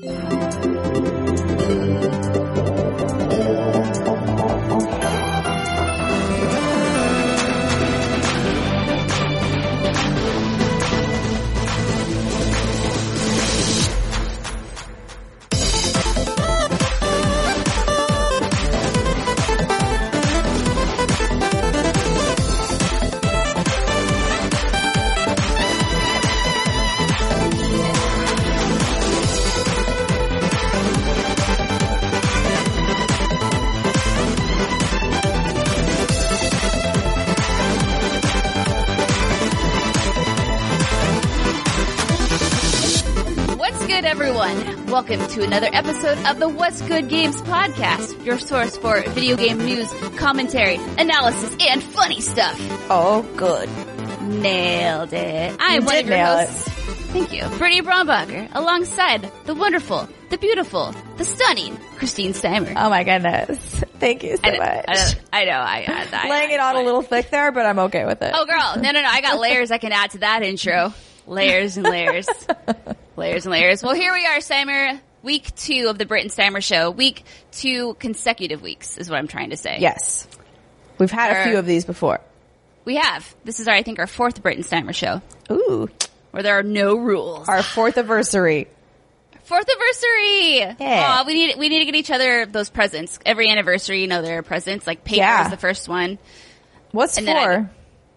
thank you to another episode of the What's Good Games podcast, your source for video game news, commentary, analysis, and funny stuff. Oh, good. Nailed it. I'm one of your nail it. hosts. Thank you. Brittany Brombacher, alongside the wonderful, the beautiful, the stunning Christine Steimer. Oh my goodness. Thank you so I know, much. I know, I know, I, I, I Laying it on a little thick there, but I'm okay with it. Oh, girl, no, no, no. I got layers I can add to that intro. Layers and layers. layers and layers. Well, here we are, Steimer. Week two of the Brit and Steimer show. Week two consecutive weeks is what I'm trying to say. Yes. We've had a few of these before. We have. This is, our, I think, our fourth Brit and Steimer show Ooh. where there are no rules. Our fourth anniversary. Fourth anniversary. Yeah. Aw, we need we need to get each other those presents. Every anniversary, you know, there are presents. Like paper Yeah. is the first one. What's And for?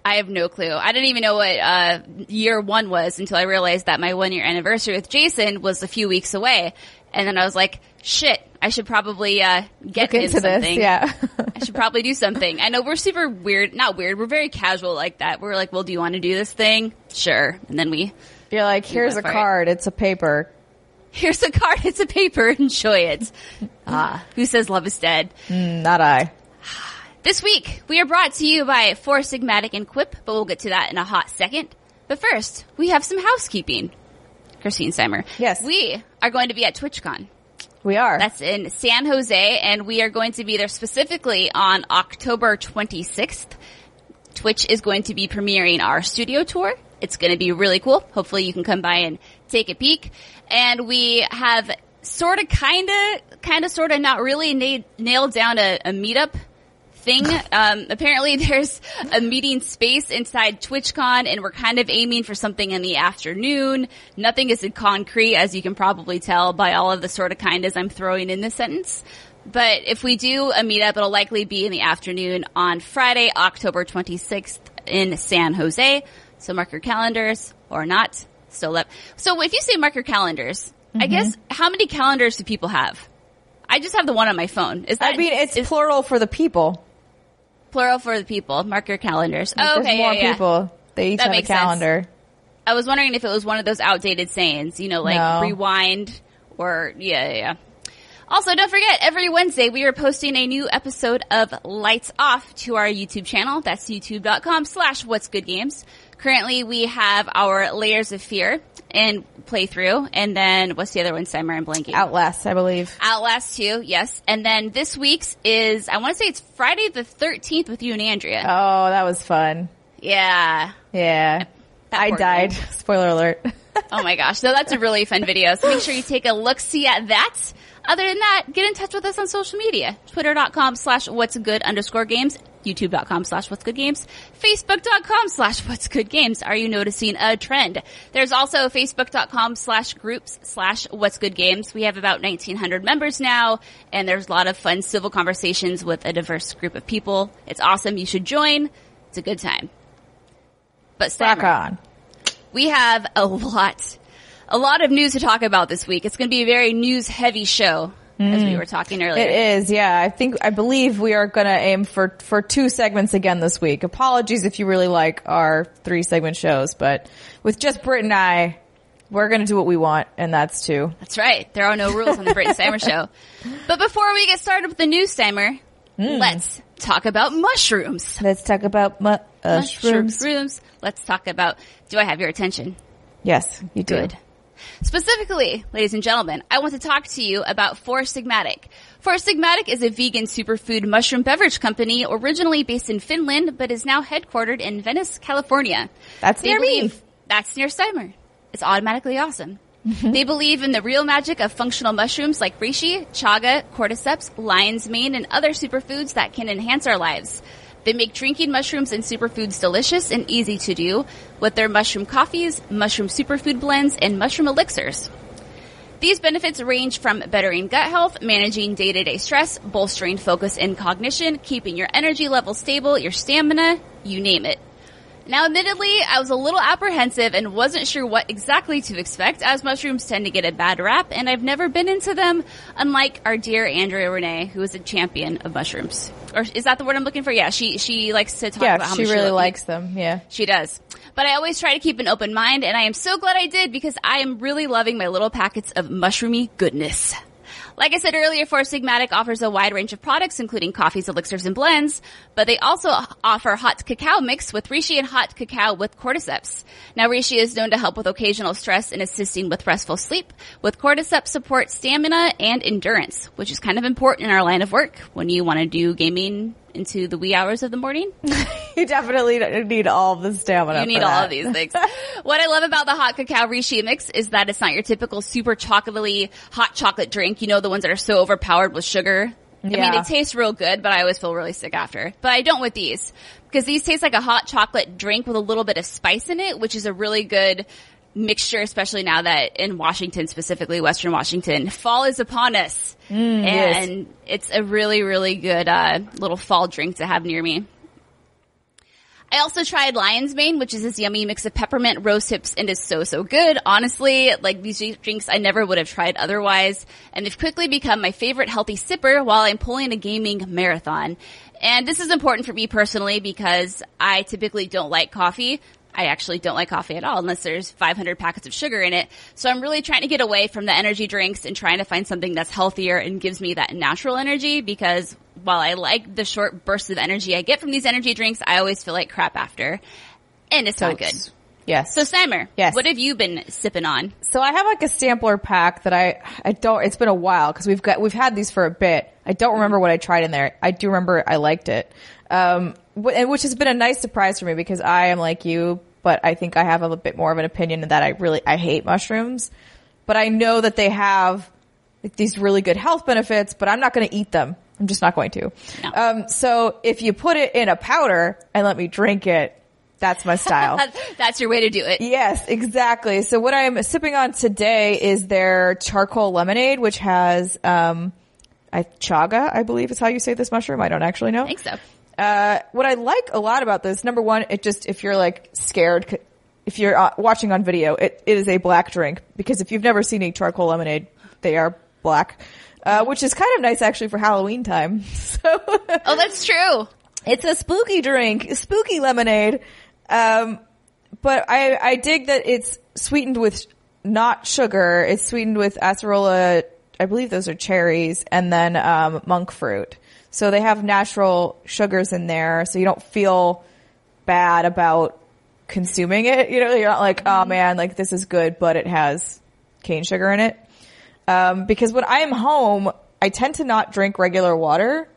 I have no clue. I didn't even know what uh, year one was until I realized that my one year anniversary with Jason was a few weeks away. And then I was like, shit, I should probably uh, get into this. something. Yeah. I should probably do something. I know we're super weird, not weird, we're very casual like that. We're like, well, do you want to do this thing? Sure. And then we, You're like, here's a for it. card. It's a paper. here's a card, it's a paper, enjoy it. Ah, who says love is dead? Mm, Not I. This week, we are brought to you by Four Sigmatic and Quip, but we'll get to that in a hot second. But first, we have some housekeeping. Christine Steimer. Yes. We are going to be at TwitchCon. We are. That's in San Jose, and we are going to be there specifically on October 26th. Twitch is going to be premiering our studio tour. It's going to be really cool. Hopefully you can come by and take a peek. And we have sort of, kind of, kind of, sort of not really na- nailed down a, a meetup thing. Um, apparently there's a meeting space inside TwitchCon and we're kind of aiming for something in the afternoon. Nothing is in concrete, as you can probably tell by all of the sort of kind as I'm throwing in this sentence. But if we do a meetup, it'll likely be in the afternoon on Friday, October 26th in San Jose. So mark your calendars or not. Still up. So if you say mark your calendars, I guess how many calendars do people have? I just have the one on my phone. Is that I mean, it's is plural for the people. Plural for the people? Mark your calendars. Oh, There's okay, more yeah, yeah. people. They each That have a makes sense. calendar. I was wondering if it was one of those outdated sayings, you know, like No. rewind or yeah, yeah, yeah. Also, don't forget, every Wednesday we are posting a new episode of Lights Off to our YouTube channel. That's youtube.com slash what's good games. Currently we have our Layers of Fear and playthrough, and then what's the other one, Steimer and blanking? Outlast, I believe. Outlast 2, yes. And then this week's is, I want to say it's Friday the 13th with you and Andrea. Oh, that was fun. Yeah. Yeah. That I died. girl. Spoiler alert. Oh my gosh. So that's a really fun video. So make sure you take a look see at that. Other than that, get in touch with us on social media. Twitter.com slash what's good underscore games. YouTube.com slash what's good games. Facebook.com slash what's good games. Are you noticing a trend? There's also Facebook.com slash groups slash what's good games. We have about 1900 members now and there's a lot of fun civil conversations with a diverse group of people. It's awesome. You should join. It's a good time. But Rock on. we have a lot, a lot of news to talk about this week. It's going to be a very news heavy show, as we mm. were talking earlier. It is, yeah. I think, I believe we are gonna aim for, for two segments again this week. Apologies if you really like our three segment shows, but with just Britt and I, we're gonna do what we want, and that's two. That's right. There are no rules on the Brit and Steimer show. But before we get started with the news, Steimer, mm. let's talk about mushrooms. Let's talk about mu- uh, mushrooms. Mushrooms. Let's talk about. Do I have your attention? Yes, you do. Good. Specifically, ladies and gentlemen, I want to talk to you about Four Sigmatic. Four Sigmatic is a vegan superfood mushroom beverage company originally based in Finland, but is now headquartered in Venice, California. That's near me. That's near Steimer. It's automatically awesome. Mm-hmm. They believe in the real magic of functional mushrooms like reishi, chaga, cordyceps, lion's mane, and other superfoods that can enhance our lives. They make drinking mushrooms and superfoods delicious and easy to do with their mushroom coffees, mushroom superfood blends, and mushroom elixirs. These benefits range from bettering gut health, managing day-to-day stress, bolstering focus and cognition, keeping your energy level stable, your stamina, you name it. Now, admittedly, I was a little apprehensive and wasn't sure what exactly to expect, as mushrooms tend to get a bad rap, and I've never been into them, unlike our dear Andrea Renee, who is a champion of mushrooms. Or is that the word I'm looking for? Yeah, she she likes to talk Yeah, about how she much really lo- likes them. Yeah. she does. But I always try to keep an open mind, and I am so glad I did because I am really loving my little packets of mushroomy goodness. Like I said earlier, Four Sigmatic offers a wide range of products, including coffees, elixirs, and blends, but they also offer hot cacao mix with reishi and hot cacao with cordyceps. Now, reishi is known to help with occasional stress and assisting with restful sleep, with cordyceps support stamina and endurance, which is kind of important in our line of work when you want to do gaming into the wee hours of the morning. You definitely need all the stamina. You need all of these things. what I love about the hot cacao reishi mix is that it's not your typical super chocolatey hot chocolate drink. You know, the ones that are so overpowered with sugar. I mean, Yeah. they taste real good, but I always feel really sick after. But I don't with these. Because these taste like a hot chocolate drink with a little bit of spice in it, which is a really good mixture, especially now that in Washington, specifically Western Washington, fall is upon us. Mm, yes. and it's a really, really good, uh, little fall drink to have near me. I also tried Lion's Mane, which is this yummy mix of peppermint, rose hips, and is so, so good. Honestly, like these drinks I never would have tried otherwise, and they've quickly become my favorite healthy sipper while I'm pulling a gaming marathon. And this is important for me personally because I typically don't like coffee. I actually don't like coffee at all unless there's 500 packets of sugar in it. So I'm really trying to get away from the energy drinks and trying to find something that's healthier and gives me that natural energy because while I like the short bursts of energy I get from these energy drinks, I always feel like crap after. And it's not good. Yes. So Steimer, Yes. what have you been sipping on? So I have like a sampler pack that I I don't. It's been a while because we've got we've had these for a bit. I don't remember what I tried in there. I do remember I liked it, um, which has been a nice surprise for me because I am like you, but I think I have a bit more of an opinion that I really I hate mushrooms, but I know that they have like, these really good health benefits. But I'm not going to eat them. I'm just not going to. No. Um, so if you put it in a powder and let me drink it, that's my style. That's your way to do it. Yes, exactly. So what I'm sipping on today is their charcoal lemonade, which has, um, I, chaga, I believe is how you say this mushroom. I don't actually know. I think so. Uh, what I like a lot about this, number one, it just, if you're like scared, if you're uh, watching on video, it, it is a black drink because if you've never seen a charcoal lemonade, they are black, uh, which is kind of nice actually for Halloween time. So Oh, that's true. it's a spooky drink, spooky lemonade. Um, but I, I dig that it's sweetened with not sugar. It's sweetened with acerola. I believe those are cherries and then, um, monk fruit. So they have natural sugars in there. So you don't feel bad about consuming it. You know, you're not like, oh man, like this is good, but it has cane sugar in it. Um, because when I am home, I tend to not drink regular water.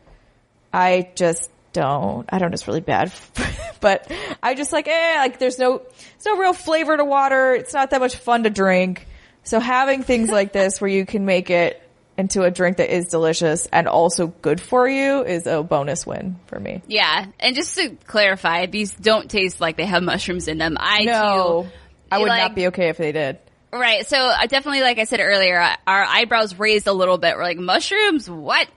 I just don't. I don't. It's really bad, but I just like, eh, like there's no, there's no real flavor to water. It's not that much fun to drink. So having things like this where you can make it into a drink that is delicious and also good for you is a bonus win for me. Yeah. And just to clarify, these don't taste like they have mushrooms in them. I No, too. I would like- not be okay if they did. Right. So I definitely, like I said earlier, uh, our eyebrows raised a little bit. We're like, mushrooms? What?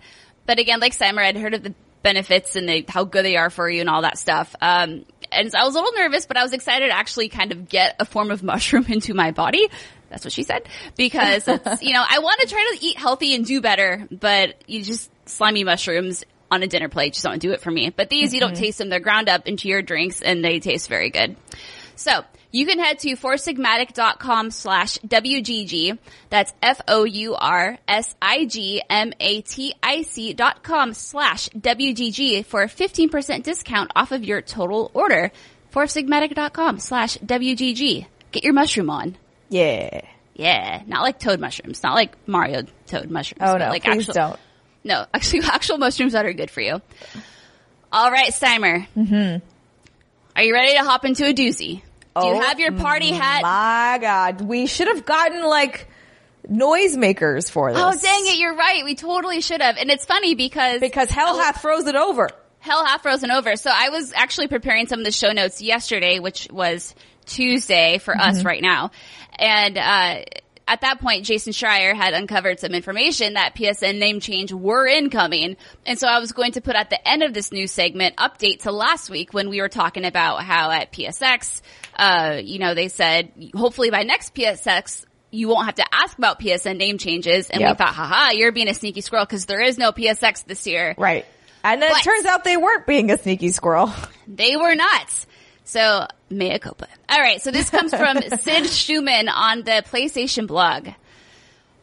But again, like Steimer, I'd heard of the benefits and the, how good they are for you and all that stuff. Um, and so I was a little nervous, but I was excited to actually kind of get a form of mushroom into my body. That's what she said. Because you know, I want to try to eat healthy and do better, but you just slimy mushrooms on a dinner plate just don't do it for me. But these, you don't mm-hmm. taste them. They're ground up into your drinks and they taste very good. So you can head to foursigmatic.com slash WGG. That's F-O-U-R-S-I-G-M-A-T-I-C dot com slash WGG for a 15% discount off of your total order. Foursigmatic.com slash WGG. Get your mushroom on. Yeah. Yeah. Not like toad mushrooms. Not like Mario toad mushrooms. Oh no, like please actual, don't. no, actually, actual mushrooms that are good for you. All right, Steimer. Mm-hmm. Are you ready to hop into a doozy? Do you have your party hat? My God, we should have gotten like noisemakers for this. Oh, dang it. You're right. We totally should have. And it's funny because. Because hell hath frozen over. Hell hath frozen over. So I was actually preparing some of the show notes yesterday, which was Tuesday for us right now. And, uh, at that point, Jason Schreier had uncovered some information that PSN name change were incoming. And so I was going to put at the end of this news segment update to last week when we were talking about how at PSX, uh, you know, they said hopefully by next PSX, you won't have to ask about PSN name changes. And we thought, haha, you're being a sneaky squirrel because there is no PSX this year. Right. And then But- it turns out they weren't being a sneaky squirrel. They were not. So, mea culpa. All right. So this comes from Sid Shuman on the PlayStation blog.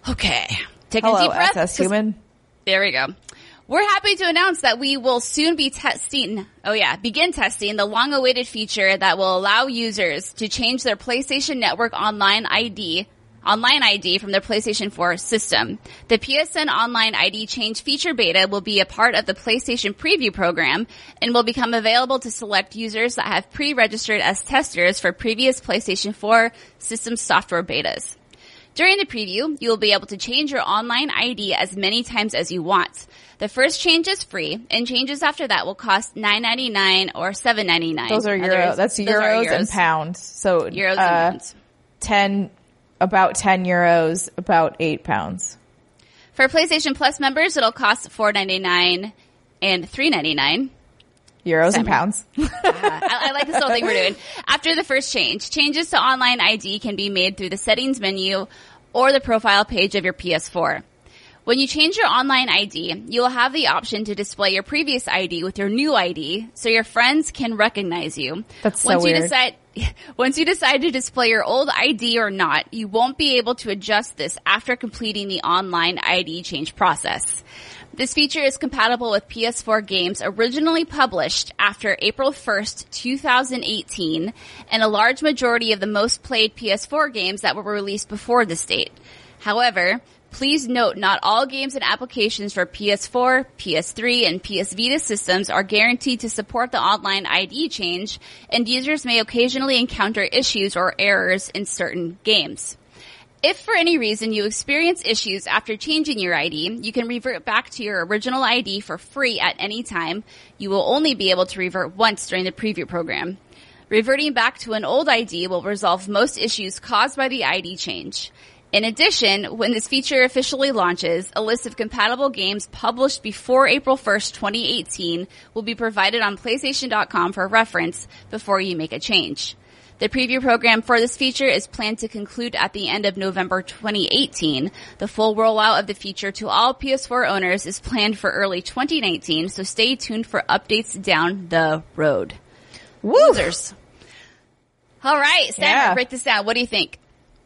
Okay. Take a deep breath. SS Human. There we go. We're happy to announce that we will soon be testing, oh yeah, begin testing the long awaited feature that will allow users to change their PlayStation Network online ID online ID from their PlayStation 4 system. The PSN online ID change feature beta will be a part of the PlayStation preview program and will become available to select users that have pre-registered as testers for previous PlayStation 4 system software betas. During the preview, you will be able to change your online ID as many times as you want. The first change is free, and changes after that will cost nine ninety nine or seven ninety nine. Those are euro. That's euros, and pounds. So Euros uh, and pounds. ten, about ten euros, about eight pounds. For PlayStation Plus members, it'll cost four ninety nine and three ninety nine. Euros and pounds. Uh, I, I like this whole thing we're doing. After the first change, changes to online ID can be made through the settings menu or the profile page of your PS4. When you change your online ID, you will have the option to display your previous ID with your new ID so your friends can recognize you. That's so once you weird. decide once you decide to display your old ID or not, you won't be able to adjust this after completing the online ID change process. This feature is compatible with PS4 games originally published after April 1st, 2018, and a large majority of the most played PS4 games that were released before this date. However, please note not all games and applications for PS4, PS3, and PS Vita systems are guaranteed to support the online ID change, and users may occasionally encounter issues or errors in certain games. If for any reason you experience issues after changing your ID, you can revert back to your original ID for free at any time. You will only be able to revert once during the preview program. Reverting back to an old ID will resolve most issues caused by the ID change. In addition, when this feature officially launches, a list of compatible games published before April 1st, 2018 will be provided on PlayStation.com for reference before you make a change. The preview program for this feature is planned to conclude at the end of November 2018. The full rollout of the feature to all PS4 owners is planned for early 2019, so stay tuned for updates down the road. Woo! Losers. All right, Stan, Yeah. break this down. What do you think?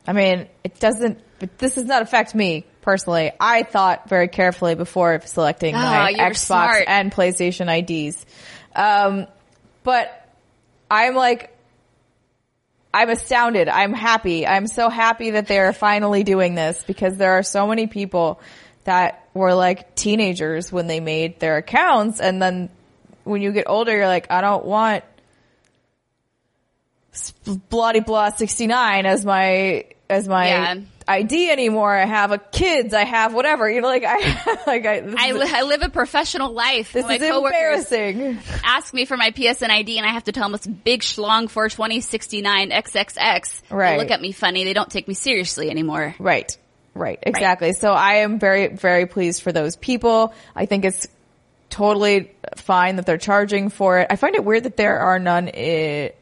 I mean, it doesn't. But this does not affect me personally. I thought very carefully before selecting Ah, my Xbox smart. and PlayStation IDs. Um, but I'm like, I'm astounded. I'm happy. I'm so happy that they're finally doing this because there are so many people that were like teenagers when they made their accounts and then when you get older, you're like, I don't want bloody blah 69 as my as my Yeah. ID anymore. I have a kids. I have whatever. You know, like I like I. I, li- I live a professional life. this My is embarrassing. ask me for my PSN ID and I have to tell them it's big schlong 42069 XXX. They Right. look at me funny. They don't take me seriously anymore. Right. Right. Exactly. So I am very very pleased for those people. I think it's totally fine that they're charging for it. I find it weird that there are none. i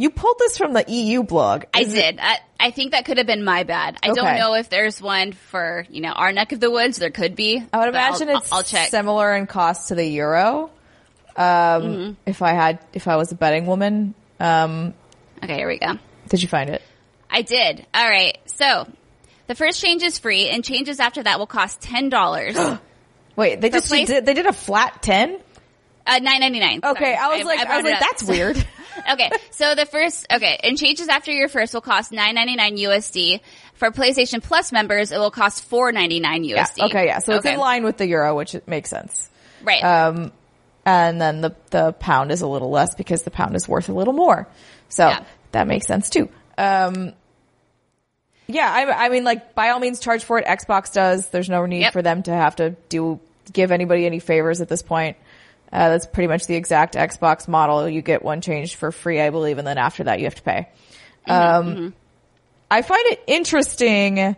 you pulled this from the EU blog. I did. I, I think that could have been my bad. I don't know if there's one for, you know, our neck of the woods. There could be. I would imagine I'll, it's I'll check. similar in cost to the euro. Um, Mm-hmm. if I had, if I was a betting woman, um, Okay, here we go. did you find it? I did. All right. So the first change is free and changes after that will cost $10. Wait, they just place- did, they did a flat 10? Uh, nine ninety nine. Okay, I was like, I, was like, that's weird. okay, so the first, okay, and changes after your first will cost nine ninety nine USD. For PlayStation Plus members, it will cost four ninety nine yeah. USD. Okay, yeah. So it's in line with the euro, which it makes sense. right? Um, and then the, the pound is a little less because the pound is worth a little more. So Yeah. that makes sense too. Um, yeah, I, I mean, like by all means, charge for it. Xbox does. There's no need Yep. for them to have to do give anybody any favors at this point. Uh, that's pretty much the exact Xbox model. You get one changed for free, I believe, and then after that you have to pay. Um, I find it interesting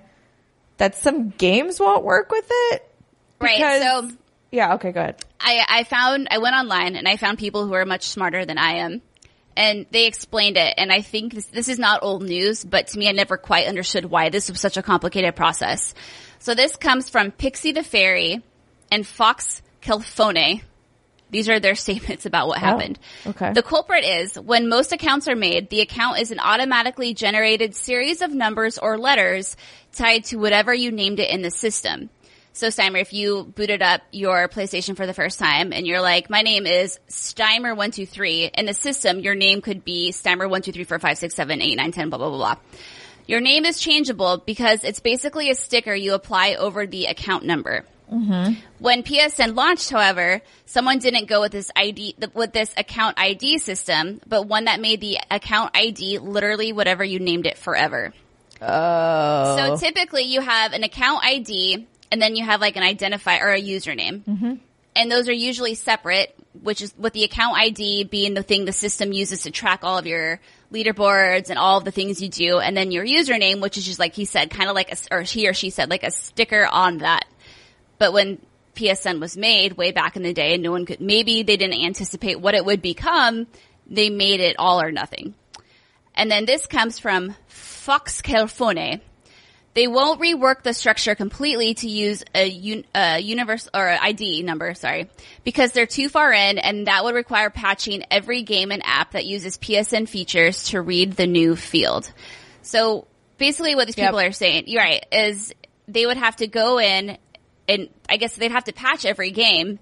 that some games won't work with it. Right. So Yeah. Okay. Go ahead. I, I found, I went online and I found people who are much smarter than I am. And they explained it. And I think this, this is not old news, but to me, I never quite understood why this was such a complicated process. So this comes from Pixie the Fairy and Fox Kelfone. These are their statements about what happened. okay. The culprit is when most accounts are made, the account is an automatically generated series of numbers or letters tied to whatever you named it in the system. So Steimer, if you booted up your PlayStation for the first time and you're like, my name is Steimer123, in the system, your name could be Steimer12345678910, blah, blah, blah, blah. Your name is changeable because it's basically a sticker you apply over the account number. When PSN launched, however, someone didn't go with this ID, with this account ID system, but one that made the account ID literally whatever you named it forever. Oh. So typically you have an account ID and then you have like an identifier or a username. Mm-hmm. And those are usually separate, which is with the account ID being the thing the system uses to track all of your leaderboards and all of the things you do. And then your username, which is just like he said, kind of like a, or he or she said, like a sticker on that. But when PSN was made way back in the day and no one could, maybe they didn't anticipate what it would become, they made it all or nothing. And then this comes from Fox Calfone. They won't rework the structure completely to use a, un- a universe or a ID number, sorry, because they're too far in and that would require patching every game and app that uses PSN features to read the new field. So basically what these Yep. people are saying, you're right, is they would have to go in and I guess they'd have to patch every game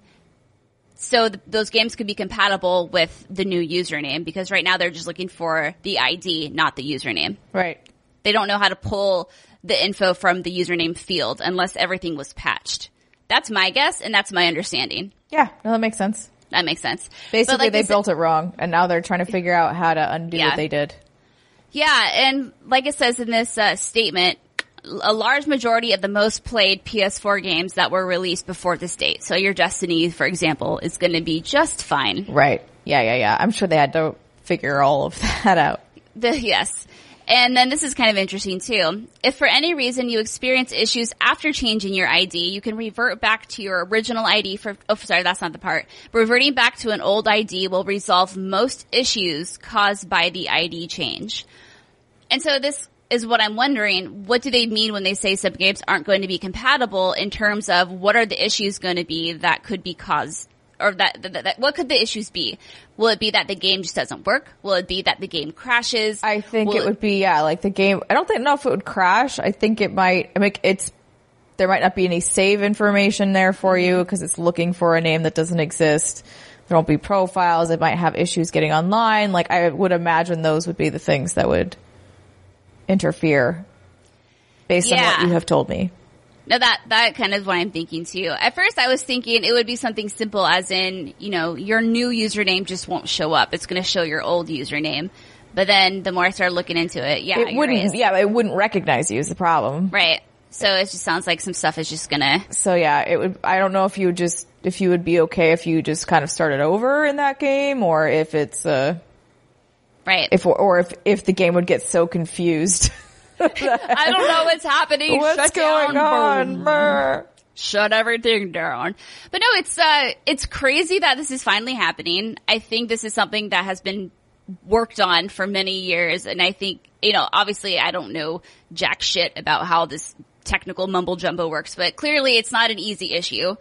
so th- those games could be compatible with the new username because right now they're just looking for the ID, not the username. right. They don't know how to pull the info from the username field unless everything was patched. That's my guess and that's my understanding. Yeah. No, that makes sense. That makes sense. Basically, like they built it wrong, and now they're trying to figure out how to undo Yeah. what they did. Yeah, and like it says in this uh, statement, a large majority of the most played PS4 games that were released before this date. So your Destiny, for example, is going to be just fine. Right. Yeah, yeah, yeah. I'm sure they had to figure all of that out. The, yes. And then this is kind of interesting too. If for any reason you experience issues after changing your ID, you can revert back to your original ID for, oh sorry, that's not the part. Reverting back to an old ID will resolve most issues caused by the ID change. And so this is what I'm wondering. What do they mean when they say subgames aren't going to be compatible in terms of what are the issues going to be that could be caused or that, that, that what could the issues be? Will it be that the game just doesn't work? Will it be that the game crashes? I think Will it would be yeah, like the game. I don't think know if it would crash. I think it might. I mean, it's there might not be any save information there for you mm-hmm. because it's looking for a name that doesn't exist. There won't be profiles. It might have issues getting online. Like I would imagine those would be the things that would interfere based on what you have told me. No, that that kind of what I'm thinking too. At first, I was thinking it would be something simple, as in, you know, your new username just won't show up. It's going to show your old username. But then, the more I started looking into it, yeah, it wouldn't. right. Yeah, it wouldn't recognize you is the problem. right. So it just sounds like some stuff is just gonna. So yeah, it would. I don't know if you would just if you would be okay if you just kind of started over in that game, or if it's uh Right. if or if if the game would get so confused. I don't know what's happening. What's Shut going down. on? Shut everything down. But no, it's uh it's crazy that this is finally happening. I think this is something that has been worked on for many years and I think, you know, obviously I don't know jack shit about how this technical mumble jumbo works, but clearly it's not an easy issue. Uh,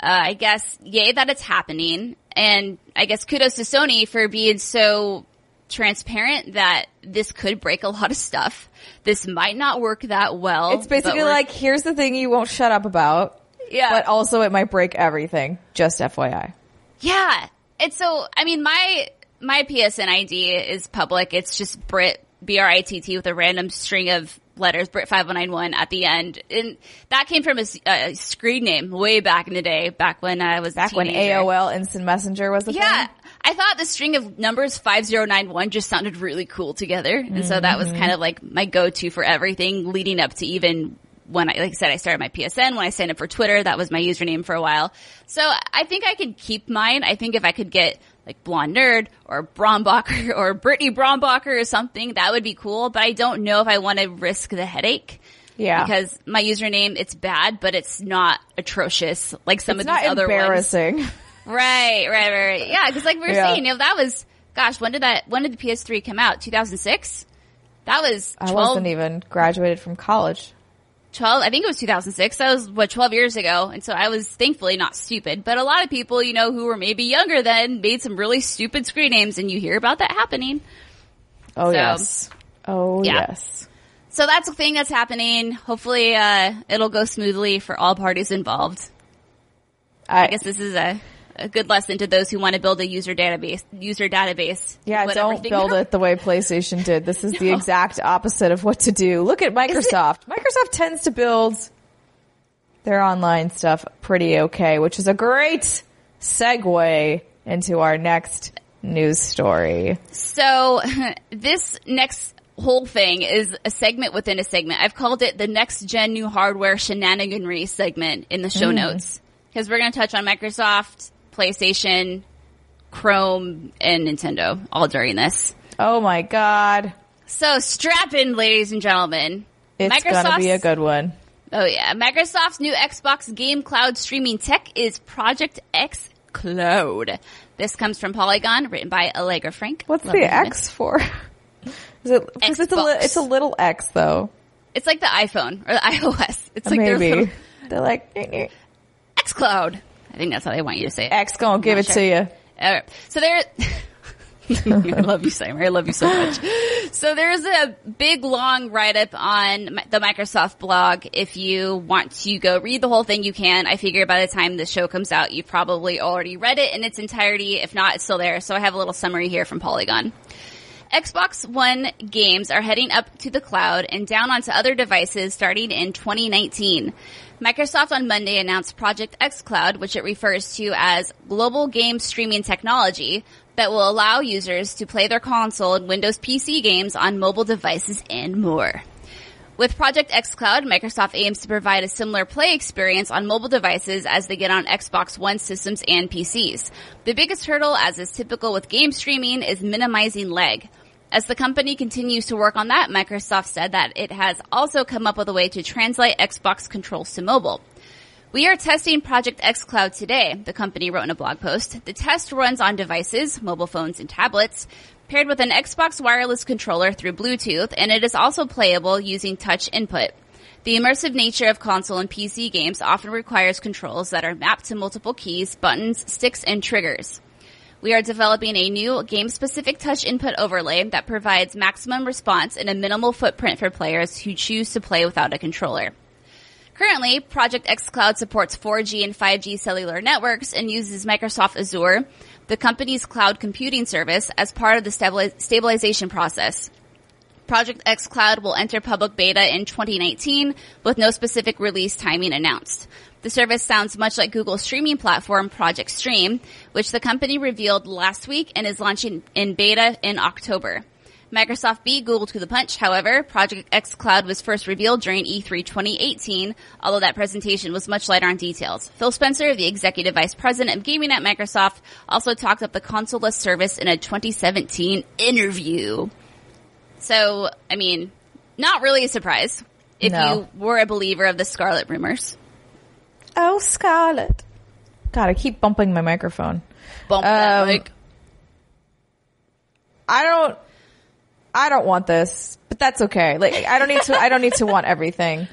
I guess, yay that it's happening. And I guess kudos to Sony for being so transparent that this could break a lot of stuff. This might not work that well. It's basically like here's the thing you won't shut up about, yeah. but also it might break everything. Just FYI. Yeah. And so, I mean, my, my PSN ID is public. It's just Brit, B-R-I-T-T with a random string of letters, Brit5091 at the end. And that came from a screen name way back in the day, back when I was a Back when. AOL Instant Messenger was the Yeah. thing. I thought the string of numbers 5091 just sounded really cool together. And so that was kind of like my go-to for everything leading up to even when I, like I said, I started my PSN, when I signed up for Twitter, that was my username for a while. So I think I could keep mine. I think if I could get like Blonde Nerd or Brombacher or Brittany Brombacher or something, that would be cool. But I don't know if I want to risk the headache. Yeah. Because my username, it's bad, but it's not atrocious like some It's of these other ones. Right, right, right. Yeah, because like we were Yeah. saying, you know, that was, gosh, when did that, when did the PS3 come out? 2006? That was I 12, wasn't even graduated from college. 12, I think it was 2006. That was, what, 12 years ago. And so I was thankfully not stupid. But a lot of people, you know, who were maybe younger then made some really stupid screen names and you hear about that happening. Oh So- yes. Oh Yeah. yes. So that's a thing that's happening. Hopefully, uh, it'll go smoothly for all parties involved. I, I guess this is a, a good lesson to those who want to build a user database, user database. yeah, don't build it the way PlayStation did. This is the exact opposite of what to do. Look at Microsoft. Microsoft tends to build their online stuff pretty okay, which is a great segue into our next news story. So this next whole thing is a segment within a segment. I've called it the next gen new hardware shenaniganry segment in the show mm. notes because we're going to touch on Microsoft, PlayStation, Chrome, and Nintendo all during this. Oh my god. So strap in, ladies and gentlemen. It's gonna be a Microsoft's- good one. Oh yeah, Microsoft's new Xbox game cloud streaming tech is Project X Cloud. This comes from Polygon, written by Allegra Frank. What's Love the. X for? Is it, cause it's a, li- it's a little X though. It's like the iPhone or the iOS. It's like Maybe. little They're like. X Cloud. I think that's how they want you to say it. X gonna give it sure. to you. So there. I love you, Steimer. I love you so much. So there's a big long write up on the Microsoft blog. If you want to go read the whole thing, you can. I figure by the time the show comes out, you've probably already read it in its entirety. If not, it's still there. So I have a little summary here from Polygon. Xbox One games are heading up to the cloud and down onto other devices starting in 2019. Microsoft on Monday announced Project xCloud, which it refers to as global game streaming technology that will allow users to play their console and Windows PC games on mobile devices and more. With Project xCloud, Microsoft aims to provide a similar play experience on mobile devices as they get on Xbox One systems and PCs. The biggest hurdle, as is typical with game streaming, is minimizing lag. As the company continues to work on that, Microsoft said that it has also come up with a way to translate Xbox controls to mobile. We are testing Project xCloud today, the company wrote in a blog post. The test runs on devices, mobile phones and tablets, paired with an Xbox wireless controller through Bluetooth, and it is also playable using touch input. The immersive nature of console and PC games often requires controls that are mapped to multiple keys, buttons, sticks, and triggers. We are developing a new game-specific touch input overlay that provides maximum response and a minimal footprint for players who choose to play without a controller. Currently, Project xCloud supports 4G and 5G cellular networks and uses Microsoft Azure, the company's cloud computing service, as part of the stabilization process. Project xCloud will enter public beta in 2019 with no specific release timing announced. The service sounds much like Google's streaming platform Project Stream, which the company revealed last week and is launching in beta in October. Microsoft beat Google to the punch, however. Project xCloud was first revealed during E E3 2018, although that presentation was much lighter on details. Phil Spencer, the executive vice president of gaming at Microsoft, also talked up the consoleless service in a 2017 interview. So, I mean, not really a surprise if No. you were a believer of the Scarlett rumors. Oh, Scarlett. God, I keep bumping my microphone. Bump that Um, mic. I don't, I don't want this, but that's okay. Like, I don't need to, I don't need to want everything.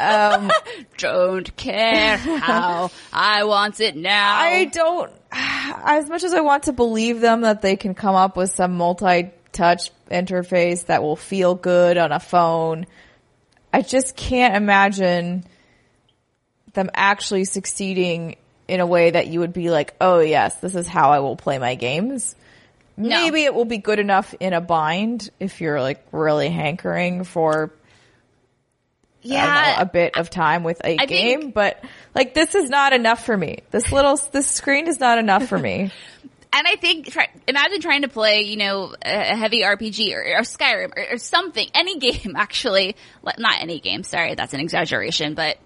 Um, Don't care how I want it now. I don't, as much as I want to believe them that they can come up with some multi-touch interface that will feel good on a phone, I just can't imagine them actually succeeding in a way that you would be like, oh yes, this is how I will play my games. No. Maybe it will be good enough in a bind if you're like really hankering for don't know, yeah, a bit of time with a I game, think- but like this is not enough for me. This little this screen is not enough for me. And I think, try, imagine trying to play, you know, a a heavy RPG or, or Skyrim or, or something, any game actually, not any game, sorry, that's an exaggeration, but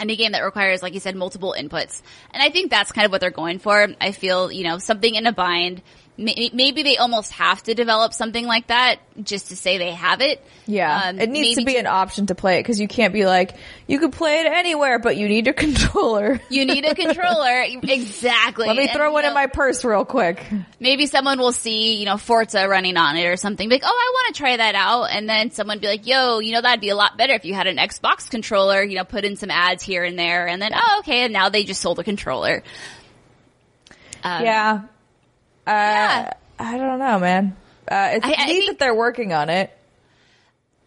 any game that requires, like you said, multiple inputs. And I think that's kind of what they're going for. I feel, you know, something in a bind. May- Maybe they almost have to develop something like that just to say they have it. Yeah, Um, it needs to be an option to play it because you can't be like you could play it anywhere, but you need a controller. You need a controller. exactly. Let me And, throw you one in my purse real quick. maybe someone will see, you know, Forza running on it or something. Be like, oh, I want to try that out. And then someone be like, yo, you know, that'd be a lot better if you had an Xbox controller, you know, put in some ads here and there. And then, oh, okay. And now they just sold a controller. Um, yeah, uh, Yeah. I don't know, man. Uh, it's I- I think- that they're working on it.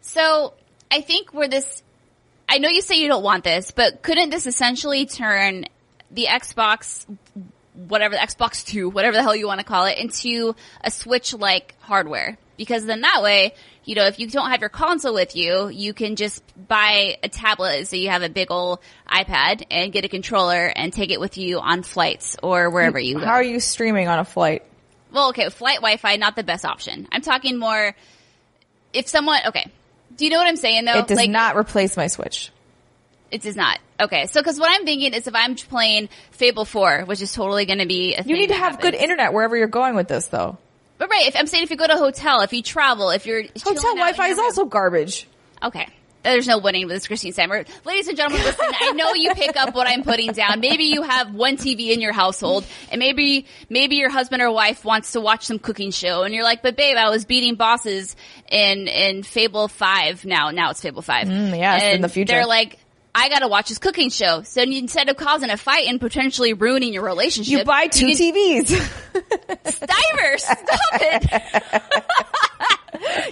So I think where this, I know you say you don't want this, but couldn't this essentially turn the Xbox, whatever the Xbox 2, whatever the hell you want to call it, into a Switch-like hardware? Because then that way, you know, if you don't have your console with you, you can just buy a tablet so you have a big old iPad and get a controller and take it with you on flights or wherever you go. How are you streaming on a flight? Well, okay, flight Wi-Fi, not the best option. I'm talking more, if someone, okay. Do you know what I'm saying though? It does Like, not replace my Switch. It does not. Okay, so because what I'm thinking is if I'm playing Fable 4, which is totally going to be a You need to that have good internet wherever you're going with this, though. But right, if I'm saying if you go to a hotel, if you travel, if you're Hotel Wi-Fi is room- also garbage. okay. There's no winning with this Christine Steimer. Ladies and gentlemen, listen, I know you pick up what I'm putting down. Maybe you have one TV in your household and maybe, maybe your husband or wife wants to watch some cooking show and you're like, but babe, I was beating bosses in, in Fable 5 now. Now it's Fable 5. Mm, yes, in the future. They're like, I gotta watch this cooking show. So instead of causing a fight and potentially ruining your relationship, You buy two can- TVs. Steimer, stop it.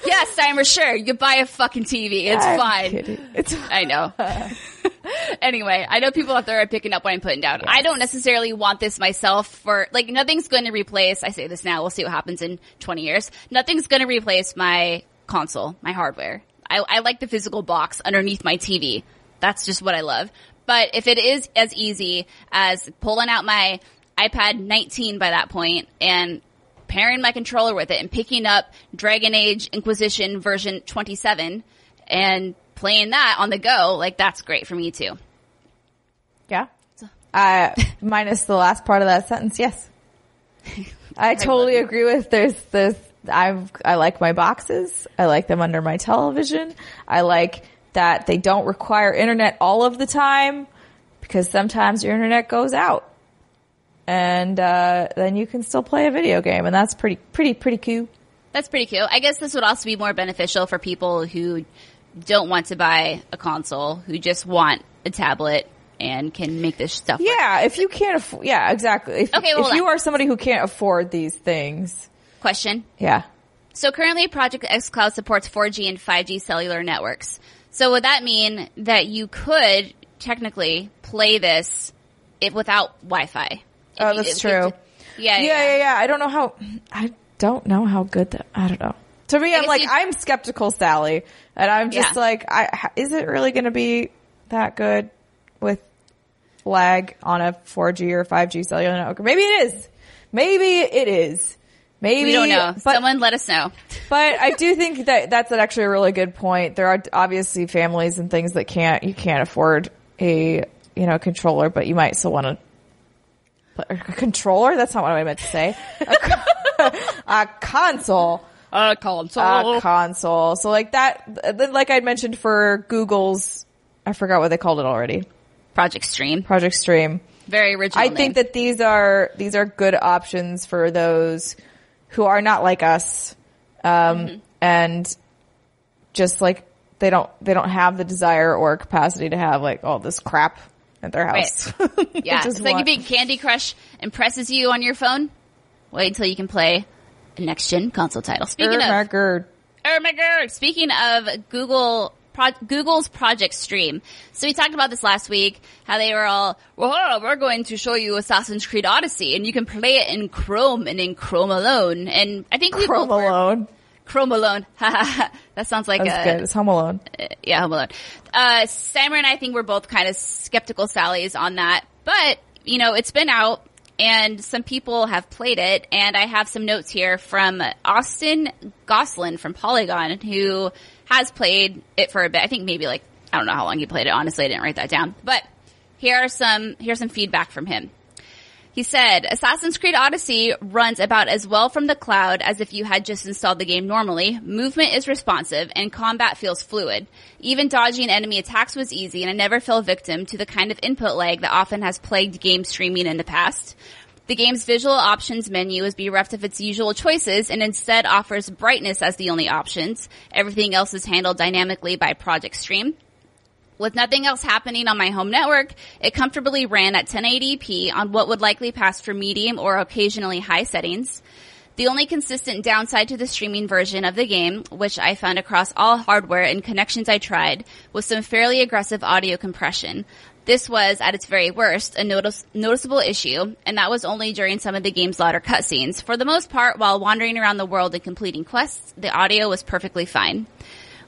yes, Steimer, sure. You buy a fucking TV. It's I'm fine. kidding. It's I know. anyway, I know people out there are picking up what I'm putting down. I don't necessarily want this myself for, like, nothing's going to replace, I say this now, we'll see what happens in 20 years. Nothing's going to replace my console, my hardware. I, I like the physical box underneath my TV. That's just what I love. But if it is as easy as pulling out my iPad 19 by that point and pairing my controller with it and picking up Dragon Age Inquisition version 27 and playing that on the go, like that's great for me too. yeah. Uh, minus the last part of that sentence. Yes. I totally agree with there's this. I've, I like my boxes. I like them under my television. I like that they don't require internet all of the time because sometimes your internet goes out. And, uh, then you can still play a video game and that's pretty, pretty, pretty cool. That's pretty cool. I guess this would also be more beneficial for people who don't want to buy a console, who just want a tablet and can make this stuff. work. Yeah, if you can't afford, yeah, exactly. If, Okay, well, if you on. are somebody who can't afford these things, Question. yeah. So currently Project xCloud supports 4G and 5G cellular networks. So would that mean that you could technically play this if without Wi-Fi? Oh, that's true. Yeah, yeah, yeah, yeah. I don't know how. I don't know how good that. I don't know. To me, I'm like I'm skeptical, Sally, and I'm just Yeah. like, I is it really going to be that good with lag on a 4G or 5G cellular network? Maybe it is. Maybe it is. Maybe We don't know. But Someone let us know. but I do think that that's actually a really good point. There are obviously families and things that can't you can't afford a you know controller, but you might still want to. A controller? That's not what I meant to say. A, a console. A console. A console. So like that, like I mentioned for Google's, I forgot what they called it already. Project Stream. Project Stream. Very original. I name. think that these are these are good options for those who are not like us, um, and just like they don't they don't have the desire or capacity to have like all this crap at their house. They Yeah, it's like want- if big Candy Crush impresses you on your phone. Wait until you can play a next gen console title. Speaking my of, oh! Speaking of Google, Pro- Google's Project Stream. So we talked about this last week. How they were all, well, we're going to show you Assassin's Creed Odyssey, and you can play it in Chrome and in Chrome alone. And I think we Chrome were- Alone. Chrome alone. that sounds like That's a good. It's Home Alone. yeah, Home Alone. Uh, Steimer and I think we're both kind of skeptical Sallies on that, but you know, it's been out and some people have played it. And I have some notes here from Austin Goslin from Polygon, who has played it for a bit. I think maybe like I don't know how long he played it. Honestly, I didn't write that down. But here are some here's some feedback from him. He said, Assassin's Creed Odyssey runs about as well from the cloud as if you had just installed the game normally. Movement is responsive and combat feels fluid. Even dodging enemy attacks was easy and I never fell victim to the kind of input lag that often has plagued game streaming in the past. The game's visual options menu is bereft of its usual choices and instead offers brightness as the only options. Everything else is handled dynamically by Project Stream. With nothing else happening on my home network, it comfortably ran at 1080p on what would likely pass for medium or occasionally high settings. The only consistent downside to the streaming version of the game, which I found across all hardware and connections I tried, was some fairly aggressive audio compression. This was, at its very worst, a notice- noticeable issue, and that was only during some of the game's louder cutscenes. For the most part, while wandering around the world and completing quests, the audio was perfectly fine.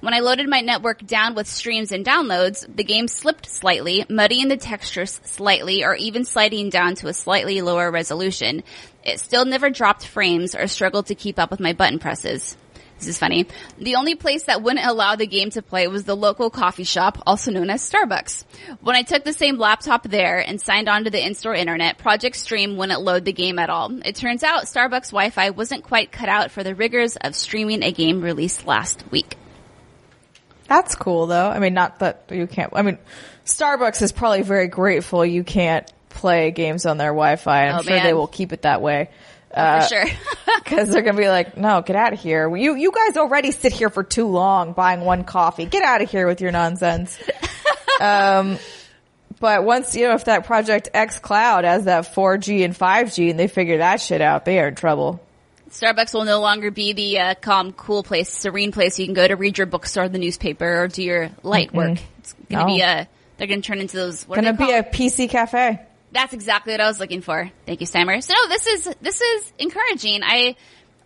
When I loaded my network down with streams and downloads, the game slipped slightly, muddying the textures slightly or even sliding down to a slightly lower resolution. It still never dropped frames or struggled to keep up with my button presses. This is funny. The only place that wouldn't allow the game to play was the local coffee shop, also known as Starbucks. When I took the same laptop there and signed onto the in-store internet, Project Stream wouldn't load the game at all. It turns out Starbucks Wi-Fi wasn't quite cut out for the rigors of streaming a game released last week. That's cool though. I mean, not that you can't, I mean, Starbucks is probably very grateful you can't play games on their Wi-Fi. I'm Oh, sure man. they will keep it that way. For Uh, sure. Cause they're gonna be like, no, get out of here. You, you guys already sit here for too long buying one coffee. Get out of here with your nonsense. um, but once, you know, if that Project xCloud has that 4G and 5G and they figure that shit out, they are in trouble. Starbucks will no longer be the uh, calm, cool place, serene place you can go to read your books or the newspaper or do your light work. It's gonna No. be a. They're gonna turn into those. What are Gonna they be a? PC cafe. That's exactly what I was looking for. Thank you, Steimer. So no, this is this is encouraging. I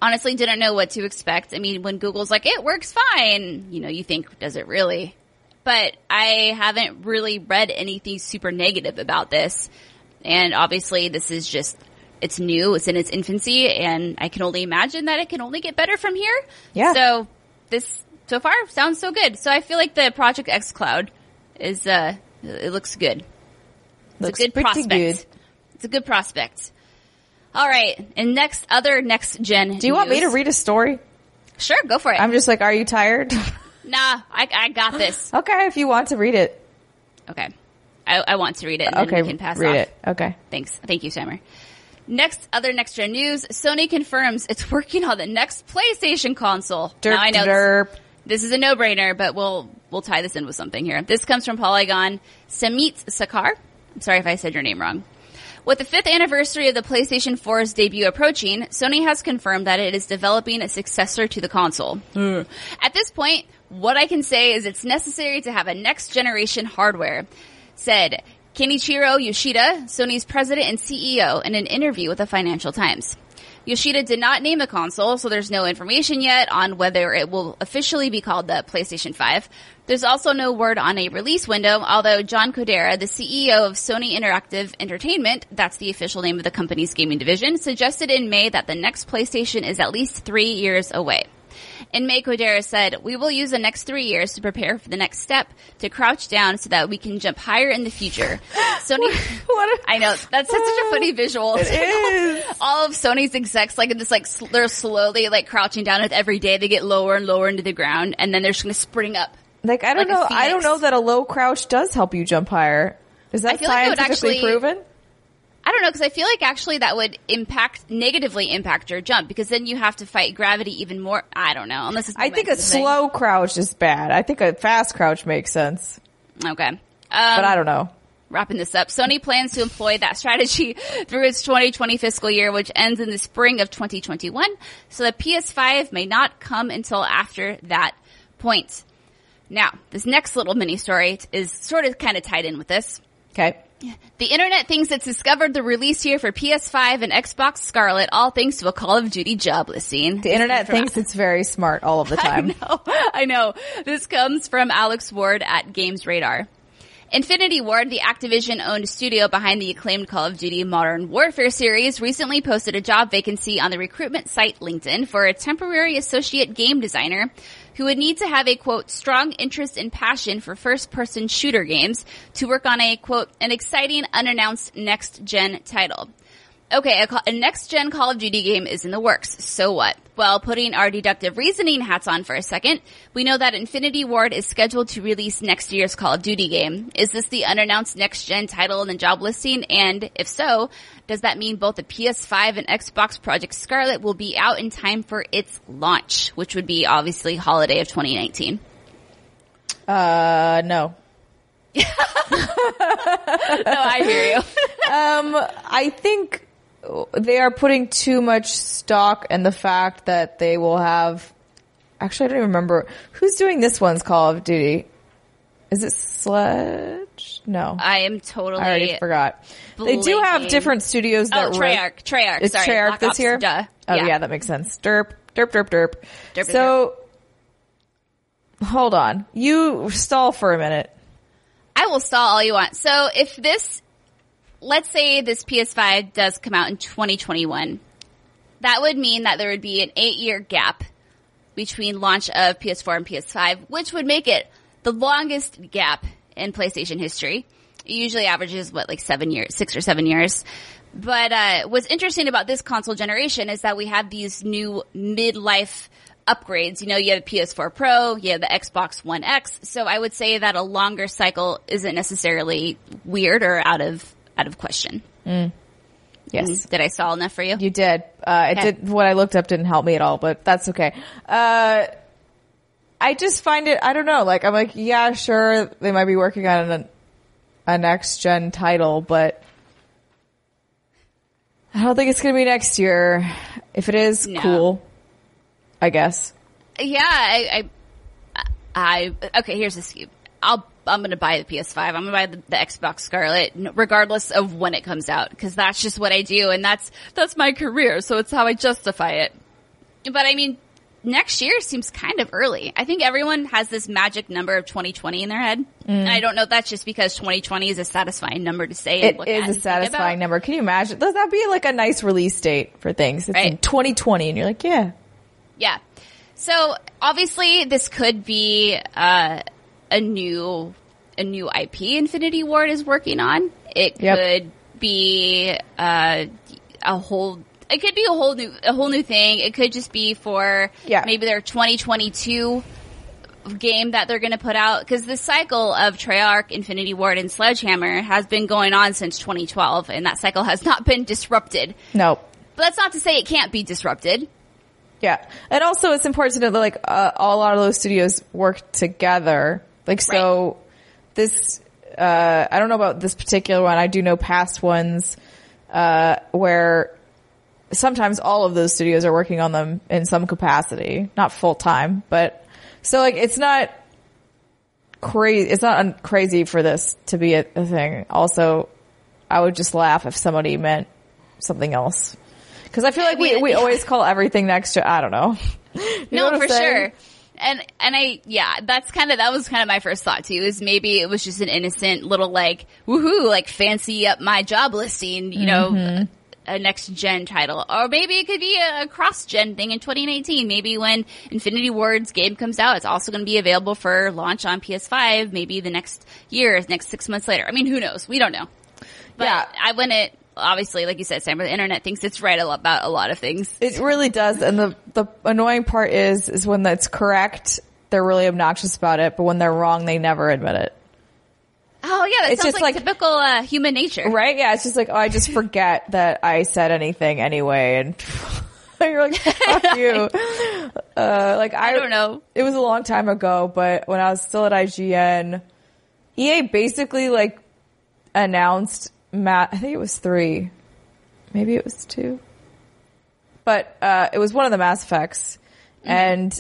honestly didn't know what to expect. I mean, when Google's like, it works fine, you know, you think, does it really? But I haven't really read anything super negative about this. And obviously this is just, it's new, it's in its infancy, and I can only imagine that it can only get better from here. Yeah. So this, so far, sounds so good. So I feel like the Project xCloud is, uh, it looks good. It's a good prospect. good. It's a good prospect. All right, and next other next gen. Do you want me to read a story? Sure, go for it. I'm just like, are you tired? nah, I, I got this. okay, if you want to read it. Okay, I, I want to read it. And Okay, we can pass read off. it. Okay. Thanks, thank you, Steimer. Next, other next gen news. Sony confirms it's working on the next PlayStation console. Derp, now I know derp. this is a no-brainer, but we'll we'll tie this in with something here. This comes from Polygon. Samit Sakar. Sorry if I said your name wrong. With the fifth anniversary of the PlayStation 4's debut approaching, Sony has confirmed that it is developing a successor to the console. Hmm. At this point, what I can say is it's necessary to have a next generation hardware, said Kenichiro Yoshida, Sony's president and CEO, in an interview with the Financial Times. Yoshida did not name the console, so there's no information yet on whether it will officially be called the PlayStation 5. There's also no word on a release window, although John Kodera, the CEO of Sony Interactive Entertainment, that's the official name of the company's gaming division, suggested in May that the next PlayStation is at least three years away. In May, Kodera said, we will use the next three years to prepare for the next step, to crouch down so that we can jump higher in the future. Sony, What a- I know, that's such a funny visual. It is. All of Sony's execs, like in this, like, sl- they're slowly, like, crouching down with every day. They get lower and lower into the ground, and then they're just gonna spring up. Like I don't Like know. I don't know that a low crouch does help you jump higher. Is that I feel like it would scientifically actually- proven? I don't know, because I feel like actually that would impact, negatively impact your jump, because then you have to fight gravity even more. I don't know, unless it's I think a slow crouch is bad. I think a fast crouch makes sense, Okay. Um, but I don't know. wrapping this up, Sony plans to employ that strategy through its 2020 fiscal year, which ends in the spring of 2021. So the PS5 may not come until after that point. Now, this next little mini story is sort of kind of tied in with this. Okay. The internet thinks it's discovered the release year for PS5 and Xbox Scarlett, all thanks to a Call of Duty job listing. The internet thinks it's very smart all of the time. I know. I know. This comes from Alex Avard at Games Radar. Infinity Ward, the Activision owned studio behind the acclaimed Call of Duty Modern Warfare series, recently posted a job vacancy on the recruitment site LinkedIn for a temporary associate game designer who would need to have a quote, strong interest and passion for first person shooter games to work on a quote, an exciting unannounced next gen title. Okay, a, a next gen Call of Duty game is in the works. So what? Well, putting our deductive reasoning hats on for a second, we know that Infinity Ward is scheduled to release next year's Call of Duty game. Is this the unannounced next gen title in the job listing? And if so, does that mean both the PS5 and Xbox Project Scarlett will be out in time for its launch, which would be obviously holiday of 2019? Uh, no. no, I hear you. Um, I think they are putting too much stock in the fact that they will have. Actually, I don't even remember who's doing this one's Call of Duty. Is it Sledge? No, I am totally. I already forgot. They do have different studios that Oh, Treyarch. Treyarch. Is sorry. Treyarch Black this Ops, year? Duh. Oh yeah. that makes sense. Derp, derp, derp, derp. Derp, so, hold on. You stall for a minute. I will stall all you want. So if this, let's say this PS5 does come out in 2021, that would mean that there would be an eight year gap between launch of PS4 and PS5, which would make it the longest gap in PlayStation history. It usually averages what, like seven years, six or seven years. But uh, what's interesting about this console generation is that we have these new midlife upgrades. You know, you have the PS4 Pro, you have the Xbox One X. So I would say that a longer cycle isn't necessarily weird or out of out of question. Yes. Did I stall enough for you? You did. Uh, it did. What I looked up didn't help me at all, but that's okay. Uh, I just find it. I don't know. Like I'm like, yeah, sure, they might be working on a, a next gen title, but I don't think it's gonna be next year. If it is, No. cool. I guess. Yeah, I, I, I, okay, here's the scoop. I'll, I'm gonna buy the PS5. I'm gonna buy the, the Xbox Scarlett, regardless of when it comes out, cause that's just what I do, and that's, that's my career, so it's how I justify it. But I mean, next year seems kind of early. I think everyone has this magic number of 2020 in their head. And I don't know if that's just because 2020 is a satisfying number to say. and It is a satisfying number. Can you imagine? Does that be like a nice release date for things? It's in Right. 2020, and you're like, yeah, Yeah. So obviously this could be uh, a new a new IP Infinity Ward is working on. It Yep. could be uh, a whole it could be a whole new a whole new thing. It could just be for Yeah. maybe their 2022 game that they're going to put out because the cycle of Treyarch, Infinity Ward, and Sledgehammer has been going on since 2012, and that cycle has not been disrupted. no, But that's not to say it can't be disrupted. Yeah, and also it's important to know that like uh, a lot of those studios work together. Like so, this uh, I don't know about this particular one. I do know past ones uh, where sometimes all of those studios are working on them in some capacity, not full time, but so like it's not crazy. It's not un- crazy for this to be a, a thing. Also, I would just laugh if somebody meant something else. Cause I feel like we, we always call everything next to, I don't know. You no, I'm for sure. And and I yeah, that's kind of that was kind of my first thought too. Is maybe it was just an innocent little like woohoo, like fancy up my job listing, you know, Mm-hmm. a next gen title, or maybe it could be a cross gen thing in 2019. Maybe when Infinity Ward's game comes out, it's also going to be available for launch on PS5. Maybe the next year, next six months later. I mean, who knows? We don't know. But Yeah. I it obviously, like you said, Sam, the internet thinks it's right about a lot of things. It really does. And the, the annoying part is, is when that's correct, they're really obnoxious about it, but when they're wrong, they never admit it. Oh yeah, that It's sounds just like, like- typical uh, human nature. Right? Yeah, it's just like, oh, I just forget that I said anything anyway, and you're like, fuck you. Uh, like I, I don't know. It was a long time ago, but when I was still at IGN, EA basically like announced Matt. I think it was three, maybe it was two, but uh, it was one of the Mass Effects, and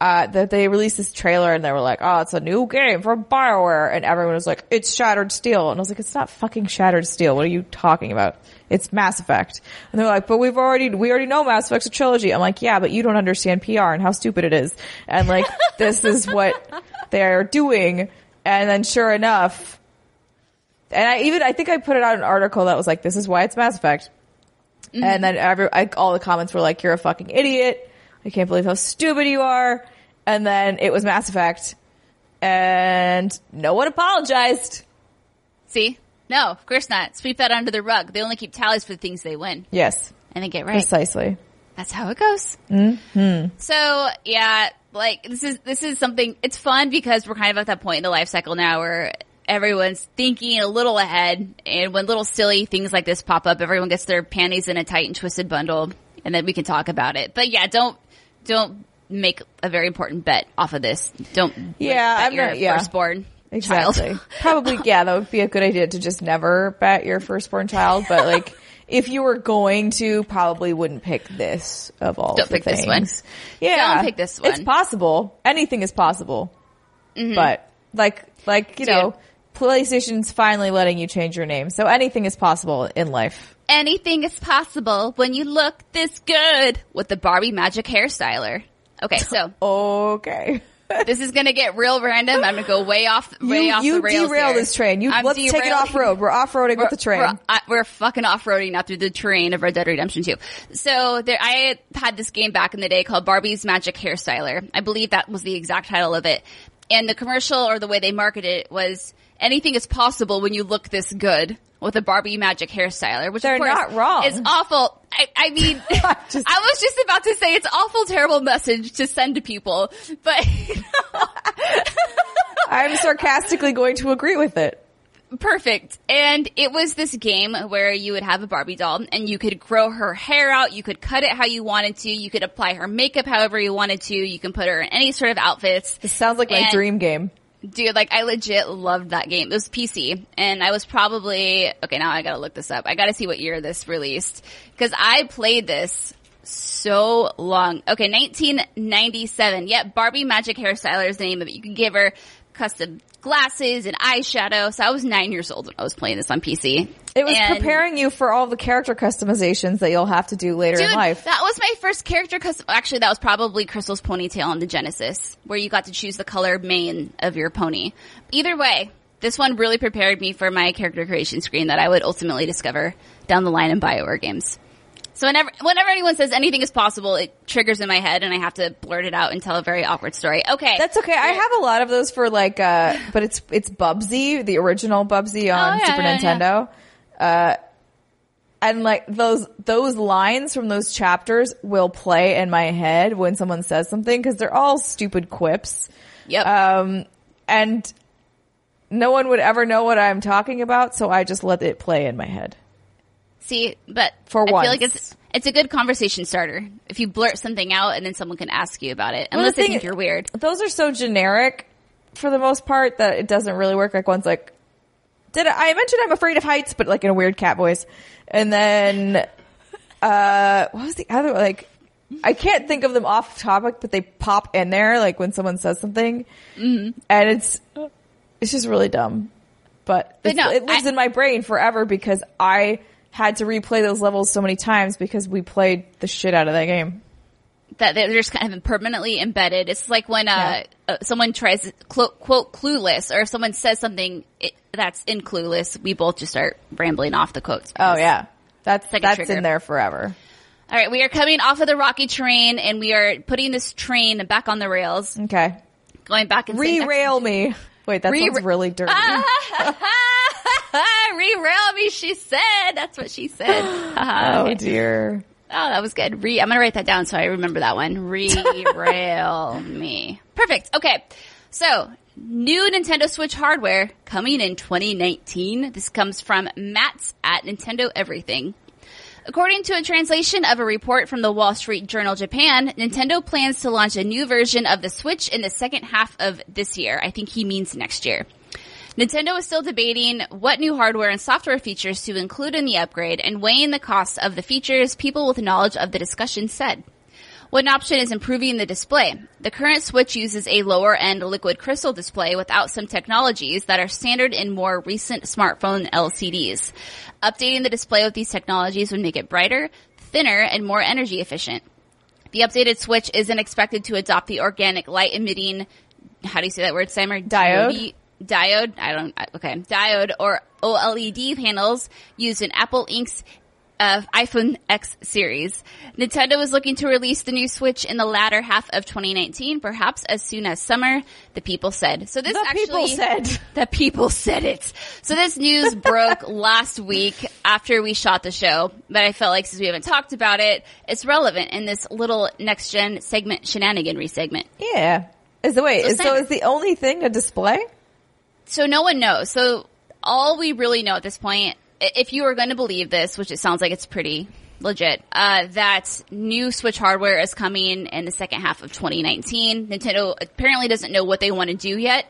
uh, that they released this trailer and they were like, oh, it's a new game from Bioware. And everyone was like, it's Shattered Steel. And I was like, it's not fucking Shattered Steel. What are you talking about? It's Mass Effect. And they're like, but we've already, we already know Mass Effect's a trilogy. I'm like, yeah, but you don't understand PR and how stupid it is. And like, this is what they're doing. And then sure enough, and I even, I think I put it out an article that was like, this is why it's Mass Effect. And then every, I, all the comments were like, you're a fucking idiot. I can't believe how stupid you are. And then it was Mass Effect and no one apologized. See? No, of course not. Sweep that under the rug. They only keep tallies for the things they win. Yes, And they get right. precisely. That's how it goes. Mm-hmm. So yeah, like this is this is something. It's fun because we're kind of at that point in the life cycle now where everyone's thinking a little ahead, and when little silly things like this pop up, everyone gets their panties in a tight and twisted bundle, and then we can talk about it. But yeah, don't don't make a very important bet off of this. Don't Yeah, I'm your not- yeah. firstborn Exactly. child. Probably, yeah, that would be a good idea to just never bet your firstborn child. But like, if you were going to, probably wouldn't pick this of all Don't the pick this one. things. Yeah, Don't pick this one. It's possible. Anything is possible. Mm-hmm. But like, like you Dude. know, PlayStation's finally letting you change your name, so anything is possible in life. Anything is possible when you look this good with the Barbie magic hairstyler. Okay, so Okay. this is gonna get real random. I'm gonna go way off, way you off you the rails. You derail here. this train. You I'm let's take it off road. We're off roading with the train. We're, I- we're fucking off-roading now through the terrain of Red Dead Redemption 2. So there, I had this game back in the day called Barbie's Magic Hairstyler. I believe that was the exact title of it. And the commercial or the way they marketed it was anything is possible when you look this good with a Barbie magic hairstyler, which They're of course not wrong. is awful. I, I mean, Just- I was just about to say it's awful, terrible message to send to people, but I'm sarcastically going to agree with it. Perfect. And it was this game where you would have a Barbie doll and you could grow her hair out, you could cut it how you wanted to, you could apply her makeup however you wanted to, you can put her in any sort of outfits. This sounds like my dream game. Dude, like I legit loved that game. It was PC and I was probably, okay, now I gotta look this up. I gotta see what year this released. Cause I played this so long. Okay, 1997. Yep, Barbie Magic Hairstyler is the name of it. You can give her custom glasses and eyeshadow. So I was nine years old when I was playing this on PC. It was And- preparing you for all the character customizations that you'll have to do later Dude, in life. that was my first character custom. Actually, that was probably Crystal's Pony Tale on the Genesis, where you got to choose the color mane of your pony. Either way, this one really prepared me for my character creation screen that I would ultimately discover down the line in Bioware games. So whenever, whenever anyone says anything is possible, it triggers in my head and I have to blurt it out and tell a very awkward story. Okay. That's okay. I have a lot of those for like, uh, but it's, it's Bubsy, the original Bubsy on Oh, yeah, Super yeah, Nintendo. Uh, and like those, those lines from those chapters will play in my head when someone says something because they're all stupid quips. yep. Um, and no one would ever know what I'm talking about, so I just let it play in my head. See, but For I once. feel like it's, it's a good conversation starter. If you blurt something out and then someone can ask you about it. Well, the Unless they think you're weird. Those are so generic for the most part that it doesn't really work. Like one's like, did I, I mentioned I'm afraid of heights, but like in a weird cat voice. And then, uh, what was the other, one? like, I can't think of them off topic, but they pop in there, like when someone says something. Mm-hmm. And it's, it's just really dumb. But, But no, it lives I- in my brain forever because I had to replay those levels so many times because we played the shit out of that game. that they're just kind of permanently embedded. It's like when uh, uh someone tries to quote, quote clueless, or if someone says something it, that's in clueless, we both just start rambling off the quotes. Oh yeah. That's, like that's trigger. in there forever. All right, we are coming off of the rocky train, and we are putting this train back on the rails, Okay. going back and Re-rail me. Wait, that Re- sounds really dirty. Re-rail me, she said. That's what she said. oh dear. Oh, that was good. Re, I'm gonna write that down so I remember that one. Re-rail me. Perfect. Okay. So, new Nintendo Switch hardware coming in 2019. This comes from Matt's at Nintendo Everything. According to a translation of a report from the Wall Street Journal Japan, Nintendo plans to launch a new version of the Switch in the second half of this year. I think he means next year. Nintendo is still debating what new hardware and software features to include in the upgrade and weighing the costs of the features, people with knowledge of the discussion said. One option is improving the display. The current Switch uses a lower end liquid crystal display without some technologies that are standard in more recent smartphone LCDs. Updating the display with these technologies would make it brighter, thinner, and more energy efficient. The updated Switch isn't expected to adopt the organic light emitting, how do you say that word, Simon? Diode? Diode, I don't, okay, diode or OLED panels used in Apple Inc.'s uh, iPhone X series. Nintendo is looking to release the new Switch in the latter half of 2019, perhaps as soon as summer, the people said. So this The actually, people said. the people said it. So this news broke last week after we shot the show, but I felt like since we haven't talked about it, it's relevant in this little next gen segment shenaniganry segment. Yeah. Is the wait, So is, so is the only thing a display? So no one knows. So all we really know at this point, if you are going to believe this, which it sounds like it's pretty legit, uh, that new Switch hardware is coming in the second half of 2019. Nintendo apparently doesn't know what they want to do yet,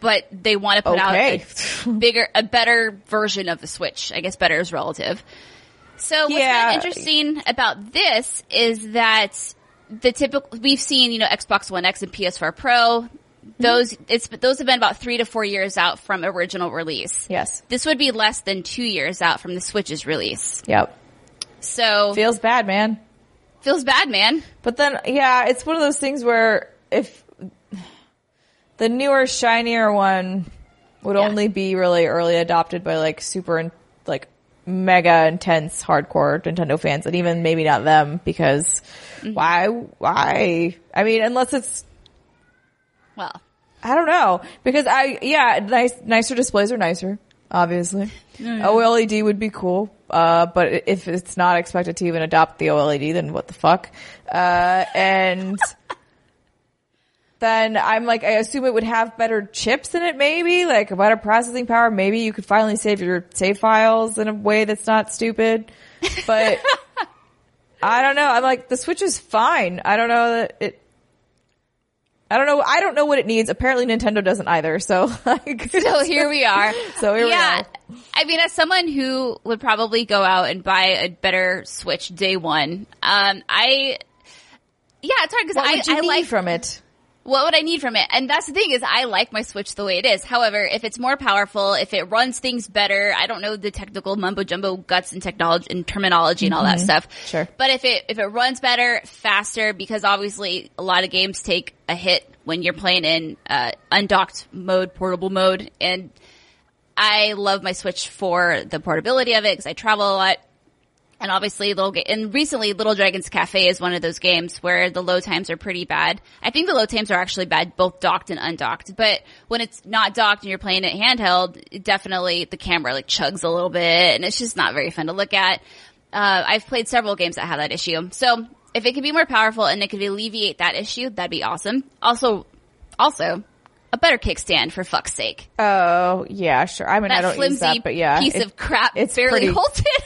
but they want to put Okay. out a bigger, a better version of the Switch. I guess better is relative. So what's Yeah. kind of interesting about this is that the typical we've seen, you know, Xbox One X and PS4 Pro. Those it's those have been about three to four years out from original release. Yes. This would be less than two years out from the Switch's release. Yep. So Feels bad, man. feels bad, man. But then, yeah, it's one of those things where if the newer, shinier one would Yeah. only be really early adopted by like super, in, like mega intense hardcore Nintendo fans, and even maybe not them because Mm-hmm. why? Why? I mean, unless it's Well, I don't know because I yeah, nice nicer displays are nicer. Obviously, OLED would be cool, uh, but if it's not expected to even adopt the OLED, then what the fuck? Uh, and then I'm like, I assume it would have better chips in it, maybe like a better processing power. Maybe you could finally save your save files in a way that's not stupid, but. I don't know. I'm like, the Switch is fine. I don't know that it, I don't know. I don't know what it needs. Apparently Nintendo doesn't either. So like, so here we are. So here we are. yeah. I mean, as someone who would probably go out and buy a better Switch day one, um, I, yeah, it's hard because I, I like from it? What would I need from it? And that's the thing is I like my Switch the way it is. However, if it's more powerful, if it runs things better, I don't know the technical mumbo jumbo guts and technology and terminology and all that stuff. Mm-hmm. Sure. But if it, if it runs better, faster, because obviously a lot of games take a hit when you're playing in, uh, undocked mode, portable mode. And I love my Switch for the portability of it because I travel a lot. And obviously, little and recently, Little Dragons Cafe is one of those games where the load times are pretty bad. I think the load times are actually bad, both docked and undocked. But when it's not docked and you're playing it handheld, it definitely the camera like chugs a little bit, and it's just not very fun to look at. Uh, I've played several games that have that issue. So if it could be more powerful and it could alleviate that issue, that'd be awesome. Also, also a better kickstand for fuck's sake. Oh yeah, sure. I mean, That I don't flimsy use that, but yeah, piece it- of crap it's barely pretty- holds it.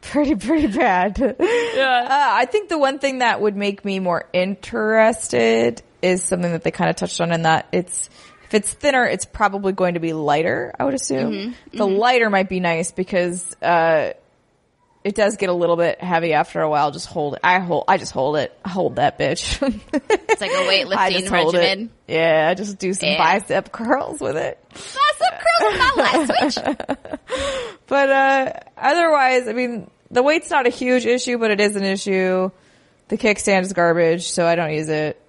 Pretty pretty bad. Yeah. Uh, I think the one thing that would make me more interested is something that they kind of touched on in that it's if it's thinner, it's probably going to be lighter. I would assume Mm-hmm. the lighter might be nice because uh, it does get a little bit heavy after a while. Just hold it. I hold. I just hold it. Hold that bitch. It's like a weightlifting regimen. it. Yeah, I just do some Yeah. bicep curls with it. Awesome curls on my last switch. But uh otherwise, I mean, the weight's not a huge issue, but it is an issue. The kickstand is garbage, so I don't use it.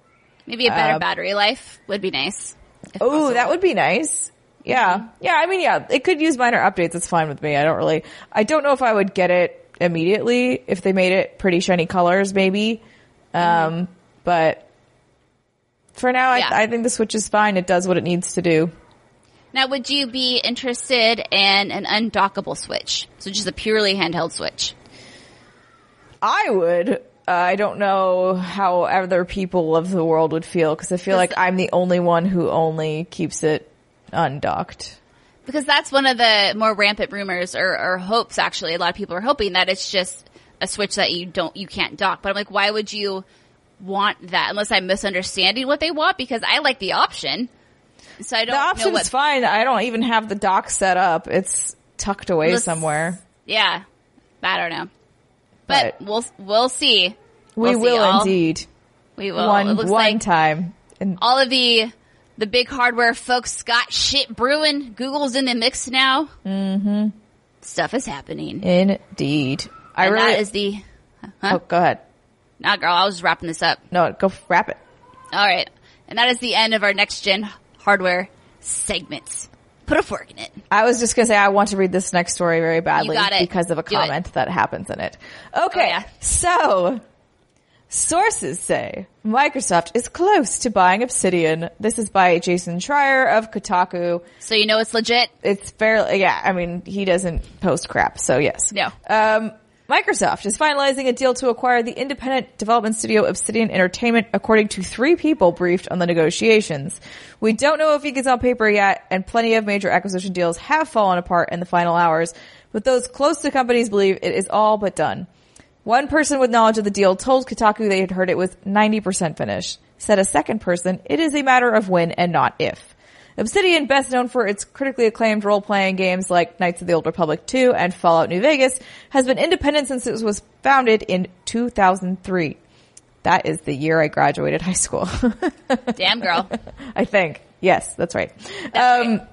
Maybe a better Uh, battery life would be nice. Oh, that would be nice. Yeah. Yeah, I mean, yeah, it could use minor updates. It's fine with me. I don't really, I don't know if I would get it immediately if they made it pretty shiny colors, maybe. Um, but for now, Yeah. I, I think the Switch is fine. It does what it needs to do. Now, would you be interested in an undockable switch? So just a purely handheld switch. I would. Uh, I don't know how other people of the world would feel because I feel like I'm the only one who only keeps it undocked. Because that's one of the more rampant rumors or, or hopes actually. A lot of people are hoping that it's just a switch that you don't, you can't dock. But I'm like, why would you want that unless I'm misunderstanding what they want? Because I like the option. So I don't The option's what, fine. I don't even have the dock set up. It's tucked away somewhere. yeah, I don't know. But, But- we'll, we'll see. We We'll see. will All- indeed. We will. it one looks one like time. And all of the the big hardware folks got shit brewing. Google's in the mix now. Mm-hmm. Stuff is happening. indeed. I and really that is the. Oh, go ahead. Nah, girl, I was wrapping this up. No, go wrap it. All right, and that is the end of our next gen hardware segments. Put a fork in it. I was just gonna say I want to read this next story very badly because of a Do it. comment that happens in it. Okay, Oh, yeah. so sources say Microsoft is close to buying Obsidian. This is by Jason Schreier of Kotaku. So you know it's legit. It's fairly, yeah, I mean, he doesn't post crap, so yes. No. Um, Microsoft is finalizing a deal to acquire the independent development studio Obsidian Entertainment, according to three people briefed on the negotiations. We don't know if it gets on paper yet, and plenty of major acquisition deals have fallen apart in the final hours, but those close to companies believe it is all but done. One person with knowledge of the deal told Kotaku they had heard it was 90% finished. Said a second person, it is a matter of when and not if. Obsidian, best known for its critically acclaimed role-playing games like Knights of the Old Republic 2 and Fallout New Vegas, has been independent since it was founded in 2003. That is the year I graduated high school. Damn girl. I think. Yes, that's right. That's um, right.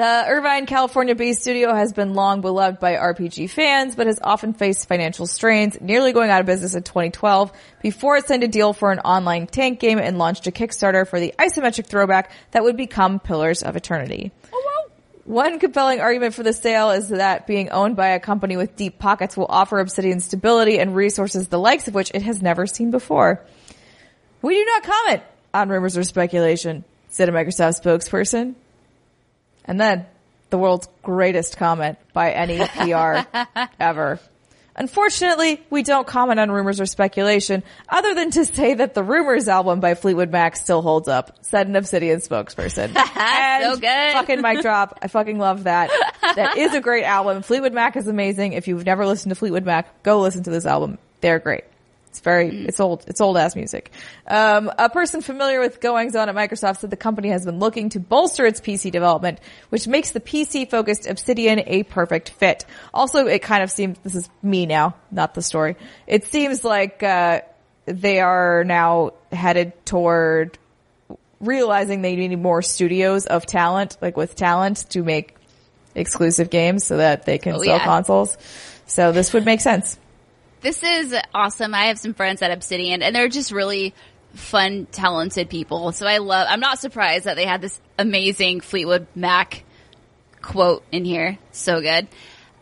The Irvine, California-based studio has been long beloved by RPG fans, but has often faced financial strains, nearly going out of business in 2012 before it signed a deal for an online tank game and launched a Kickstarter for the isometric throwback that would become Pillars of Eternity. Oh, One compelling argument for the sale is that being owned by a company with deep pockets will offer Obsidian stability and resources the likes of which it has never seen before. We do not comment on rumors or speculation, said a Microsoft spokesperson. And then the world's greatest comment by any PR ever. Unfortunately, we don't comment on rumors or speculation other than to say that the Rumors album by Fleetwood Mac still holds up, said an Obsidian spokesperson. and So good. Fucking mic drop. I fucking love that. That is a great album. Fleetwood Mac is amazing. If you've never listened to Fleetwood Mac, go listen to this album. They're great. It's very, it's old, it's old ass music. Um, a person familiar with goings on at Microsoft said the company has been looking to bolster its PC development, which makes the PC focused Obsidian a perfect fit. Also, it kind of seems, this is me now, not the story. It seems like, uh, they are now headed toward realizing they need more studios of talent, like with talent to make exclusive games so that they can Oh, sell yeah. consoles. So this would make sense. This is awesome. I have some friends at Obsidian and they're just really fun, talented people. So I love, I'm not surprised that they had this amazing Fleetwood Mac quote in here. So good.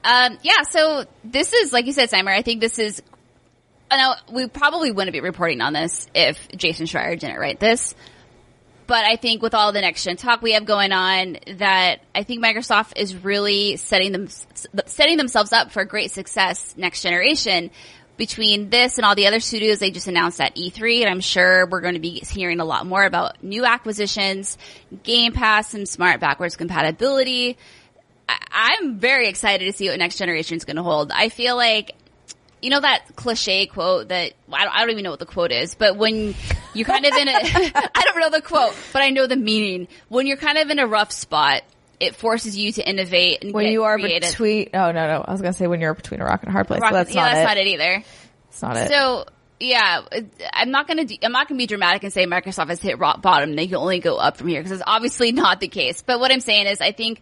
Um, yeah, so this is, like you said, Simon, I think this is, I know we probably wouldn't be reporting on this if Jason Schreier didn't write this. But I think with all the next gen talk we have going on, that I think Microsoft is really setting them setting themselves up for great success next generation. Between this and all the other studios they just announced at E3, and I'm sure we're going to be hearing a lot more about new acquisitions, Game Pass, and smart backwards compatibility. I- I'm very excited to see what next generation is going to hold. I feel like you know that cliche quote that I don't, I don't even know what the quote is, but when you're kind of in a, I don't know the quote, but I know the meaning. When you're kind of in a rough spot, it forces you to innovate and When you are creative. between, oh no, no, I was gonna say when you're between a rock and a hard place. Rock- that's yeah, not that's it. not it either. It's not it. So yeah, I'm not gonna do, I'm not gonna be dramatic and say Microsoft has hit rock bottom. They can only go up from here because it's obviously not the case. But what I'm saying is, I think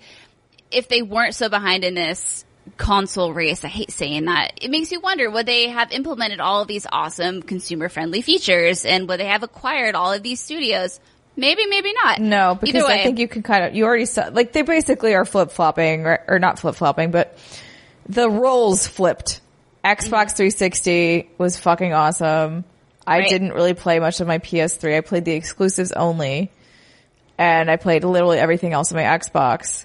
if they weren't so behind in this console race, I hate saying that, it makes you wonder, would they have implemented all of these awesome consumer friendly features and would they have acquired all of these studios? Maybe, maybe not. no, because I think you can kind of, you already saw, like they basically are flip flopping, or, or not flip flopping, but the roles flipped. Xbox mm-hmm. 360 was fucking awesome. I Right. didn't really play much of my PS3. I played the exclusives only. And I played literally everything else on my Xbox.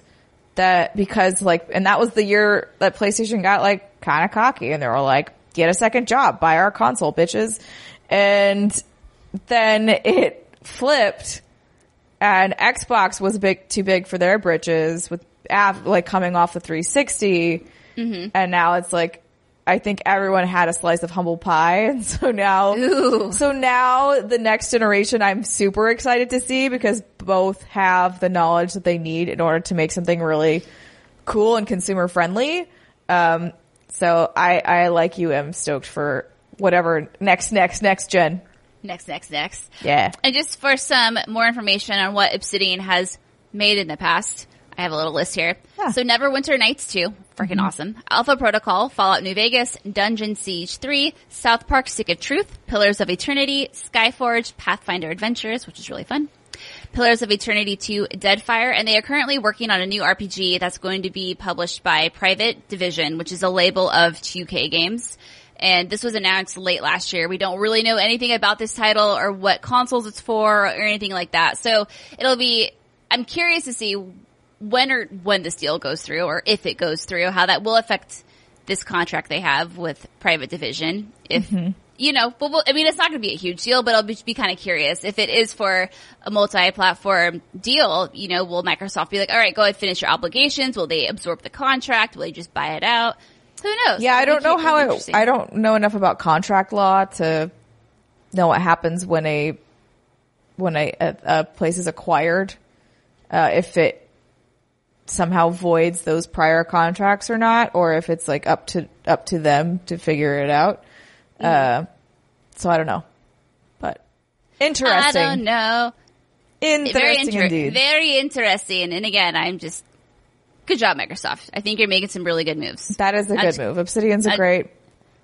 That, because like, and that was the year that PlayStation got like kind of cocky and they were like, get a second job, buy our console, bitches. And then it flipped and Xbox was a bit too big for their britches with like coming off the 360 Mm-hmm. and now it's like I think everyone had a slice of humble pie and so now Ooh. so now the next generation I'm super excited to see because both have the knowledge that they need in order to make something really cool and consumer friendly um so I I like you am stoked for whatever next next next gen next, next, next. yeah And just for some more information on what Obsidian has made in the past, I have a little list here. Yeah. So Neverwinter Nights 2, freaking mm-hmm. awesome. Alpha Protocol, Fallout New Vegas, Dungeon Siege 3, South Park Stick of Truth, Pillars of Eternity, Skyforge, Pathfinder Adventures, which is really fun. Pillars of Eternity 2 Deadfire, and they are currently working on a new RPG that's going to be published by Private Division, which is a label of 2K games. And this was announced late last year. We don't really know anything about this title or what consoles it's for or anything like that. So it'll be, I'm curious to see when or when this deal goes through or if it goes through, how that will affect this contract they have with Private Division. If, you know, but we'll, I mean, it's not going to be a huge deal, but I'll be, be kind of curious if it is for a multi-platform deal. You know, will Microsoft be like, all right, go ahead, finish your obligations? Will they absorb the contract? Will they just buy it out? Who knows? Yeah, I don't know how it. I don't know enough about contract law to know what happens when a when a, a, a place is acquired. Uh, if it somehow voids those prior contracts or not, or if it's like up to up to them to figure it out. Uh, so I don't know, but interesting. I don't know. Very, interesting inter- indeed. very interesting. And again, I'm just good job, Microsoft. I think you're making some really good moves. That is a good move. Obsidian's a great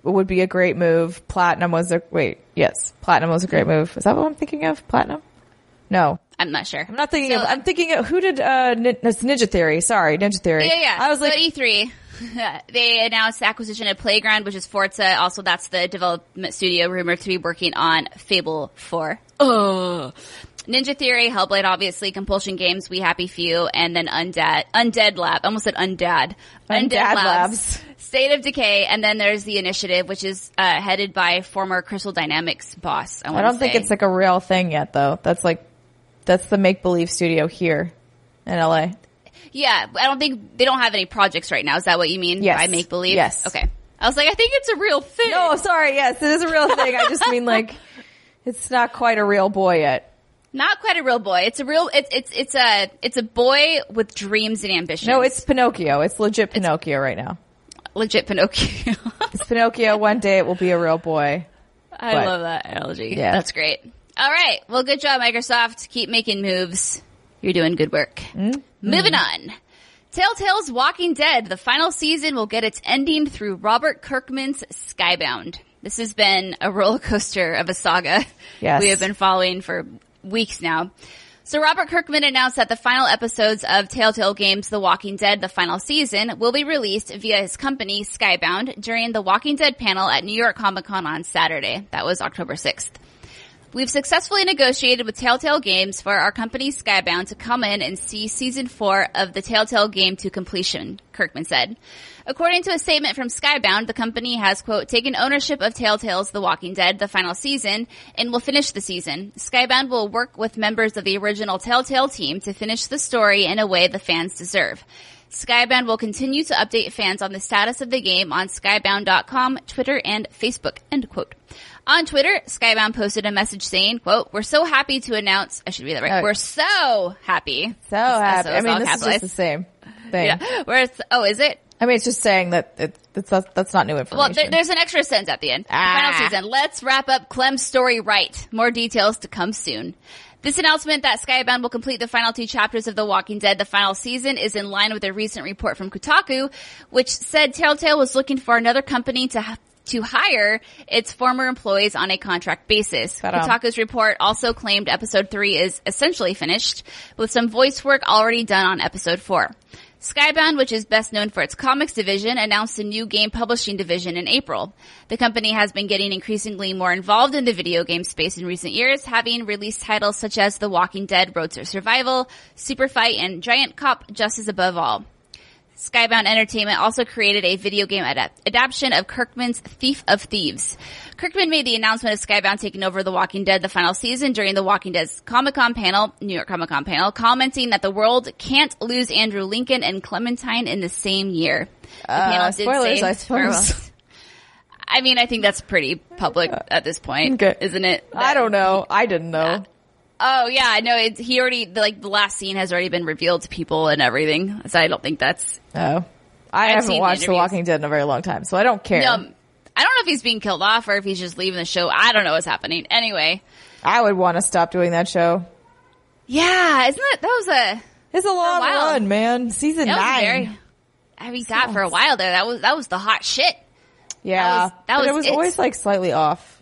would be a great move. Platinum was a wait, yes, Platinum was a great move. Is that what I'm thinking of? Platinum? No, I'm not sure. I'm not thinking So- of. I'm thinking of who did uh Ninja Theory. Sorry, Ninja Theory. Yeah, yeah. I was like, at E3, they announced the acquisition of Playground, which is Forza. Also, that's the development studio rumored to be working on Fable 4. Oh. Ninja Theory, Hellblade, obviously, Compulsion Games, We Happy Few, and then Undead, Undead Lab. I almost said Undad. Undead Labs. State of Decay, and then there's the Initiative, which is uh, headed by former Crystal Dynamics boss. I, I don't think it's like a real thing yet, though. That's like that's the make believe studio here in LA. Yeah, I don't think they don't have any projects right now. Is that what you mean Yes. by make believe? Yes. Okay. I was like, I think it's a real thing. No, sorry. Yes, it is a real thing. I just mean like it's not quite a real boy yet. Not quite a real boy. It's a real. It's it's it's a it's a boy with dreams and ambitions. No, it's Pinocchio. It's legit Pinocchio right now. legit Pinocchio. It's Pinocchio. One day it will be a real boy. I But- love that analogy. Yeah. that's great. All right. Well, good job, Microsoft. Keep making moves. You're doing good work. Mm-hmm. Moving on. Telltale's Walking Dead, the final season will get its ending through Robert Kirkman's Skybound. This has been a roller coaster of a saga Yes. we have been following for weeks now. So Robert Kirkman announced that the final episodes of Telltale Games The Walking Dead, the final season, will be released via his company Skybound during the Walking Dead panel at New York Comic Con on Saturday. That was October 6th. We've successfully negotiated with Telltale Games for our company Skybound to come in and see season four of the Telltale game to completion, Kirkman said. According to a statement from Skybound, the company has, quote, taken ownership of Telltale's The Walking Dead, the final season, and will finish the season. Skybound will work with members of the original Telltale team to finish the story in a way the fans deserve. Skybound will continue to update fans on the status of the game on skybound.com, Twitter, and Facebook, end quote. On Twitter, Skybound posted a message saying, quote, we're so happy to announce, I should read that right. Oh. We're so happy. So happy. I mean, this is just the same thing. Yeah. Where it's, oh, is it? I mean, it's just saying that it, it's that's, that's not new information. Well, there, there's an extra sentence at the end. Ah. Final season. Let's wrap up Clem's story right. More details to come soon. This announcement that Skybound will complete the final two chapters of The Walking Dead, the final season, is in line with a recent report from Kotaku, which said Telltale was looking for another company to ha- to hire its former employees on a contract basis. Ta-da. Kotaku's report also claimed episode three is essentially finished, with some voice work already done on episode four. Skybound, which is best known for its comics division, announced a new game publishing division in April. The company has been getting increasingly more involved in the video game space in recent years, having released titles such as The Walking Dead Road to Survival, Super Fight, and Giant Cop Justice Above All. Skybound Entertainment also created a video game adap- adaptation of Kirkman's Thief of Thieves. Kirkman made the announcement of Skybound taking over The Walking Dead the final season during the Walking Dead's Comic-Con panel, New York Comic-Con panel, commenting that the world can't lose Andrew Lincoln and Clementine in the same year. The Uh, spoilers, I suppose. I mean, I think that's pretty public at this point, Okay. isn't it? I don't know. I didn't know. Oh yeah, I know. It's, he already like the last scene has already been revealed to people and everything. So I don't think that's Oh, I I've haven't seen the watched The. Walking Dead in a very long time, so I don't care. No, I don't know if he's being killed off or if he's just leaving the show. I don't know what's happening. Anyway, I would want to stop doing that show. yeah, isn't that that was a It's a long while. run, man. Season that nine. very. I mean, that for a while there. That was that was the hot shit. yeah, that was- that but was it was it. always like slightly off.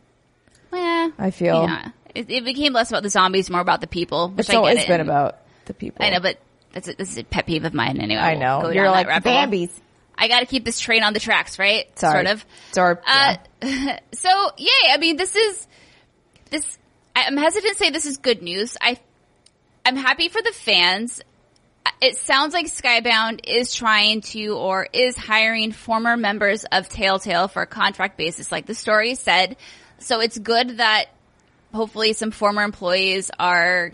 Yeah, I feel. yeah, It, it became less about the zombies, more about the people. Which It's I always been about the people. I know, but that's a, this is a pet peeve of mine anyway. I know. You're like. Bambi's. I got to keep this train on the tracks, right? Sorry. Sort of. Our- Uh, so yay! I mean, this is this. I'm hesitant to say this is good news. I I'm happy for the fans. It sounds like Skybound is trying to or is hiring former members of Telltale for a contract basis, like the story said. So it's good that hopefully some former employees are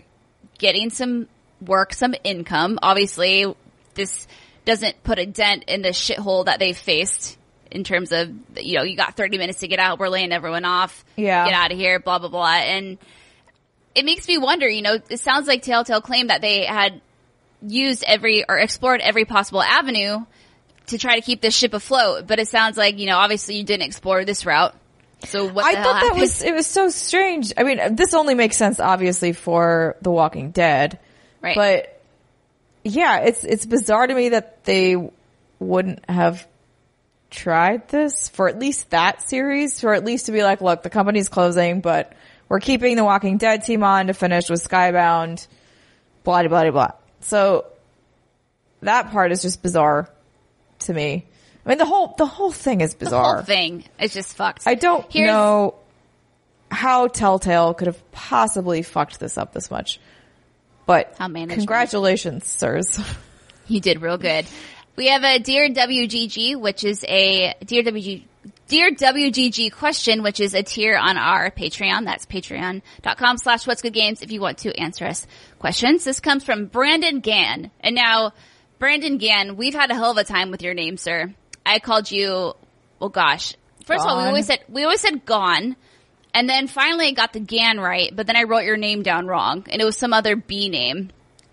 getting some work, some income. Obviously, this doesn't put a dent in the shithole that they've faced in terms of, you know, you got 30 minutes to get out. We're laying everyone off. Yeah. Get out of here, blah, blah, blah. And it makes me wonder, you know, it sounds like Telltale claimed that they had used every or explored every possible avenue to try to keep this ship afloat. But it sounds like, you know, obviously you didn't explore this route. So what I thought that was it was so strange. I mean, this only makes sense obviously for The Walking Dead, right. but yeah, it's it's bizarre to me that they wouldn't have tried this for at least that series, or at least to be like, look, the company's closing, but we're keeping the Walking Dead team on to finish with Skybound, blah blah blah blah. So that part is just bizarre to me. I mean, the whole the whole thing is the bizarre. whole thing is just fucked. I don't Here's- know how Telltale could have possibly fucked this up this much. But How congratulations, sirs. You did real good. We have a Dear WGG, which is a Dear WG, Dear WGG question, which is a tier on our Patreon. That's patreon.com slash what's good games if you want to answer us questions. This comes from Brandon Gann. And now, Brandon Gann, we've had a hell of a time with your name, sir. I called you, well gosh. First of all, we always said, we always said gone. And then finally I got the Gan right, but then I wrote your name down wrong. And it was some other B name.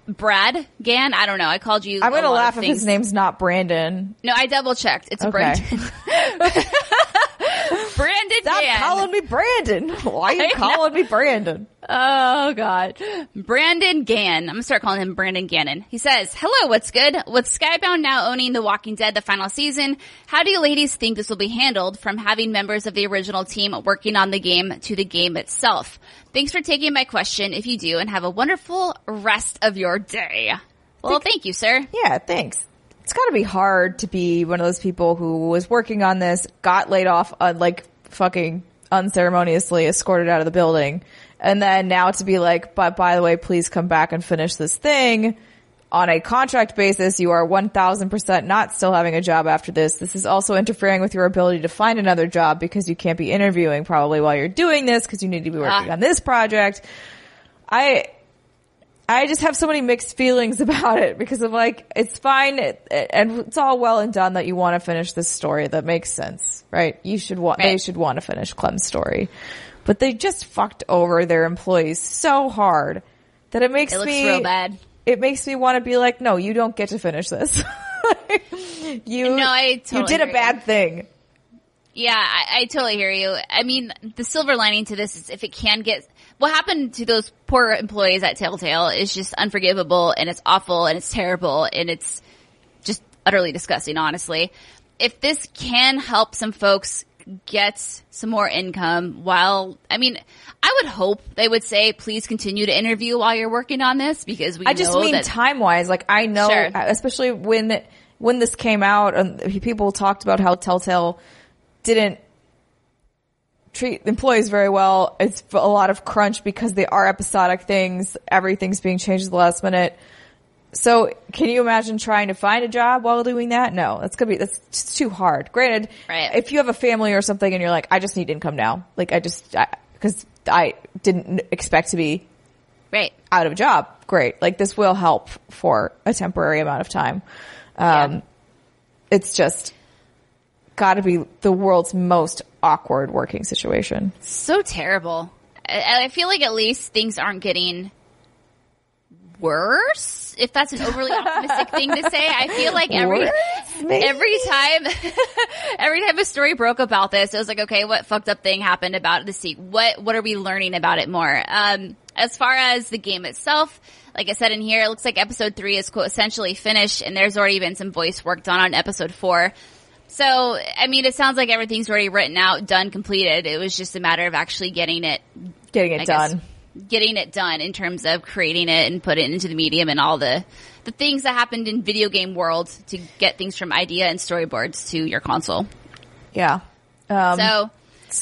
Brad Gan? I don't know. I called you. I'm gonna lot of laugh if his name's not Brandon. No, I double checked. It's Okay. Brandon. Brandon Stop Gann. calling me Brandon. Why are you I know. calling me Brandon? Oh God. Brandon Gann. I'm gonna start calling him Brandon Gannon. He says, Hello, what's good? With Skybound now owning The Walking Dead the final season, how do you ladies think this will be handled from having members of the original team working on the game to the game itself? Thanks for taking my question if you do and have a wonderful rest of your day. Well, thank you, sir. Yeah, thanks. It's gotta be hard to be one of those people who was working on this, got laid off, uh, like fucking unceremoniously escorted out of the building. And then now to be like, but by the way, please come back and finish this thing on a contract basis. You are 1000% not still having a job after this. This is also interfering with your ability to find another job because you can't be interviewing probably while you're doing this because you need to be working Ah. on this project. I, I just have so many mixed feelings about it because I'm like, it's fine it, and it's all well and done that you want to finish this story. That makes sense, right? You should want, they should want to finish Clem's story, but they just fucked over their employees so hard that it makes It me real bad. It makes me want to be like, no, you don't get to finish this. you, No, I you did a hear you. bad thing. Yeah, I, I totally hear you. I mean, the silver lining to this is if it can get, what happened to those poor employees at Telltale is just unforgivable and it's awful and it's terrible and it's just utterly disgusting, honestly. If this can help some folks get some more income while, I mean, I would hope they would say, please continue to interview while you're working on this because we I just mean that time wise. Like I know, Sure. especially when when this came out, and people talked about how Telltale didn't treat employees very well. It's a lot of crunch because they are episodic things. Everything's being changed at the last minute. So, can you imagine trying to find a job while doing that? No, that's gonna be that's just too hard. Granted, Right. if you have a family or something and you're like, I just need income now, like I just because I didn't expect to be right. out of a job, great. Like this will help for a temporary amount of time. Um, Yeah. it's just got to be the world's most awkward working situation. so terrible. I, I feel like at least things aren't getting worse. If that's an overly optimistic thing to say, I feel like every Worse, every time every time a story broke about this, it was like, okay, what fucked up thing happened about the sequel? What what are we learning about it more? Um, as far as the game itself, like I said in here, it looks like episode three is quote essentially finished, and there's already been some voice work done on episode four. So, I mean, it sounds like everything's already written out, done, completed. It was just a matter of actually getting it Getting it I guess, done. getting it done in terms of creating it and put it into the medium and all the the things that happened in video game world to get things from idea and storyboards to your console. Yeah. Um, so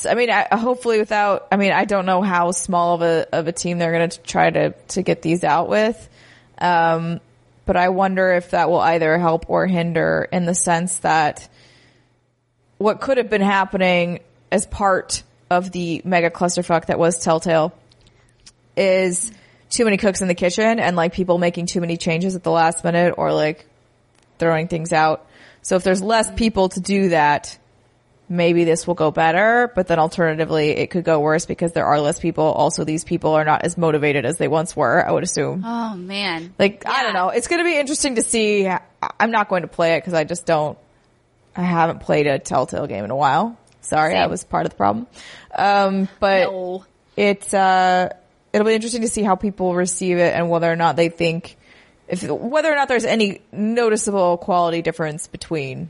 I mean, I, hopefully without, I mean, I don't know how small of a, of a team they're going to try to, to get these out with. Um, but I wonder if that will either help or hinder in the sense that what could have been happening as part of the mega clusterfuck that was Telltale is too many cooks in the kitchen and like people making too many changes at the last minute or like throwing things out. So if there's less people to do that, maybe this will go better, but then alternatively it could go worse because there are less people. Also, these people are not as motivated as they once were, I would assume. Oh man. Like, I don't know. It's going to be interesting to see. I'm not going to play it because I just don't, I haven't played a Telltale game in a while. Sorry, I was part of the problem. Um, but No. it's, uh, it'll be interesting to see how people receive it and whether or not they think, if, whether or not there's any noticeable quality difference between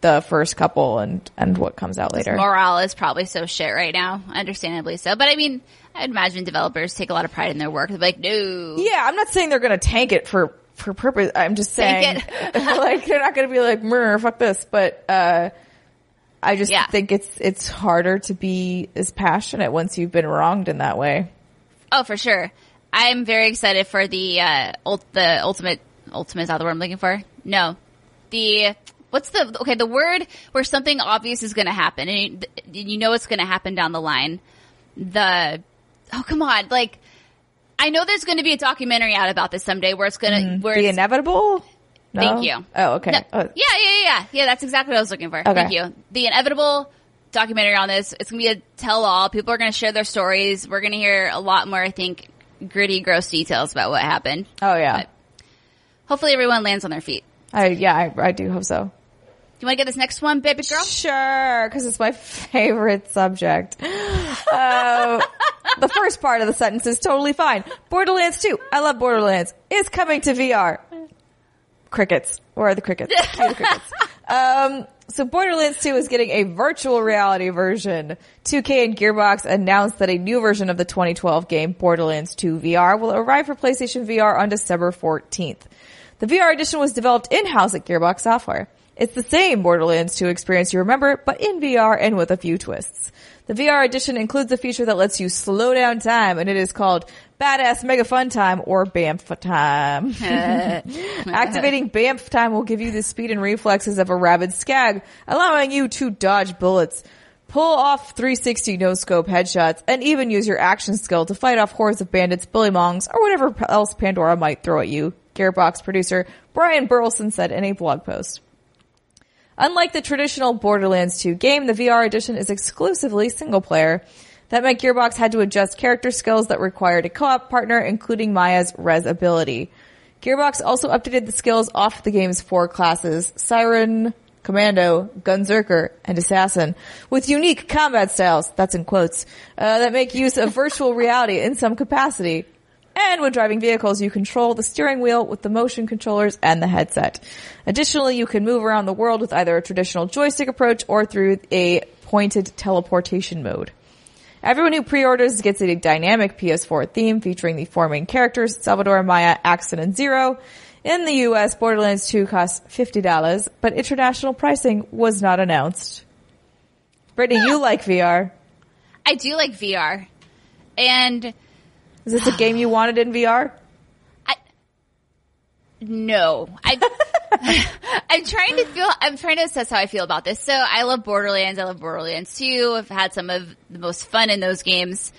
the first couple and, and what comes out later. Morale is probably so shit right now, understandably so. But I mean, I'd imagine developers take a lot of pride in their work. They're like, no. Yeah, I'm not saying they're going to tank it for for purpose. I'm just saying, like they're not going to be like, "Murr, fuck this." But uh, I just Yeah. think it's it's harder to be as passionate once you've been wronged in that way. Oh, for sure. I'm very excited for the uh ult- the ultimate ultimate is that the word I'm looking for? No. The what's the okay, the word where something obvious is going to happen and you, you know it's going to happen down the line. The Oh, come on. Like I know there's going to be a documentary out about this someday where it's going to mm-hmm. where The inevitable. No? Thank you. Oh, okay. No, Oh, yeah, yeah, yeah, yeah. Yeah, that's exactly what I was looking for. Thank you. The inevitable documentary on this. It's gonna be a tell-all. People are gonna share their stories. We're gonna hear a lot more, I think, gritty, gross details about what happened. oh yeah. But- Hopefully, everyone lands on their feet. I yeah, I, I do hope so. You want to get this next one, baby girl? Sure, because it's my favorite subject. Uh, the first part of the sentence is totally fine. Borderlands 2. I love Borderlands. Is coming to VR. Crickets. Where are the crickets? The crickets. Um, so Borderlands 2 is getting a virtual reality version. 2K and Gearbox announced that a new version of the 2012 game Borderlands 2 VR will arrive for PlayStation VR on December 14th. The VR edition was developed in-house at Gearbox Software. It's the same Borderlands 2 experience you remember, but in VR and with a few twists. The VR edition includes a feature that lets you slow down time, and it is called Badass Mega Fun Time or BAMF Time. Activating BAMF Time will give you the speed and reflexes of a rabid skag, allowing you to dodge bullets, pull off 360 no scope headshots, and even use your action skill to fight off hordes of bandits, bullymongs, or whatever else Pandora might throw at you. Gearbox producer Brian Burleson said in a blog post. Unlike the traditional Borderlands 2 game, the VR edition is exclusively single player. That meant Gearbox had to adjust character skills that required a co-op partner, including Maya's res ability. Gearbox also updated the skills off the game's four classes, Siren, Commando, Gunzerker, and Assassin, with unique combat styles, that's in quotes, uh, that make use of virtual reality in some capacity. And when driving vehicles, you control the steering wheel with the motion controllers and the headset. Additionally, you can move around the world with either a traditional joystick approach or through a pointed teleportation mode. Everyone who pre-orders gets a dynamic PS4 theme featuring the four main characters, Salvador, Maya, Axton, and Zero. In the US, Borderlands 2 costs $50, but international pricing was not announced. Brittany, you like VR. I do like VR, and Is this a game you wanted in VR? I no, I I'm trying to feel. I'm trying to assess how I feel about this. So I love Borderlands. I love Borderlands 2. I've had some of the most fun in those games.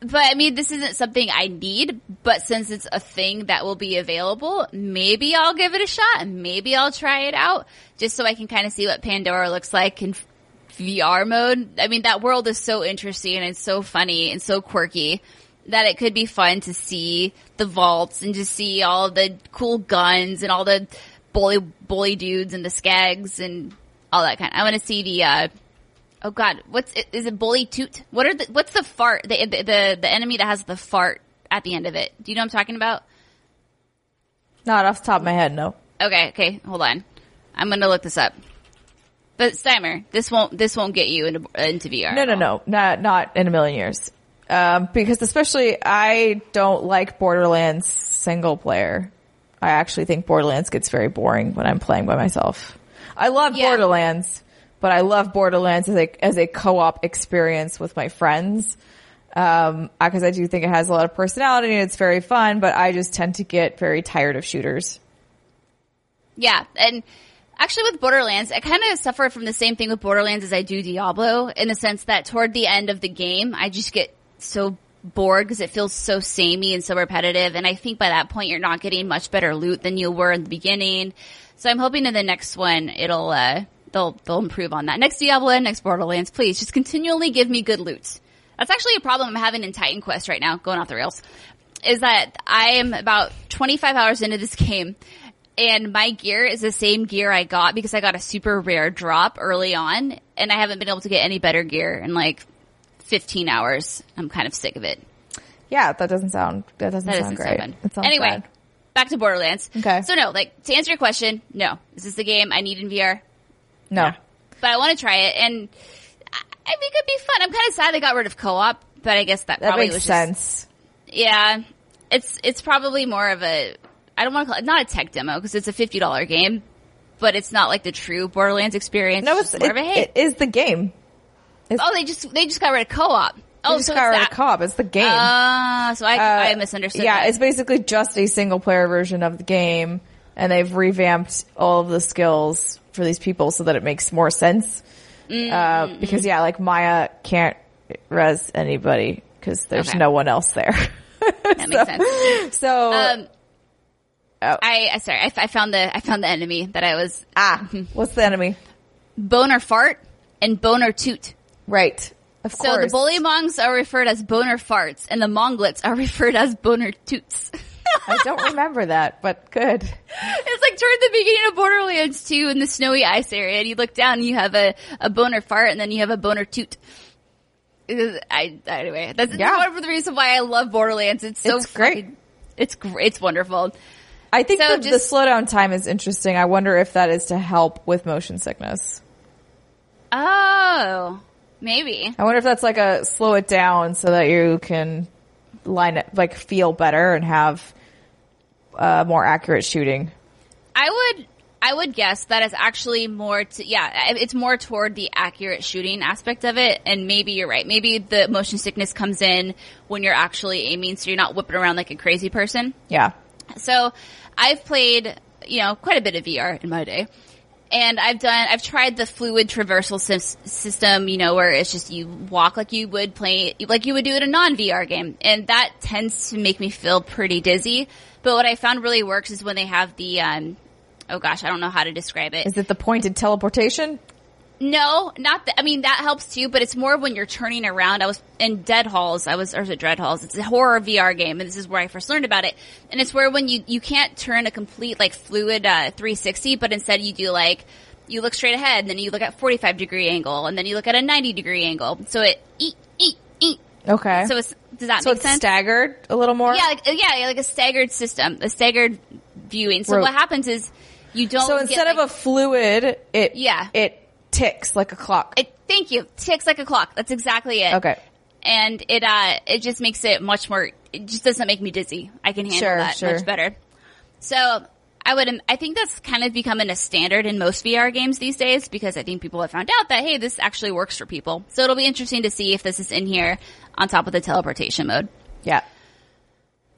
But I mean, this isn't something I need, but since it's a thing that will be available, maybe I'll give it a shot. Maybe I'll try it out just so I can kind of see what Pandora looks like in VR mode. I mean, that world is so interesting and it's so funny and so quirky that it could be fun to see the vaults and just see all the cool guns and all the bully, bully dudes and the skags and all that kind. I want to see the, uh, oh god, what's, is it bully toot? What are the, what's the fart, the, the, the, the enemy that has the fart at the end of it? Do you know what I'm talking about? Not off the top of my head, no. Okay, okay, hold on. I'm gonna look this up. But Steimer, this won't this won't get you into into VR. No, no, no, not not in a million years. Um, because especially I don't like Borderlands single player. I actually think Borderlands gets very boring when I'm playing by myself. I love Yeah. Borderlands, but I love Borderlands as a, as a co-op experience with my friends. Um, because I do think it has a lot of personality and it's very fun, but I just tend to get very tired of shooters. Yeah, and actually with Borderlands, I kind of suffer from the same thing with Borderlands as I do Diablo in the sense that toward the end of the game, I just get so bored because it feels so samey and so repetitive. And I think by that point, you're not getting much better loot than you were in the beginning. So I'm hoping in the next one, it'll, uh, they'll, they'll improve on that. Next Diablo and next Borderlands, please just continually give me good loot. That's actually a problem I'm having in Titan Quest right now, going off the rails, is that I am about 25 hours into this game and my gear is the same gear I got because I got a super rare drop early on and I haven't been able to get any better gear in like 15 hours. I'm kind of sick of it. Yeah, that doesn't sound, that doesn't That sound doesn't great. sound fun. It sounds anyway, bad. back to Borderlands. Okay. So no, like to answer your question, no. Is this the game I need in VR? No. But I want to try it and I I think it'd be fun. I'm kind of sad they got rid of co-op, but I guess that, That probably makes was just- sense. yeah, it's it's probably more of a I don't want to call it not a tech demo because it's a fifty dollar game, but it's not like the true Borderlands experience. No, it's it's, more it, of a hey. it is the game. oh, they just they just got rid of co-op. Oh, just so got it's rid of co-op. It's the game. Ah, so I Uh, I misunderstood. Yeah, that. it's basically just a single player version of the game, and they've revamped all of the skills for these people so that it makes more sense. Mm-hmm. Uh, because yeah, like Maya can't res anybody because there's Okay. no one else there. that makes sense. so Um, Oh. I, I sorry, I, I found the I found the enemy that I was ah, what's the enemy? boner fart and boner toot. Right, of So course. the bullymongs are referred as boner farts, and the monglets are referred as boner toots. I don't remember that, but good. It's like toward the beginning of Borderlands 2 in the snowy ice area, and you look down and you have a, a boner fart, and then you have a boner toot. I, anyway, that's Yeah. one of the reasons why I love Borderlands. It's so It's great. It's great. It's wonderful. I think So the, just- the slowdown time is interesting. I wonder if that is to help with motion sickness. Oh, maybe. I wonder if that's like a slow it down so that you can line it, like feel better and have uh, more accurate shooting. I would, I would guess that it's actually more to, yeah, it's more toward the accurate shooting aspect of it. And maybe you're right. Maybe the motion sickness comes in when you're actually aiming, so you're not whipping around like a crazy person. Yeah. So I've played, you know, quite a bit of VR in my day. And I've done, I've tried the fluid traversal sys- system, you know, where it's just you walk like you would play, like you would do in a non-VR game. And that tends to make me feel pretty dizzy. But what I found really works is when they have the, um, oh gosh, I don't know how to describe it. Is it the pointed teleportation? No, not that. I mean, that helps too, but it's more when you're turning around. I was in Dead Halls. I was, or is it Dread Halls? It's a horror VR game, and this is where I first learned about it. And it's where when you, you can't turn a complete, like, fluid, uh, 360, but instead you do, like, you look straight ahead, and then you look at 45 degree angle, and then you look at a 90 degree angle. So it, eat, eat, eat. Okay. So it's, does that So make it's sense? staggered a little more? yeah, like, yeah, yeah, like a staggered system, a staggered viewing. So Ro- what happens is, you don't So get, instead like, of a fluid, it Yeah. it ticks like a clock. it, thank you, ticks like a clock. That's exactly it. okay. and it uh it just makes it much more it just doesn't make me dizzy i can handle Sure, that sure. much better so i would i think that's kind of becoming a standard in most vr games these days because i think people have found out that hey this actually works for people so it'll be interesting to see if this is in here on top of the teleportation mode Yeah.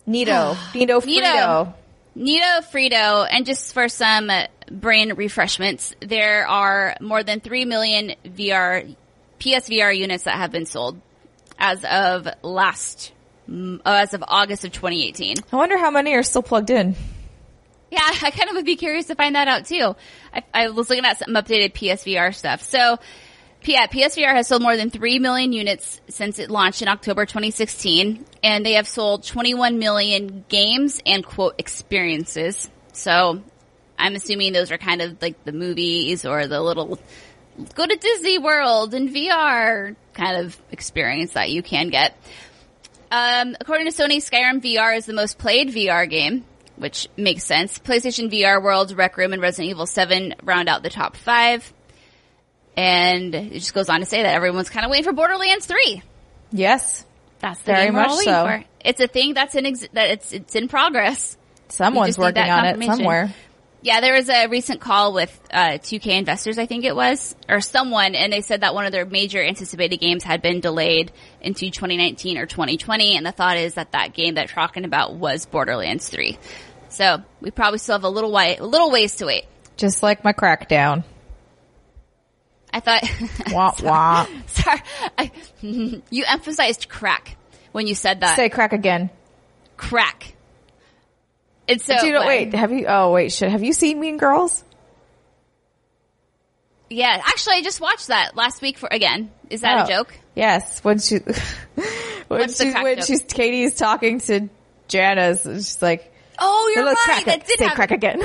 Nito. Nito. Frito. Nito Frito, and just for some uh, brain refreshments, there are more than 3 million VR, PSVR units that have been sold as of last, uh, as of August of 2018. I wonder how many are still plugged in. Yeah, I kind of would be curious to find that out too. I, I was looking at some updated PSVR stuff. So, yeah, PSVR has sold more than 3 million units since it launched in October 2016, and they have sold 21 million games and quote experiences. So, I'm assuming those are kind of like the movies or the little go to Disney World in VR kind of experience that you can get. Um, according to Sony, Skyrim VR is the most played VR game, which makes sense. PlayStation VR World, Rec Room, and Resident Evil 7 round out the top five. And it just goes on to say that everyone's kind of waiting for Borderlands 3. Yes. That's the Very game we're much all waiting so. for. It's a thing that's in ex- that it's it's in progress. Someone's working on it somewhere. Yeah, there was a recent call with uh, 2K investors, I think it was, or someone, and they said that one of their major anticipated games had been delayed into 2019 or 2020, and the thought is that that game that you're talking about was Borderlands 3. So we probably still have a little way, a little ways to wait. Just like my crackdown. I thought, Wah wah. sorry, I, you emphasized crack when you said that. Say crack again. crack. And so, Do you know, when- wait, have you, oh wait, shit, have you seen Mean Girls? yeah, actually, I just watched that last week for again. Is that Oh. a joke? Yes, when she, when What's she, when joke? she's, Cady's talking to Janis, and she's like, Oh, you're "Little right. crack, that did say happen. crack again.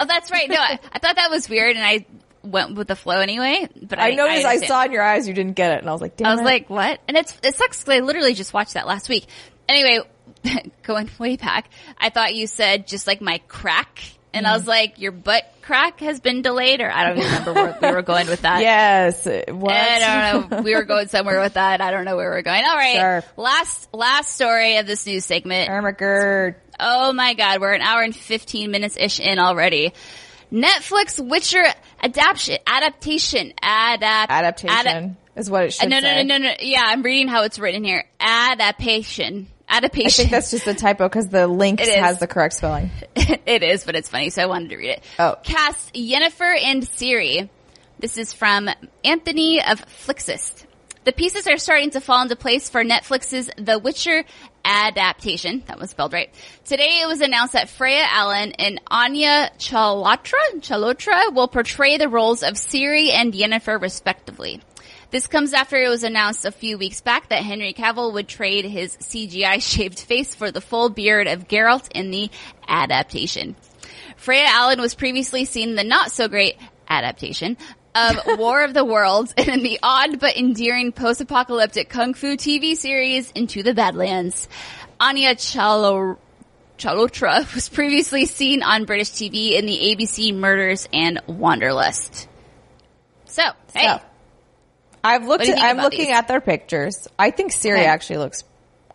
Oh, that's right. No, I, I thought that was weird, and I went with the flow anyway. But I, I noticed, I, understand. saw in your eyes you didn't get it, and I was like, damn I was it. like, what? And it's it sucks 'cause I literally just watched that last week. Anyway, going way back, I thought you said just like my crack, and I was mm-hmm. like, your butt crack has been delayed, or I don't even remember where we were going with that. yes, what? I don't know. We were going somewhere with that. I don't know where we are going. All right. Sure. Last last story of this news segment. Ermiker. Oh my god, we're an hour and 15 minutes ish in already. Netflix Witcher adaptation, adaptation, adapt, Adaptation adap- is what it uh, should no, no, say. no, no, no. Yeah, I'm reading how it's written here. Adaptation. Adaptation. I think that's just a typo because the link has the correct spelling. it is, but it's funny, so I wanted to read it. Oh. Cast Yennefer and Ciri. This is from Anthony of Flixist. The pieces are starting to fall into place for Netflix's The Witcher adaptation. That was spelled right. Today it was announced that Freya Allan and Anya Chalotra, Chalotra will portray the roles of Ciri and Yennefer respectively. This comes after it was announced a few weeks back that Henry Cavill would trade his CGI shaved face for the full beard of Geralt in the adaptation. Freya Allan was previously seen in the not so great adaptation of War of the Worlds and in the odd but endearing post-apocalyptic kung fu TV series Into the Badlands. Anya Chalo- Chalotra was previously seen on British TV in the ABC Murders and Wanderlust. So, hey, So, I've looked. What do you At, I'm looking these? at their pictures. I think Ciri Okay. actually looks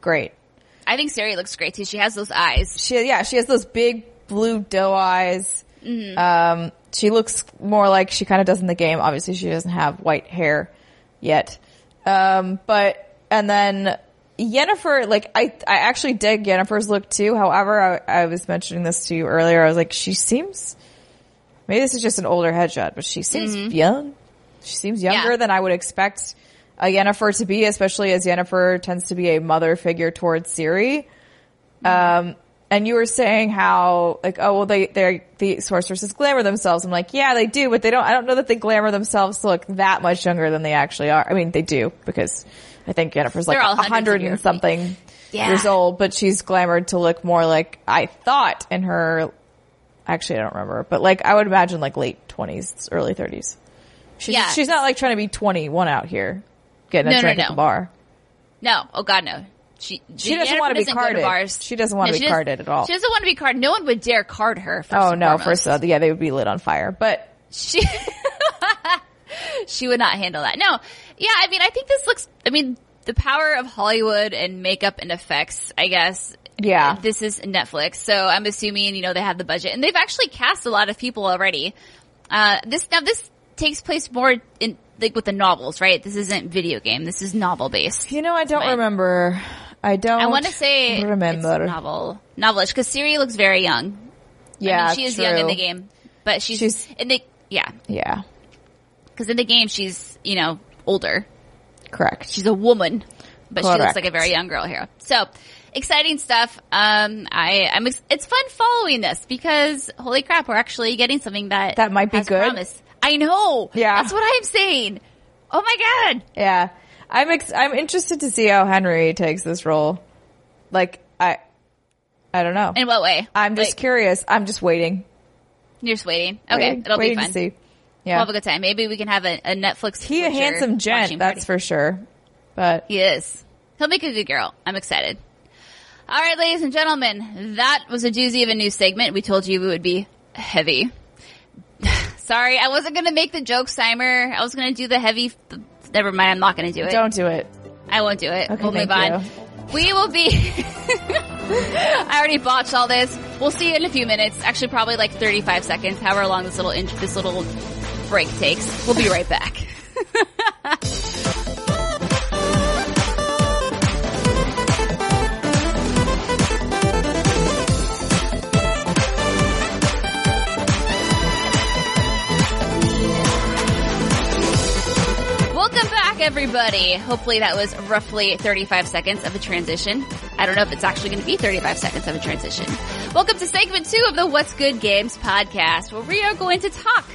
great. I think Ciri looks great too. She has those eyes. She, yeah, she has those big blue doe eyes. Mm-hmm. Um, she looks more like she kind of does in the game. Obviously, she doesn't have white hair yet. Um, but and then Yennefer, like I, I actually dig Yennefer's look too. However, I, I was mentioning this to you earlier. I was like, she seems. Maybe this is just an older headshot, but she seems young. She seems younger Mm-hmm. Yeah. than I would expect a Yennefer to be, especially as Yennefer tends to be a mother figure towards Ciri. Um, and you were saying how like oh well they they the sorceresses glamour themselves. I'm like yeah they do, but they don't. I don't know that they glamour themselves to look that much younger than they actually are. I mean they do because I think Jennifer's like a hundred and something Yeah. years old, but she's glamored to look more like I thought in her. Actually, I don't remember, but like I would imagine like late twenties, early thirties. She's, Yeah. she's not like trying to be 21 out here getting No, a no, drink at no. the bar. No, oh god, no. She She doesn't want to be carded. She doesn't want to No, be carded at all. She doesn't want to be carded. No one would dare card her. Oh no, first of all, yeah, they would be lit on fire. But she she would not handle that. No, yeah, I mean, I think this looks. I mean, the power of Hollywood and makeup and effects. I guess. Yeah. this is Netflix, so I'm assuming you know they have the budget, and they've actually cast a lot of people already. Uh, this now this takes place more in like with the novels, right? This isn't video game. This is novel based. you know, I don't Right. remember. I don't. I want to say remember. it's novel, novelish because Ciri looks very young. Yeah, I mean, she is young in the game, but she's, She's- in the yeah, Yeah, because in the game she's you know older. correct. She's a woman, but she looks like a very young girl here. So exciting stuff. Um, I I'm ex- it's fun following this because holy crap, we're actually getting something that That might be good. Promise. I know. Yeah. that's what I'm saying. Oh my god. yeah, I'm ex- I'm interested to see how Henry takes this role. Like I, I don't know. In what way? I'm just Like, curious. I'm just waiting. You're just waiting. Okay, waiting, it'll waiting be fun. to see. We'll Yeah, have a good time. Maybe we can have a, a Netflix. he a handsome gent, that's for sure. But He is. He'll make a good girl. I'm excited. All right, ladies and gentlemen, that was a doozy of a news segment. We told you it would be heavy. Sorry, I wasn't going to make the joke, Steimer. I was going to do the heavy. Never mind, I'm not going to do it. don't do it. I won't do it. Okay, we'll move on. you. We will be. I already botched all this. We'll see you in a few minutes. Actually, probably like 35 seconds, however long this little this little break takes. We'll be right back. everybody. Hopefully that was roughly 35 seconds of a transition. I don't know if it's actually going to be 35 seconds of a transition. Welcome to segment two of the What's Good Games podcast, where we are going to talk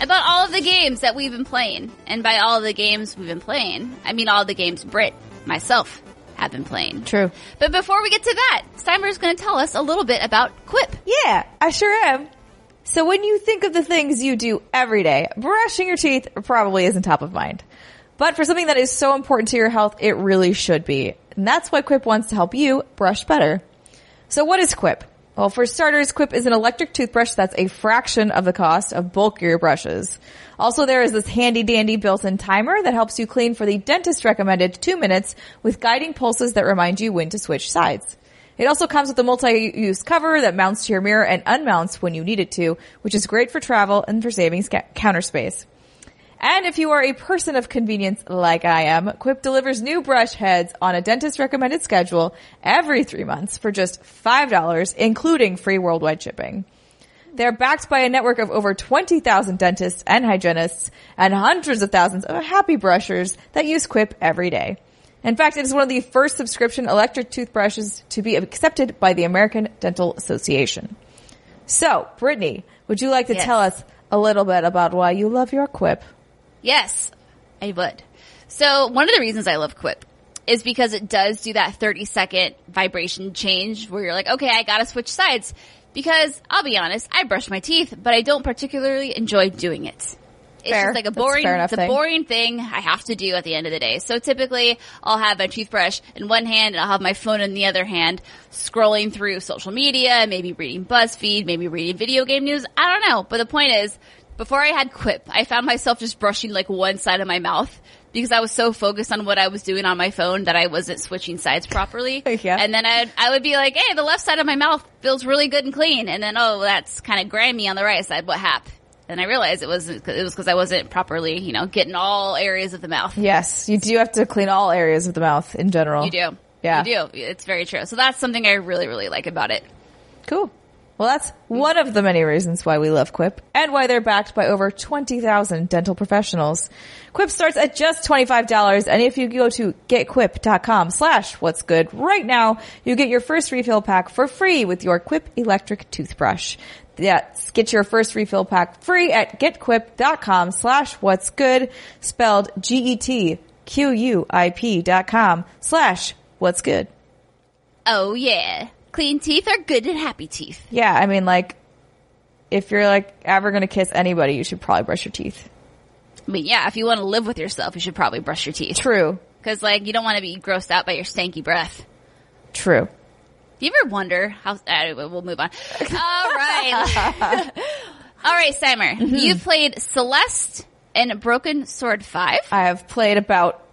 about all of the games that we've been playing. And by all of the games we've been playing, I mean all the games Brit, myself, have been playing. True. But before we get to that, Steimer's going to tell us a little bit about Quip. Yeah, I sure am. So when you think of the things you do every day, brushing your teeth probably isn't top of mind. But for something that is so important to your health, it really should be. And that's why Quip wants to help you brush better. So what is Quip? Well, for starters, Quip is an electric toothbrush that's a fraction of the cost of bulkier brushes. Also, there is this handy dandy built-in timer that helps you clean for the dentist recommended two minutes with guiding pulses that remind you when to switch sides. It also comes with a multi-use cover that mounts to your mirror and unmounts when you need it to, which is great for travel and for saving counter space. And if you are a person of convenience like I am, Quip delivers new brush heads on a dentist recommended schedule every three months for just $5, including free worldwide shipping. They're backed by a network of over 20,000 dentists and hygienists and hundreds of thousands of happy brushers that use Quip every day. In fact, it is one of the first subscription electric toothbrushes to be accepted by the American Dental Association. So, Brittany, would you like to Yes. tell us a little bit about why you love your Quip? Yes, I would. So one of the reasons I love Quip is because it does do that 30 second vibration change where you're like, okay, I gotta switch sides. Because I'll be honest, I brush my teeth, but I don't particularly enjoy doing it. It's Fair. just like a boring, it's a thing. boring thing I have to do at the end of the day. So typically I'll have my toothbrush in one hand and I'll have my phone in the other hand, scrolling through social media, maybe reading BuzzFeed, maybe reading video game news. I don't know. But the point is, before I had Quip, I found myself just brushing like one side of my mouth because I was so focused on what I was doing on my phone that I wasn't switching sides properly. Yeah. And then I'd, I would be like, hey, the left side of my mouth feels really good and clean. And then, oh, that's kind of grimy on the right side. What happened? And I realized it wasn't, it was because I wasn't properly, you know, getting all areas of the mouth. Yes, you do have to clean all areas of the mouth in general. You do. Yeah. You do. It's very true. So that's something I really, really like about it. Cool. Well, that's one of the many reasons why we love Quip and why they're backed by over 20,000 dental professionals. Quip starts at just $25 and if you go to getquip.com slash what's good right now, you get your first refill pack for free with your Quip electric toothbrush. That's get your first refill pack free at getquip.com slash what's good spelled G-E-T-Q-U-I-P dot com slash what's good. Oh yeah. Clean teeth are good and happy teeth. Yeah, I mean, like, if you're like ever gonna kiss anybody, you should probably brush your teeth. I mean, yeah, if you want to live with yourself, you should probably brush your teeth. True. Cause like, you don't want to be grossed out by your stanky breath. True. Do you ever wonder how, anyway, we'll move on. All right. All right, Steimer. Mm-hmm. You played Celeste and Broken Sword 5. I have played about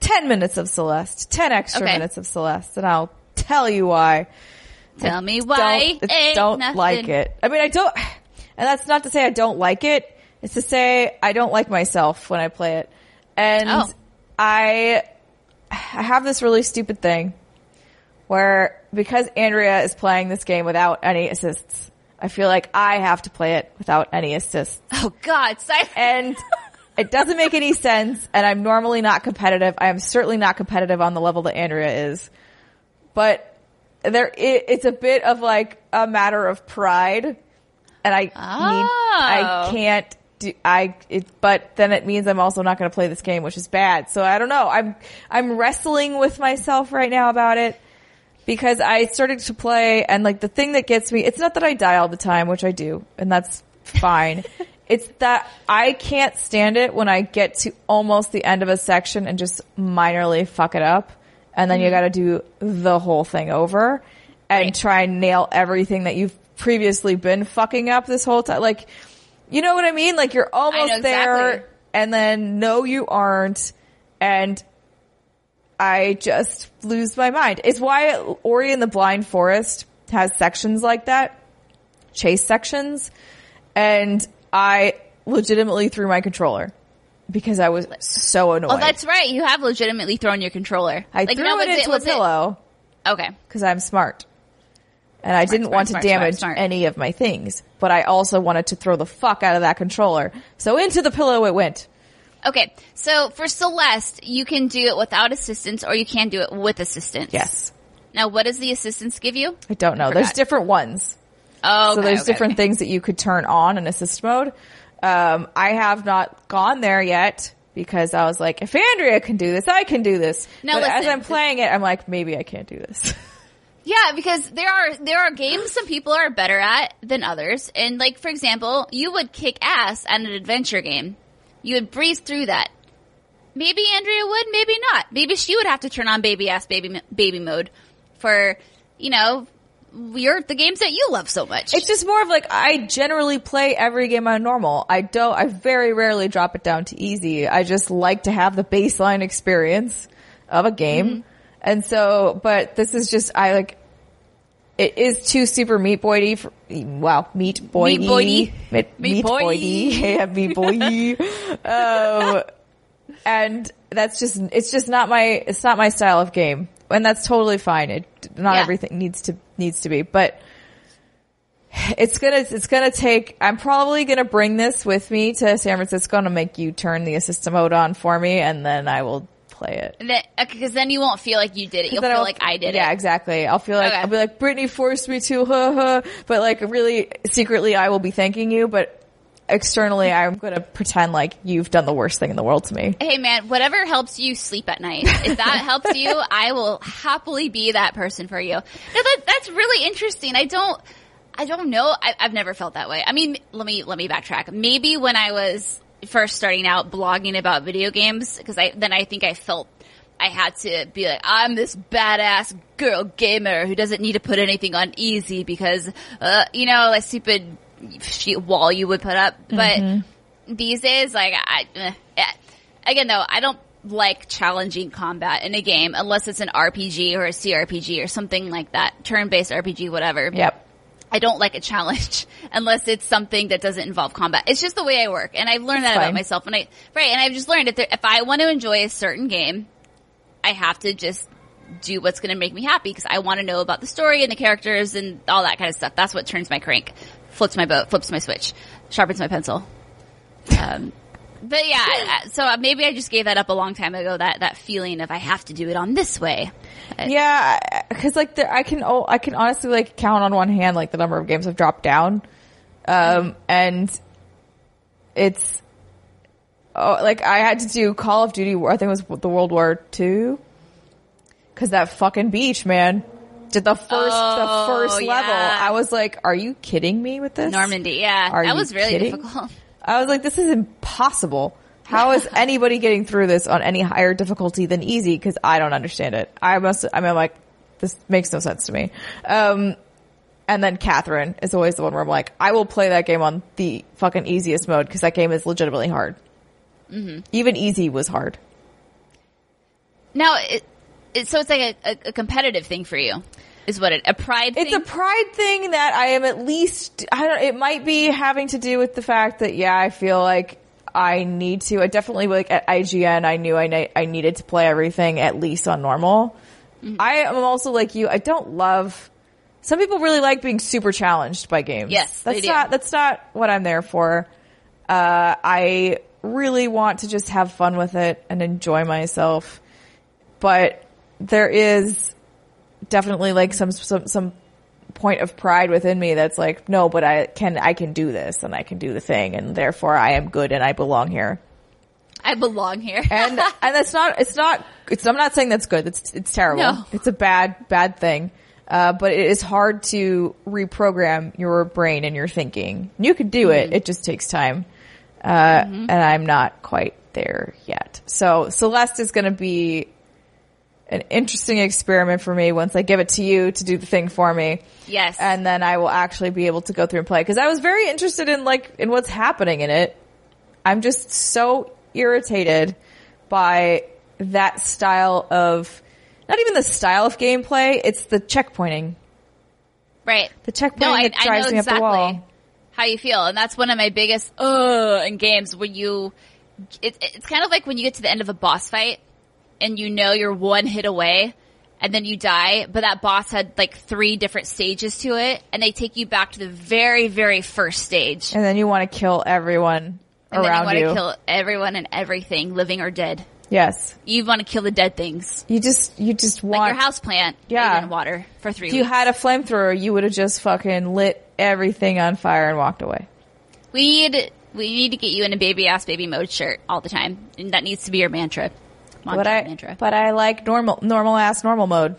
10 minutes of Celeste, 10 extra Okay. minutes of Celeste, and I'll tell you why. Tell me why. Don't, ain't don't nothing. like it. I mean, I don't, and that's not to say I don't like it. It's to say I don't like myself when I play it. And Oh. I, I have this really stupid thing where because Andrea is playing this game without any assists, I feel like I have to play it without any assists. Oh God, Steimer. And it doesn't make any sense. And I'm normally not competitive. I am certainly not competitive on the level that Andrea is. But there, it, it's a bit of like a matter of pride. And I need, I Oh. can't do, I, it, but then it means I'm also not going to play this game, which is bad. So I don't know. I'm, I'm wrestling with myself right now about it because I started to play and like the thing that gets me, it's not that I die all the time, which I do, and that's fine. it's that I can't stand it when I get to almost the end of a section and just minorly fuck it up. And then you mm-hmm. gotta do the whole thing over and Right. try and nail everything that you've previously been fucking up this whole time. Like, you know what I mean? Like you're almost there exactly. and then no, you aren't. And I just lose my mind. It's why Ori and the Blind Forest has sections like that, chase sections, and I legitimately threw my controller because I was so oh, annoyed. Oh, that's right. You have legitimately thrown your controller. I Like, threw no, it into was a pillow Okay. because I'm smart. And I didn't smart, want smart, to damage any of my things, but I also wanted to throw the fuck out of that controller. So into the pillow it went. Okay. So for Celeste, you can do it without assistance or you can do it with assistance. Yes. Now, what does the assistance give you? I don't know. There's different ones. Oh, so there's okay, different okay. things that you could turn on in assist mode. Um, I have not gone there yet because I was like, if Andrea can do this, I can do this. Now but as I'm playing it, I'm like, maybe I can't do this. Yeah, because there are there are games some people are better at than others, and like for example, you would kick ass at an adventure game. You would breeze through that. Maybe Andrea would, maybe not. Maybe she would have to turn on baby ass baby baby mode for you know your the games that you love so much. it's just more of like, I generally play every game on normal. I don't, I very rarely drop it down to easy. I just like to have the baseline experience of a game. Mm-hmm. And so, but this is just, I like, it is too super meat boy for, wow, meat boy Meat boy-y. Meat, Meat boy Yeah, meat boy um, and that's just, it's just not my, it's not my style of game. And that's totally fine. It, not Yeah. everything needs to, needs to be, but it's gonna, it's gonna take, I'm probably gonna bring this with me to San Francisco and make you turn the assistant mode on for me and then I will play it. because then you won't feel like you did it. You'll feel I'll- like I did yeah, it. exactly. I'll feel like Okay. I'll be like Brittany forced me to, huh, huh. But like really secretly, I will be thanking you. But externally, I'm going to pretend like you've done the worst thing in the world to me. Hey man, whatever helps you sleep at night. If that helps you, I will happily be that person for you. No, that, that's really interesting. I don't, I don't know. I, I've never felt that way. I mean, let me, let me backtrack. Maybe when I was first starting out blogging about video games, because I, then I think I felt I had to be like, I'm this badass girl gamer who doesn't need to put anything on easy because, uh, you know, a stupid sheet wall you would put up. But these days, like, I, eh, eh. again though, I don't like challenging combat in a game unless it's an RPG or a CRPG or something like that, turn-based RPG, whatever. Yep. I don't like a challenge unless it's something that doesn't involve combat. It's just the way I work, and I've learned that Fine. about myself. And I right, and I've just learned if there, if I want to enjoy a certain game, I have to just do what's going to make me happy because I want to know about the story and the characters and all that kind of stuff. That's what turns my crank, flips my boat, flips my switch, sharpens my pencil. Um, but yeah, so maybe I just gave that up a long time ago. That that feeling of I have to do it on this way. Yeah, because like I can oh, I can honestly like count on one hand like the number of games I've dropped down, um, and it's oh like I had to do Call of Duty. I think it was the World War Two, because that fucking beach, man. Did the first Oh, the first yeah. level? I was like, "Are you kidding me with this?" Normandy, yeah, Are that was really kidding? difficult. I was like, "This is impossible." How is anybody getting through this on any higher difficulty than easy? Because I don't understand it. I must. I mean, I'm like, this makes no sense to me. Um, and then Catherine is always the one where I'm like, I will play that game on the fucking easiest mode because that game is legitimately hard. Mm-hmm. Even easy was hard. Now, it, it, so it's like a, a, competitive thing for you, is what it a pride It's thing. a pride thing that I am at least, I don't, it might be having to do with the fact that, yeah, I feel like I need to, I definitely like at IGN, I knew I, I needed to play everything at least on normal. Mm-hmm. I am also like you, I don't love, some people really like being super challenged by games. Yes, they That's do. not, that's not what I'm there for. Uh, I really want to just have fun with it and enjoy myself. But there is definitely like some, some, some point of pride within me that's like, no, but I can, I can do this and I can do the thing and therefore I am good and I belong here. I belong here. And, and that's not, it's not, it's, I'm not saying that's good. It's, it's terrible. No. It's a bad, bad thing. Uh, but it is hard to reprogram your brain and your thinking. You could do it. It just takes time. Uh, and I'm not quite there yet. So Celeste is going to be an interesting experiment for me once I give it to you to do the thing for me. yes, And then I will actually be able to go through and play. Cause I was very interested in like, in what's happening in it. I'm just so irritated by that style of, not even the style of gameplay, it's the checkpointing. Right. The checkpointing No, I, that I drives know me up the exactly wall. how you feel, and that's one of my biggest uh in games when you. It, it's kind of like when you get to the end of a boss fight, and you know you're one hit away, and then you die, but that boss had like three different stages to it, and they take you back to the very, very first stage, And then you want to kill everyone and then you around want you. to kill everyone and everything, living or dead. yes. You want to kill the dead things, You just, you just like want, your house plant, Yeah. in water for three if you weeks. had a flamethrower, you would have just fucking lit everything on fire and walked away. We need we need to get you in a baby ass baby mode shirt all the time, and that needs to be your mantra. But I, mantra. but I like normal, normal ass normal mode.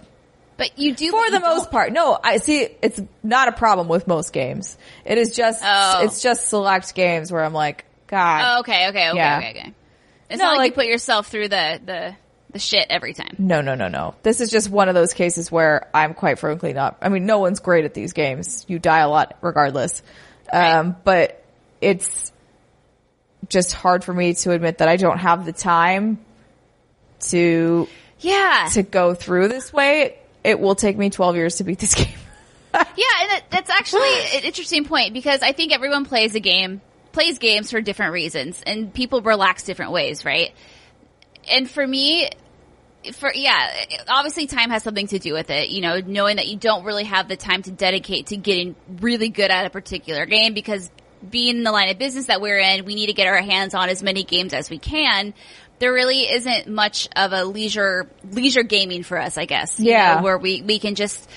But you do For the you don't- most part. No, I see, it's not a problem with most games. It is just, Oh. it's just select games where I'm like, God. Oh, okay, okay, okay, Yeah. okay, okay. It's No, not like, like- you put yourself through the the the shit every time. No, no, no, no. This is just one of those cases where I'm quite frankly not. I mean, no one's great at these games. You die a lot regardless. Um, but it's just hard for me to admit that I don't have the time to, Yeah, to go through this way. It will take me 12 years to beat this game. yeah, and that, that's actually an interesting point because I think everyone plays a game, plays games for different reasons, and people relax different ways, right? And for me, for yeah, obviously time has something to do with it. You know, knowing that you don't really have the time to dedicate to getting really good at a particular game because being in the line of business that we're in, we need to get our hands on as many games as we can. There really isn't much of a leisure leisure gaming for us, I guess. you Yeah. know, where we we can just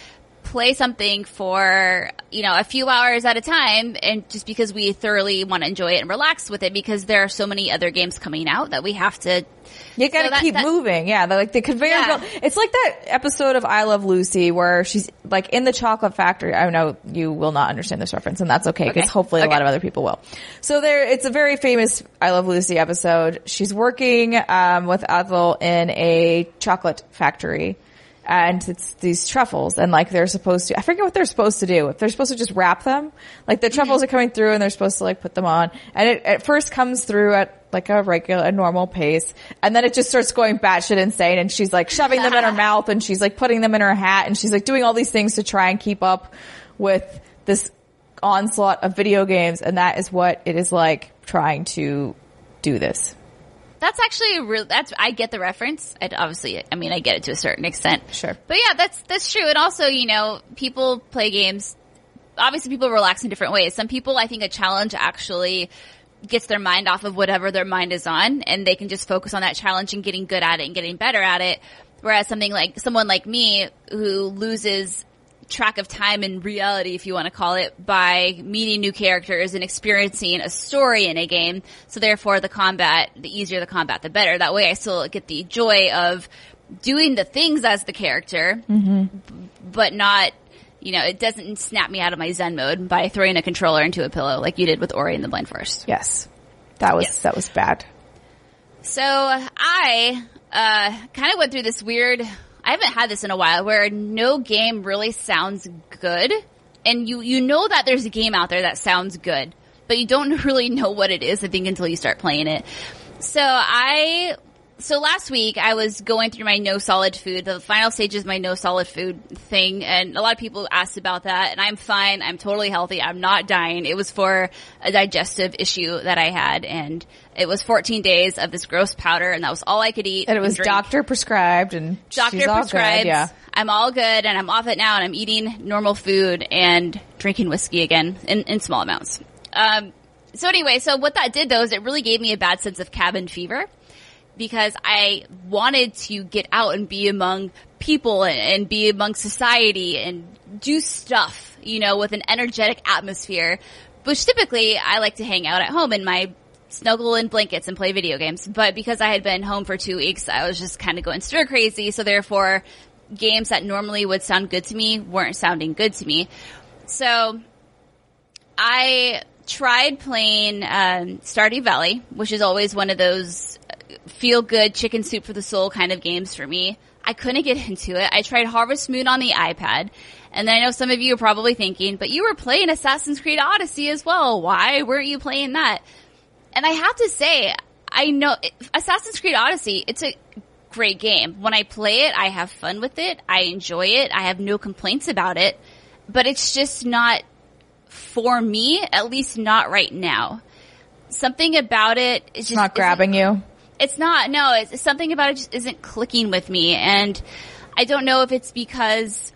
play something for you know a few hours at a time and just because we thoroughly want to enjoy it and relax with it because there are so many other games coming out that we have to You gotta So that- keep that- moving. Yeah, the, like the conveyor Yeah. belt. It's like that episode of I Love Lucy where she's like in the chocolate factory. I know you will not understand this reference and that's okay because Okay. hopefully a lot of other people will. So there, it's a very famous I Love Lucy episode. She's working, um, with Ethel in a chocolate factory. And it's these truffles and like they're supposed to, I forget what they're supposed to do. If they're supposed to just wrap them, like the truffles are coming through and they're supposed to like put them on. And it at first comes through at like a regular, a normal pace. And then it just starts going batshit insane and she's like shoving them in her mouth and she's like putting them in her hat and she's like doing all these things to try and keep up with this onslaught of video games. And that is what it is like trying to do this. That's actually real. That's I get the reference. I obviously, I mean, I get it to a certain extent. Sure. but yeah, that's that's true. And also, you know, people play games. Obviously, people relax in different ways. Some people, I think, a challenge actually gets their mind off of whatever their mind is on, and they can just focus on that challenge and getting good at it and getting better at it. Whereas something like someone like me who loses track of time in reality, if you want to call it, by meeting new characters and experiencing a story in a game. So therefore the combat, the easier the combat, the better. That way I still get the joy of doing the things as the character, b- but not, you know, it doesn't snap me out of my zen mode by throwing a controller into a pillow like you did with Ori and the Blind Forest. Yes. That was, Yes. that was bad. So I uh, kind of went through this weird. I haven't had this in a while, where no game really sounds good, and you you know that there's a game out there that sounds good, but you don't really know what it is. I think until you start playing it. So I. So last week I was going through my no solid food. The final stage is my no solid food thing and a lot of people asked about that and I'm fine. I'm totally healthy. I'm not dying. It was for a digestive issue that I had and it was 14 days of this gross powder and that was all I could eat. And it was drink. doctor prescribed and Doctor prescribed. Good, yeah. I'm all good and I'm off it now and I'm eating normal food and drinking whiskey again in, in small amounts. Um, so anyway, so what that did though is it really gave me a bad sense of cabin fever because I wanted to get out and be among people and, and be among society and do stuff, you know, with an energetic atmosphere, which typically I like to hang out at home in my snuggle in blankets and play video games. But because I had been home for two weeks, I was just kind of going stir crazy. So therefore, games that normally would sound good to me weren't sounding good to me. So I tried playing um, Stardew Valley, which is always one of those feel good chicken soup for the soul kind of games for me. I couldn't get into it. I tried Harvest Moon on the iPad. And then I know some of you are probably thinking, but you were playing Assassin's Creed Odyssey as well. Why weren't you playing that? And I have to say, I know Assassin's Creed Odyssey, it's a great game. When I play it, I have fun with it. I enjoy it. I have no complaints about it, but it's just not for me, at least not right now. Something about it is just Not grabbing you. It's not. No, it's something about it just isn't clicking with me, and I don't know if it's because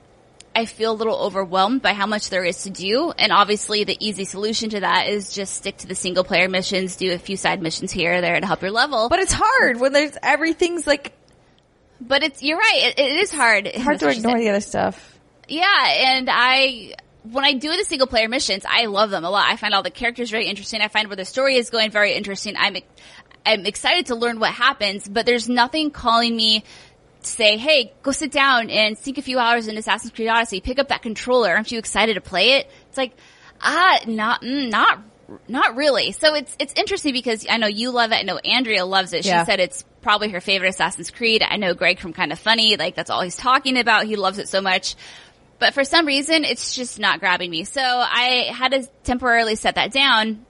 I feel a little overwhelmed by how much there is to do. And obviously, the easy solution to that is just stick to the single player missions, do a few side missions here or there to help your level. But it's hard when there's everything's like But it's you're right. It, it is hard. It's hard to ignore the other stuff. Yeah, and I when I do the single player missions, I love them a lot. I find all the characters very interesting. I find where the story is going very interesting. I'm I'm excited to learn what happens, but there's nothing calling me to say, "Hey, go sit down and sink a few hours in Assassin's Creed Odyssey. Pick up that controller. Aren't you excited to play it?" It's like, ah, not mm, not not really. So it's it's interesting because I know you love it. I know Andrea loves it. She Yeah. said it's probably her favorite Assassin's Creed. I know Greg from Kind of Funny, like that's all he's talking about. He loves it so much. But for some reason, it's just not grabbing me. So I had to temporarily set that down.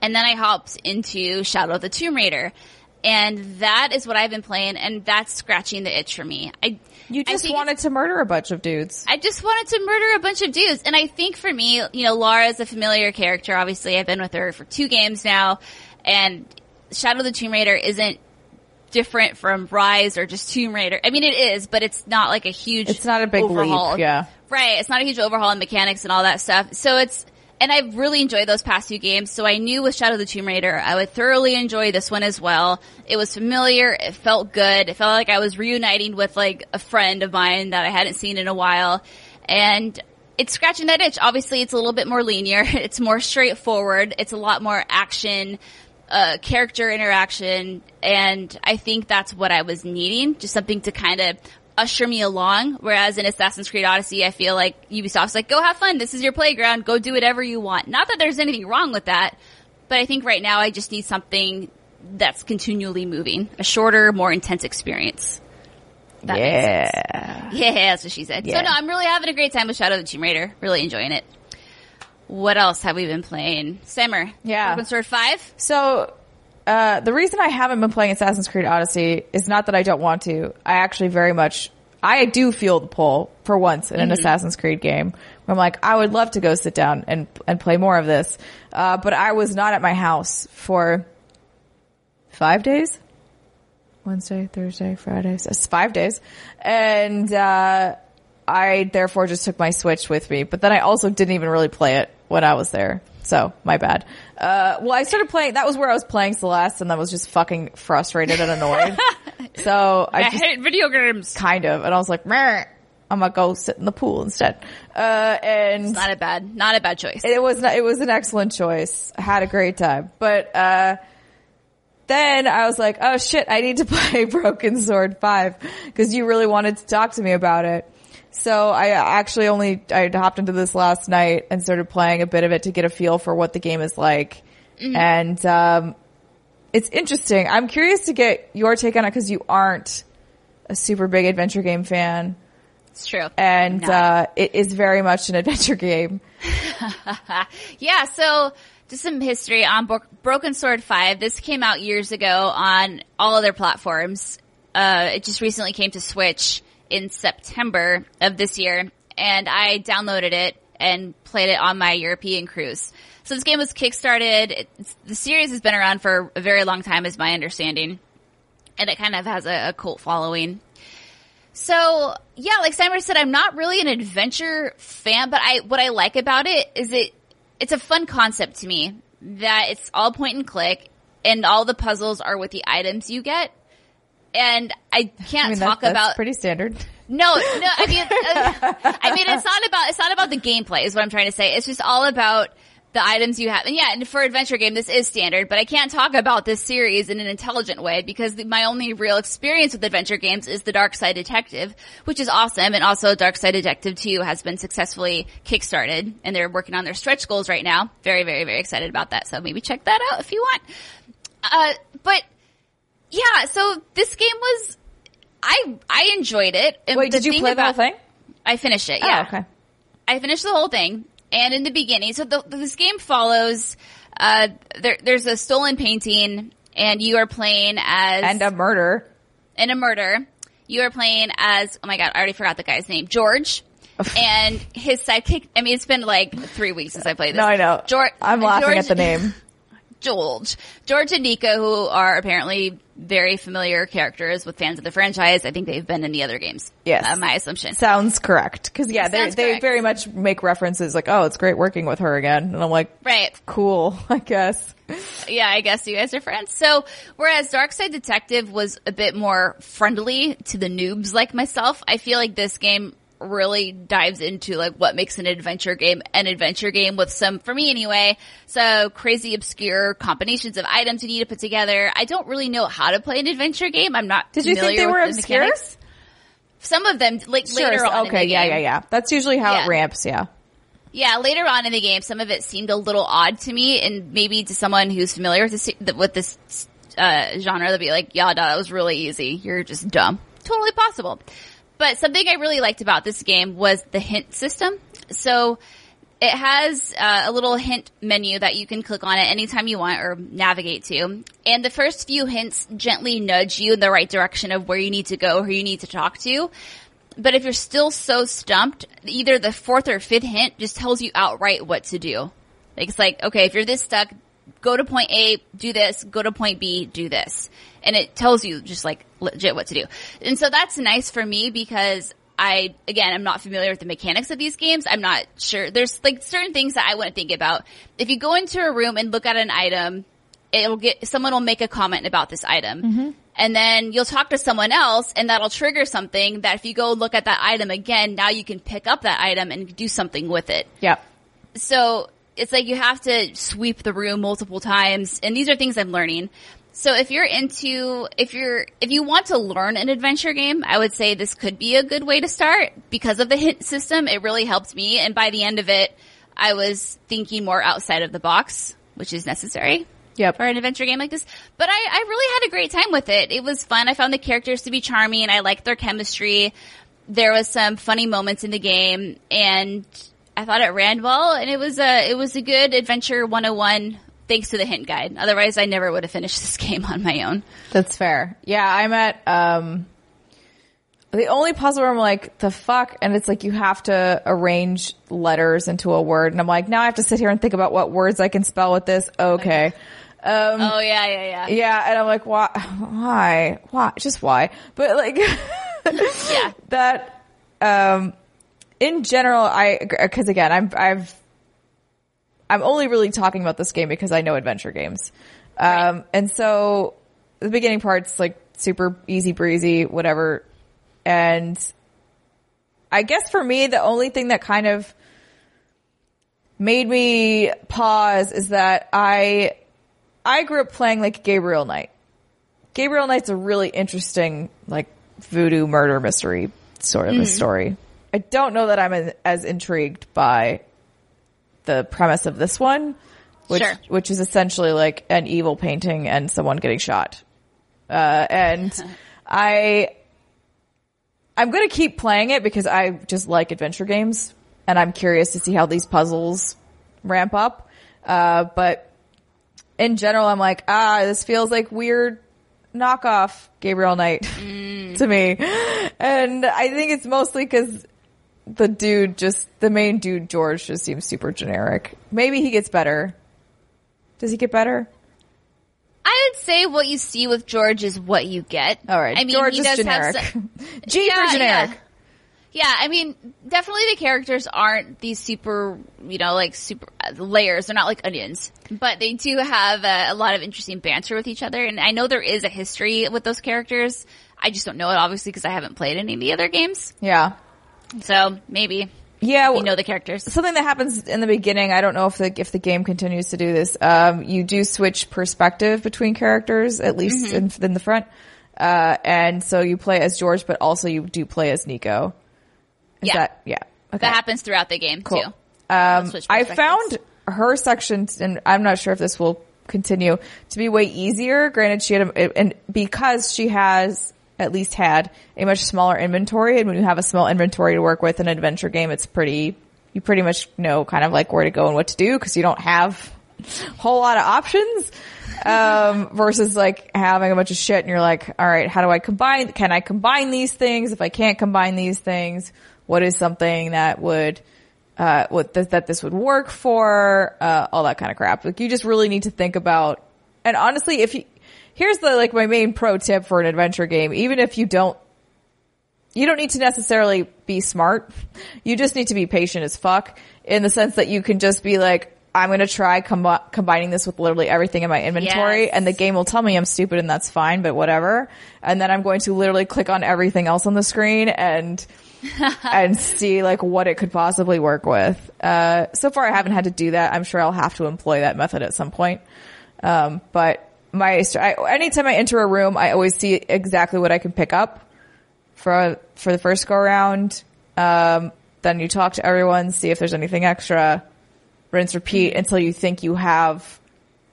And then I hopped into Shadow of the Tomb Raider. And that is what I've been playing, and that's scratching the itch for me. I You just wanted to murder a bunch of dudes. I just wanted to murder a bunch of dudes. And I think for me, you know, Laura is a familiar character. Obviously, I've been with her for two games now. And Shadow of the Tomb Raider isn't different from Rise or just Tomb Raider. I mean, it is, but it's not like a huge It's not a big overhaul. leap, yeah. Right. It's not a huge overhaul in mechanics and all that stuff. So it's, and I've really enjoyed those past two games. So I knew with Shadow of the Tomb Raider, I would thoroughly enjoy this one as well. It was familiar. It felt good. It felt like I was reuniting with like a friend of mine that I hadn't seen in a while. And it's scratching that itch. Obviously, it's a little bit more linear. It's more straightforward. It's a lot more action, uh, character interaction. And I think that's what I was needing. Just something to kind of usher me along. Whereas in Assassin's Creed Odyssey, I feel like Ubisoft's like, go have fun. This is your playground. Go do whatever you want. Not that there's anything wrong with that, but I think right now I just need something that's continually moving. A shorter, more intense experience. That yeah. Yeah, that's what she said. Yeah. So no, I'm really having a great time with Shadow of the Tomb Raider. Really enjoying it. What else have we been playing? Summer. Yeah. Broken Sword 5? So, uh, the reason I haven't been playing Assassin's Creed Odyssey is not that I don't want to. I actually very much, I do feel the pull for once in an Assassin's Creed game. Where I'm like, I would love to go sit down and, and play more of this. Uh, but I was not at my house for five days. Wednesday, Thursday, Friday, so it's five days. And, uh, I therefore just took my Switch with me, but then I also didn't even really play it when I was there. So, my bad. Uh, well, I started playing, that was where I was playing Celeste and I was just fucking frustrated and annoyed. so, I just hate video games. kind of, and I was like, Meh, I'm gonna go sit in the pool instead. Uh, and Not a bad, not a bad choice. it was not, it was an excellent choice. I had a great time, but uh, then I was like, oh shit, I need to play Broken Sword Five because you really wanted to talk to me about it. So I actually only I hopped into this last night and started playing a bit of it to get a feel for what the game is like, and um, it's interesting. I'm curious to get your take on it because you aren't a super big adventure game fan, it's true. and uh, it is very much an adventure game. Yeah, so just some history on Bro- Broken Sword 5. This came out years ago on all other platforms. Uh, it just recently came to Switch in September of this year, and I downloaded it and played it on my European cruise. So this game was kickstarted. It's, the series has been around for a very long time, is my understanding, and it kind of has a, a cult following. So yeah, like Simon said, I'm not really an adventure fan, but I what I like about it is it it's a fun concept to me that it's all point and click, and all the puzzles are with the items you get. And I can't I mean, talk that's about pretty standard. no, no. I mean, uh, I mean, it's not about it's not about the gameplay. Is what I'm trying to say. It's just all about the items you have. And yeah, and for adventure game, this is standard. But I can't talk about this series in an intelligent way because the, my only real experience with adventure games is the Darkside Detective, which is awesome. And also, Darkside Detective Two has been successfully kickstarted, and they're working on their stretch goals right now. Very, very, very excited about that. So maybe check that out if you want. Uh, but yeah, so this game was. I I enjoyed it. And Wait, did you play the whole thing? I finished it. Yeah, Oh, okay. I finished the whole thing. And in the beginning, so the, this game follows. Uh, there, there's a stolen painting, and you are playing as And a murder. in a murder, you are playing as, oh my god, I already forgot the guy's name, George. and his sidekick, I mean, it's been like three weeks since I played this. No, I know. George, I'm laughing George- at the name. George. George and Nico, who are apparently very familiar characters with fans of the franchise. I think they've been in the other games. Yes. Uh, my assumption. Sounds correct. Cause yeah, they they very much make references like, oh, it's great working with her again. And I'm like, Right. cool, I guess. Yeah, I guess you guys are friends. So, whereas Darkside Detective was a bit more friendly to the noobs like myself, I feel like this game really dives into like what makes an adventure game an adventure game with some, for me anyway, so crazy obscure combinations of items you need to put together. I don't really know how to play an adventure game. I'm not Did you think they were the obscure? mechanics. Some of them, like later on in okay, the yeah, yeah, yeah. That's usually how Yeah. it ramps, yeah. Yeah, later on in the game, some of it seemed a little odd to me, and maybe to someone who's familiar with this with this uh, genre, they'll be like, "Yeah, that was really easy. You're just dumb." Totally possible. But something I really liked about this game was the hint system. So it has uh, a little hint menu that you can click on at any time you want or navigate to. And the first few hints gently nudge you in the right direction of where you need to go, who you need to talk to. But if you're still so stumped, either the fourth or fifth hint just tells you outright what to do. Like it's like, okay, if you're this stuck, go to point A, do this, go to point B, do this. And it tells you just like legit what to do. And so that's nice for me because I, again, I'm not familiar with the mechanics of these games. I'm not sure. There's like certain things that I wouldn't think about. If you go into a room and look at an item, it'll get, someone will make a comment about this item. Mm-hmm. And then you'll talk to someone else and that'll trigger something that if you go look at that item again, now you can pick up that item and do something with it Yep. so it's like you have to sweep the room multiple times and these are things I'm learning. So if you're into, if you're, if you want to learn an adventure game, I would say this could be a good way to start because of the hint system. It really helped me. And by the end of it, I was thinking more outside of the box, which is necessary Yep. for an adventure game like this. But I, I really had a great time with it. It was fun. I found the characters to be charming. I liked their chemistry. There was some funny moments in the game and I thought it ran well and it was a, it was a good adventure 101 thanks to the hint guide. Otherwise I never would have finished this game on my own. That's fair. Yeah, I'm at um the only puzzle where I'm like, the fuck? And it's like you have to arrange letters into a word. And I'm like, now I have to sit here and think about what words I can spell with this. Okay. Um oh yeah, yeah, yeah. yeah, and I'm like, why why? Why? Just why? But like Yeah. that um in general I cuz again, I'm I've I'm only really talking about this game because I know adventure games. Um and so the beginning part's like super easy breezy whatever and I guess for me the only thing that kind of made me pause is that I I grew up playing like Gabriel Knight. Gabriel Knight's a really interesting like voodoo murder mystery sort of a story. I don't know that I'm as- intrigued by the premise of this one, which Sure. which is essentially like an evil painting and someone getting shot. Uh, and I I'm going to keep playing it because I just like adventure games and I'm curious to see how these puzzles ramp up. Uh, but in general, I'm like, ah, this feels like weird knockoff Gabriel Knight to me. And I think it's mostly because the dude just, the main dude, George, just seems super generic. Maybe he gets better. Does he get better? I would say what you see with George is what you get. All right. I mean, George he is does generic. have some, G Yeah, for generic. yeah. Yeah, I mean, definitely the characters aren't these super, you know, like super uh, layers. They're not like onions, but they do have a, a lot of interesting banter with each other. And I know there is a history with those characters. I just don't know it, obviously, because I haven't played any of the other games. Yeah. So maybe Yeah. you know the characters. something that happens in the beginning. I don't know if the if the game continues to do this. Um, you do switch perspective between characters, at least Mm-hmm. in, in the front, uh, and so you play as George, but also you do play as Nico. Is Yeah. that yeah? Okay. That happens throughout the game Cool. too. Um, I found her section, and I'm not sure if this will continue to be way easier. Granted, she had, a, and because she has at least had a much smaller inventory, and when you have a small inventory to work with in an adventure game, it's pretty, you pretty much know kind of like where to go and what to do because you don't have a whole lot of options. Um, versus like having a bunch of shit and you're like, all right, how do I combine, can I combine these things? If I can't combine these things, what is something that would, uh, what th- that this would work for, uh, all that kind of crap. Like you just really need to think about, and honestly, if you, here's the, like my main pro tip for an adventure game, even if you don't you don't need to necessarily be smart. You just need to be patient as fuck in the sense that you can just be like, I'm going to try com- combining this with literally everything in my inventory Yes. and the game will tell me I'm stupid and that's fine, but whatever. And then I'm going to literally click on everything else on the screen and, and see like what it could possibly work with. Uh, so far I haven't had to do that. I'm sure I'll have to employ that method at some point. Um, but my, I, anytime I enter a room, I always see exactly what I can pick up for for the first go around. Um, then you talk to everyone, see if there's anything extra. Rinse, repeat until you think you have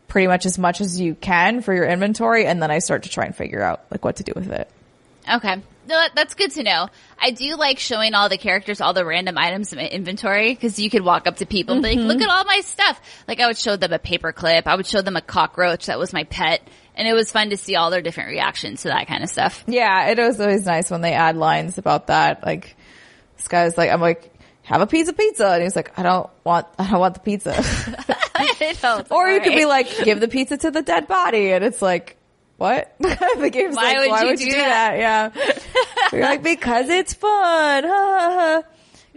pretty much as much as you can for your inventory, and then I start to try and figure out like what to do with it. Okay. No, that's good to know. I do like showing all the characters all the random items in my inventory because you could walk up to people and be like, mm-hmm. look at all my stuff. Like I would show them a paperclip. I would show them a cockroach that was my pet. And it was fun to see all their different reactions to that kind of stuff. Yeah, it was always nice when they add lines about that. Like this guy's like, I'm like, have a pizza pizza, and he's like, I don't want, I don't want the pizza. Or you could be like, give the pizza to the dead body, and it's like, what? the game's Why like, would why you would do you do that? Yeah. You're like, because it's fun.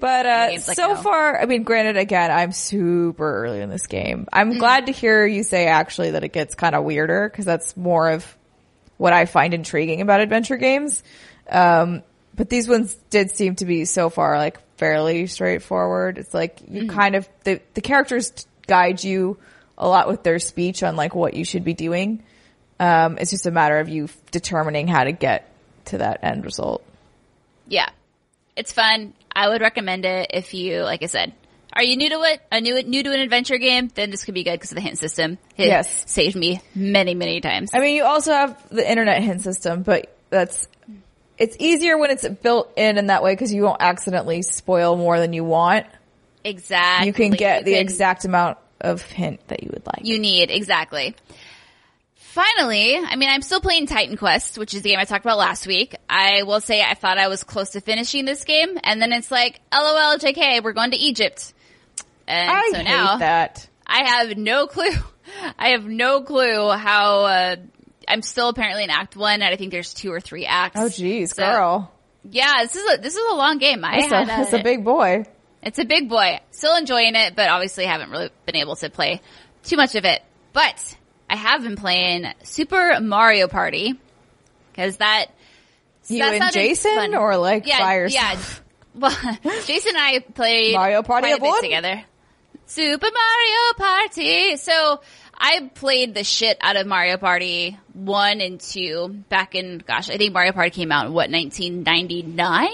But uh, like, so no. far, I mean, granted, again, I'm super early in this game. I'm Mm. glad to hear you say actually that it gets kind of weirder because that's more of what I find intriguing about adventure games. Um, but these ones did seem to be so far like fairly straightforward. It's like you Mm-hmm. kind of the the characters guide you a lot with their speech on like what you should be doing. Um, it's just a matter of you determining how to get to that end result. Yeah. It's fun. I would recommend it if you, like I said, are you new to it? A new, new to an adventure game? Then this could be good because of the hint system. It Yes. saved me many, many times. I mean, you also have the internet hint system, but that's it's easier when it's built in in that way because you won't accidentally spoil more than you want. exactly. You can get the can- exact amount of hint that you would like. you need exactly. Finally, I mean, I'm still playing Titan Quest, which is the game I talked about last week. I will say I thought I was close to finishing this game, and then it's like, LOL, JK, we're going to Egypt. And I so hate now that. I have no clue. I have no clue how. Uh, I'm still apparently in Act One, and I think there's two or three acts. Oh, geez, So- girl, Yeah, this is a this is a long game. I it's had a, it's a big boy. it's a big boy. Still enjoying it, but obviously haven't really been able to play too much of it. But I have been playing Super Mario Party because that You that and Jason, fun. or like yeah, by yeah. Well, Jason and I played Mario Party a bit together. Super Mario Party. So I played the shit out of Mario Party one and two back in gosh, I think Mario Party came out in what 1999.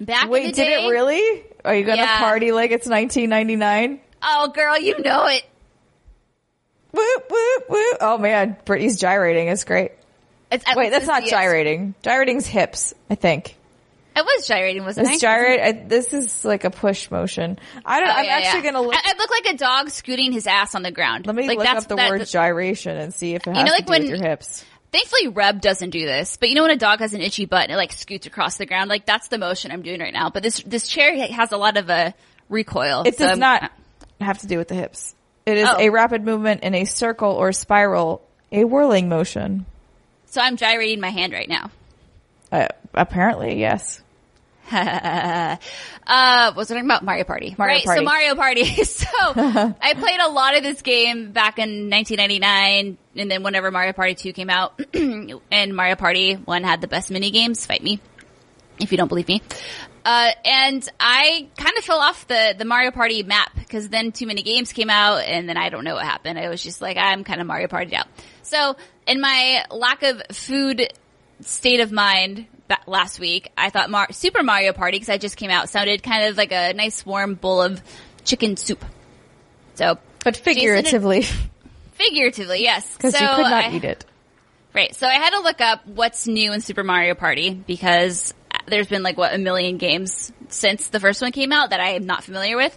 Back in Wait, did day. it really? Are you gonna Yeah. party like it's 1999? Oh, girl, you know it. Whoop whoop whoop! Oh man, Brittany's gyrating. It's great. It's, Wait, that's not gyrating. Gyrating's hips, I think. It was gyrating, wasn't This it? gyrate. I, this is like a push motion. I don't. Oh, I'm yeah, actually yeah. gonna look. I, I look like a dog scooting his ass on the ground. let me like look that's, up the that- word gyration and see if it has know, to like do when- with your hips. Thankfully, Reb doesn't do this, but you know when a dog has an itchy butt and it like scoots across the ground, like that's the motion I'm doing right now. But this this chair has a lot of a recoil. It so does I'm- not have to do with the hips. It is Oh. a rapid movement in a circle or spiral, a whirling motion. So I'm gyrating my hand right now. Uh, apparently, yes. uh, what was I talking about? Mario Party. Mario right, Party. so Mario Party. so I played a lot of this game back in 1999, and then whenever Mario Party 2 came out, and Mario Party 1 had the best mini games. Fight me if you don't believe me. Uh, and I kind of fell off the, the Mario Party map because then too many games came out and then I don't know what happened. I was just like, I'm kind of Mario Party out. So in my lack of food state of mind last week, I thought Mar- Super Mario Party, because I just came out, sounded kind of like a nice warm bowl of chicken soup. So But figuratively, figuratively, yes. because so you could not I- eat it. Right. So I had to look up what's new in Super Mario Party because there's been like what a million games since the first one came out that I am not familiar with.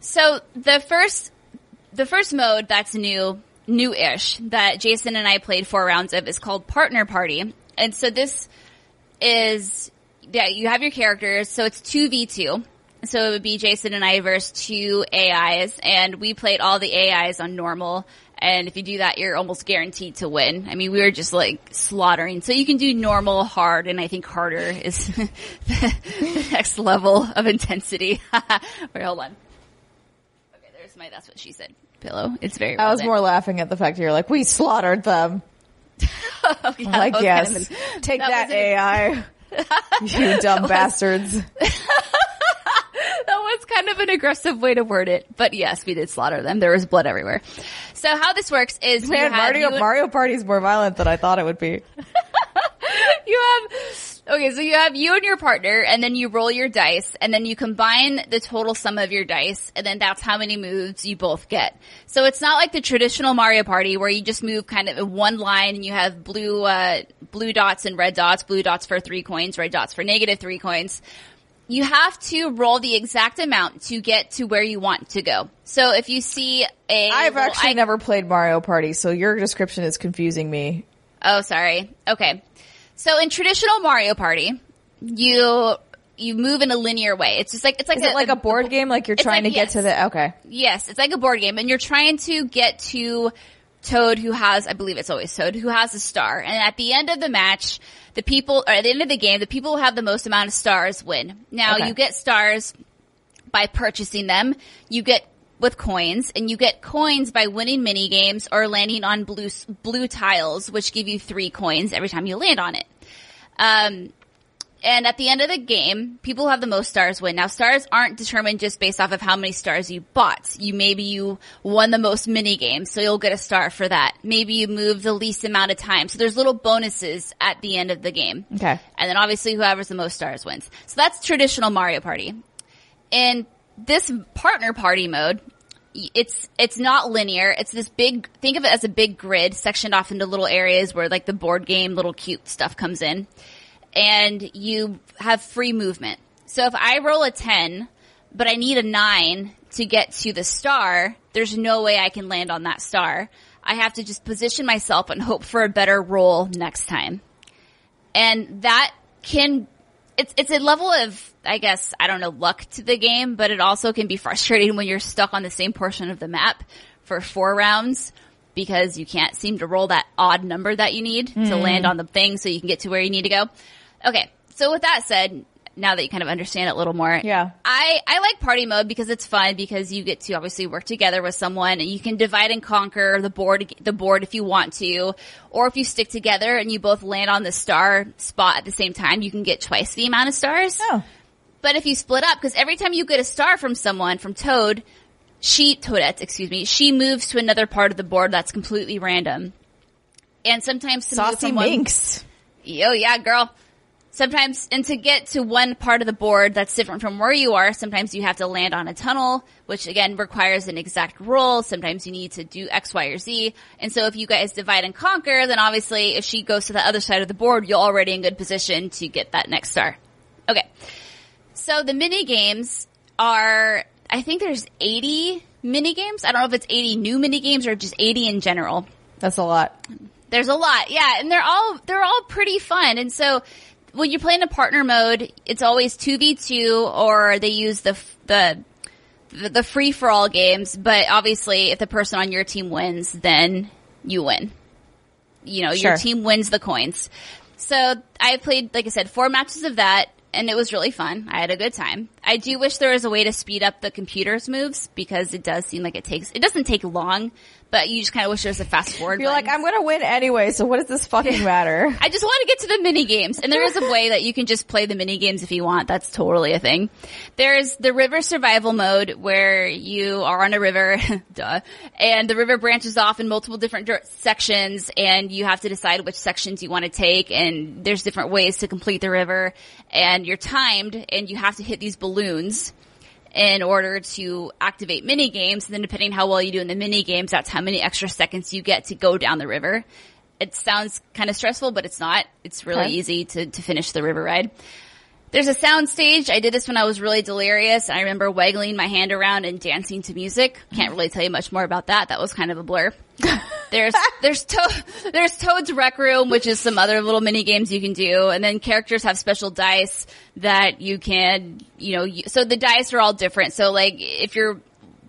So the first the first mode that's new, new-ish that Jason and I played four rounds of is called Partner Party. And so this is, yeah, you have your characters. So it's 2v2. So it would be Jason and I versus two AIs and we played all the AIs on normal. And if you do that, you're almost guaranteed to win. I mean, we were just like slaughtering. So you can do normal, hard, and I think harder is the next level of intensity. Wait, hold on. Okay, there's my, that's what she said. Pillow. It's very I was relevant. more laughing at the fact you're like, we slaughtered them. Oh, yeah, I'm like, yes, kind of an- take that that, AI. you dumb bastards. That was kind of an aggressive way to word it, but yes, we did slaughter them. There was blood everywhere. So how this works is Man, Mario, you, Mario Party's more violent than I thought it would be. you have okay, so you have you and your partner, and then you roll your dice, and then you combine the total sum of your dice, and then that's how many moves you both get. So it's not like the traditional Mario Party where you just move kind of in one line, and you have blue uh, blue dots and red dots, blue dots for three coins, red dots for negative three coins. You have to roll the exact amount to get to where you want to go. So if you see a, I've little actually icon- never played Mario Party, so your description is confusing me. Oh, sorry. Okay. So in traditional Mario Party, you you move in a linear way. It's just like it's like Is it like a board game? Like you're trying like- to get to the okay. Yes, it's like a board game, and you're trying to get to Toad, who has, I believe it's always Toad, who has a star. And at the end of the match, the people, or at the end of the game, the people who have the most amount of stars win. Now Okay. you get stars by purchasing them. You get with coins, and you get coins by winning mini games or landing on blue blue tiles, which give you three coins every time you land on it. Um, and at the end of the game, people who have the most stars win. Now stars aren't determined just based off of how many stars you bought. You maybe you won the most mini games, so you'll get a star for that. Maybe you moved the least amount of time. So there's little bonuses at the end of the game. Okay. And then obviously whoever's the most stars wins. So that's traditional Mario Party. In this partner party mode, it's it's not linear. It's this big think of it as a big grid sectioned off into little areas where like the board game little cute stuff comes in. And you have free movement. So if I roll a 10, but I need a 9 to get to the star, there's no way I can land on that star. I have to just position myself and hope for a better roll next time and that can it's it's a level of I guess I don't know luck to the game, but it also can be frustrating when you're stuck on the same portion of the map for four rounds because you can't seem to roll that odd number that you need to hmm. land on the thing so you can get to where you need to go. Okay, so with that said, now that you kind of understand it a little more, Yeah. I, I like party mode because it's fun because you get to obviously work together with someone and you can divide and conquer the board, the board if you want to, or if you stick together and you both land on the star spot at the same time, you can get twice the amount of stars. Oh. But if you split up, because every time you get a star from someone, from Toad, she, Toadette, excuse me, she moves to another part of the board that's completely random. And sometimes to move Saucy from one- Minx. Yo, yeah, girl. Sometimes, and to get to one part of the board that's different from where you are, sometimes you have to land on a tunnel, which again requires an exact roll. Sometimes you need to do X, Y, or Z. And so if you guys divide and conquer, then obviously if she goes to the other side of the board, you're already in good position to get that next star. Okay. So the mini games are, I think there's 80 mini games. I don't know if it's 80 new mini games or just 80 in general. That's a lot. There's a lot, yeah, and they're all they're all pretty fun. And so when you're playing a partner mode, it's always two v two, or they use the the the, the free for all games. But obviously, if the person on your team wins, then you win. You know, your team wins the coins. So I played, like I said, four matches of that, and it was really fun. I had a good time. I do wish there was a way to speed up the computer's moves because it does seem like it takes. It doesn't take long, but you just kind of wish there was a fast forward. You're like. I'm gonna win anyway, so what does this fucking matter? I just want to get to the mini games, and there is a way that you can just play the mini games if you want. That's totally a thing. There's the river survival mode where you are on a river, duh, and the river branches off in multiple different sections, and you have to decide which sections you want to take. And there's different ways to complete the river, and you're timed, and you have to hit these balloons in order to activate mini games. And then depending how well you do in the mini games, that's how many extra seconds you get to go down the river. It sounds kind of stressful, but it's not. It's really Okay. easy to, to finish the river ride. There's a sound stage. I did this when I was really delirious. I remember waggling my hand around and dancing to music. Can't really tell you much more about that. That was kind of a blur. There's there's to- there's Toad's Rec Room, which is some other little mini games you can do, and then characters have special dice that you can, you know, you, so the dice are all different. So like if you're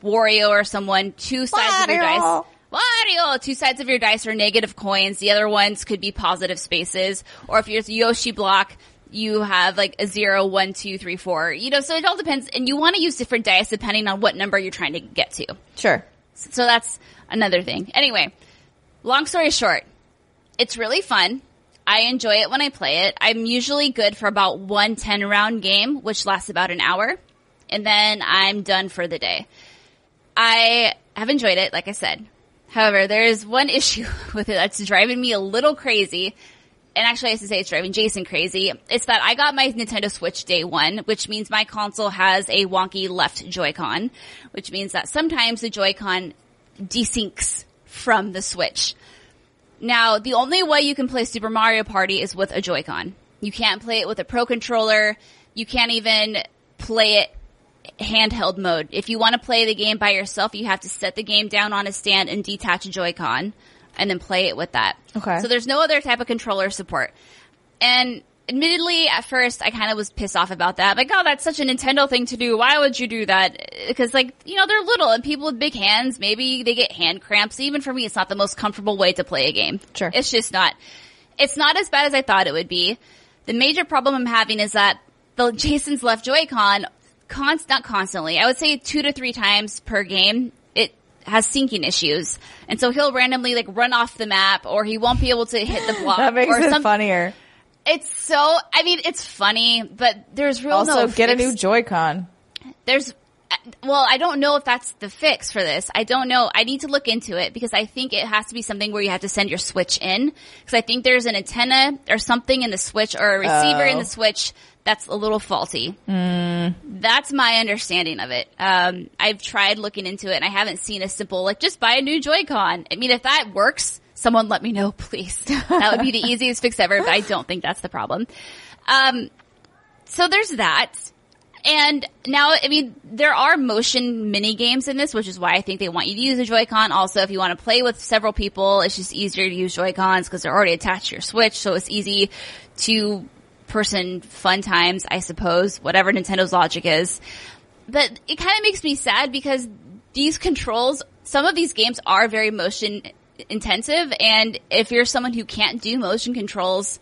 Wario or someone, two sides of your dice. Wario. Wario! Two sides of your dice are negative coins. The other ones could be positive spaces. Or if you're Yoshi block, you have like a zero, one, two, three, four. You know, so it all depends. And you want to use different dice depending on what number you're trying to get to. Sure. So that's another thing. Anyway, long story short, it's really fun. I enjoy it when I play it. I'm usually good for about one 10 round game, which lasts about an hour. And then I'm done for the day. I have enjoyed it, like I said. However, there is one issue with it that's driving me a little crazy. And actually, I should say it's driving Jason crazy. It's that I got my Nintendo Switch day one, which means my console has a wonky left Joy-Con, which means that sometimes the Joy-Con desyncs from the Switch. Now, the only way you can play Super Mario Party is with a Joy-Con. You can't play it with a Pro Controller. You can't even play it handheld mode. If you want to play the game by yourself, you have to set the game down on a stand and detach a Joy-Con and then play it with that. Okay. So there's no other type of controller support. And admittedly, at first, I kind of was pissed off about that. Like, oh, that's such a Nintendo thing to do. Why would you do that? Because, like, you know, they're little and people with big hands, maybe they get hand cramps. Even for me, it's not the most comfortable way to play a game. Sure. It's just not. It's not as bad as I thought it would be. The major problem I'm having is that the Jason's left Joy-Con, const, not constantly, I would say two to three times per game, it has syncing issues. And so he'll randomly like run off the map or he won't be able to hit the block. That makes or it some- funnier. It's so, I mean, it's funny, but there's real Also, no get a new Joy-Con. There's, well, I don't know if that's the fix for this. I don't know. I need to look into it because I think it has to be something where you have to send your switch in. Because I think there's an antenna or something in the switch or a receiver in Oh. the switch that's a little faulty. That's my understanding of it. Um, I've tried looking into it and I haven't seen a simple, like, just buy a new Joy-Con. I mean, if that works, someone let me know, please. that would be the easiest fix ever, but I don't think that's the problem. Um, so there's that. And now, I mean, there are motion mini games in this, which is why I think they want you to use a Joy-Con. Also, if you want to play with several people, it's just easier to use Joy-Cons because they're already attached to your Switch, so it's easy to person fun times, I suppose, whatever Nintendo's logic is. But it kind of makes me sad because these controls, some of these games are very motion intensive, and if you're someone who can't do motion controls,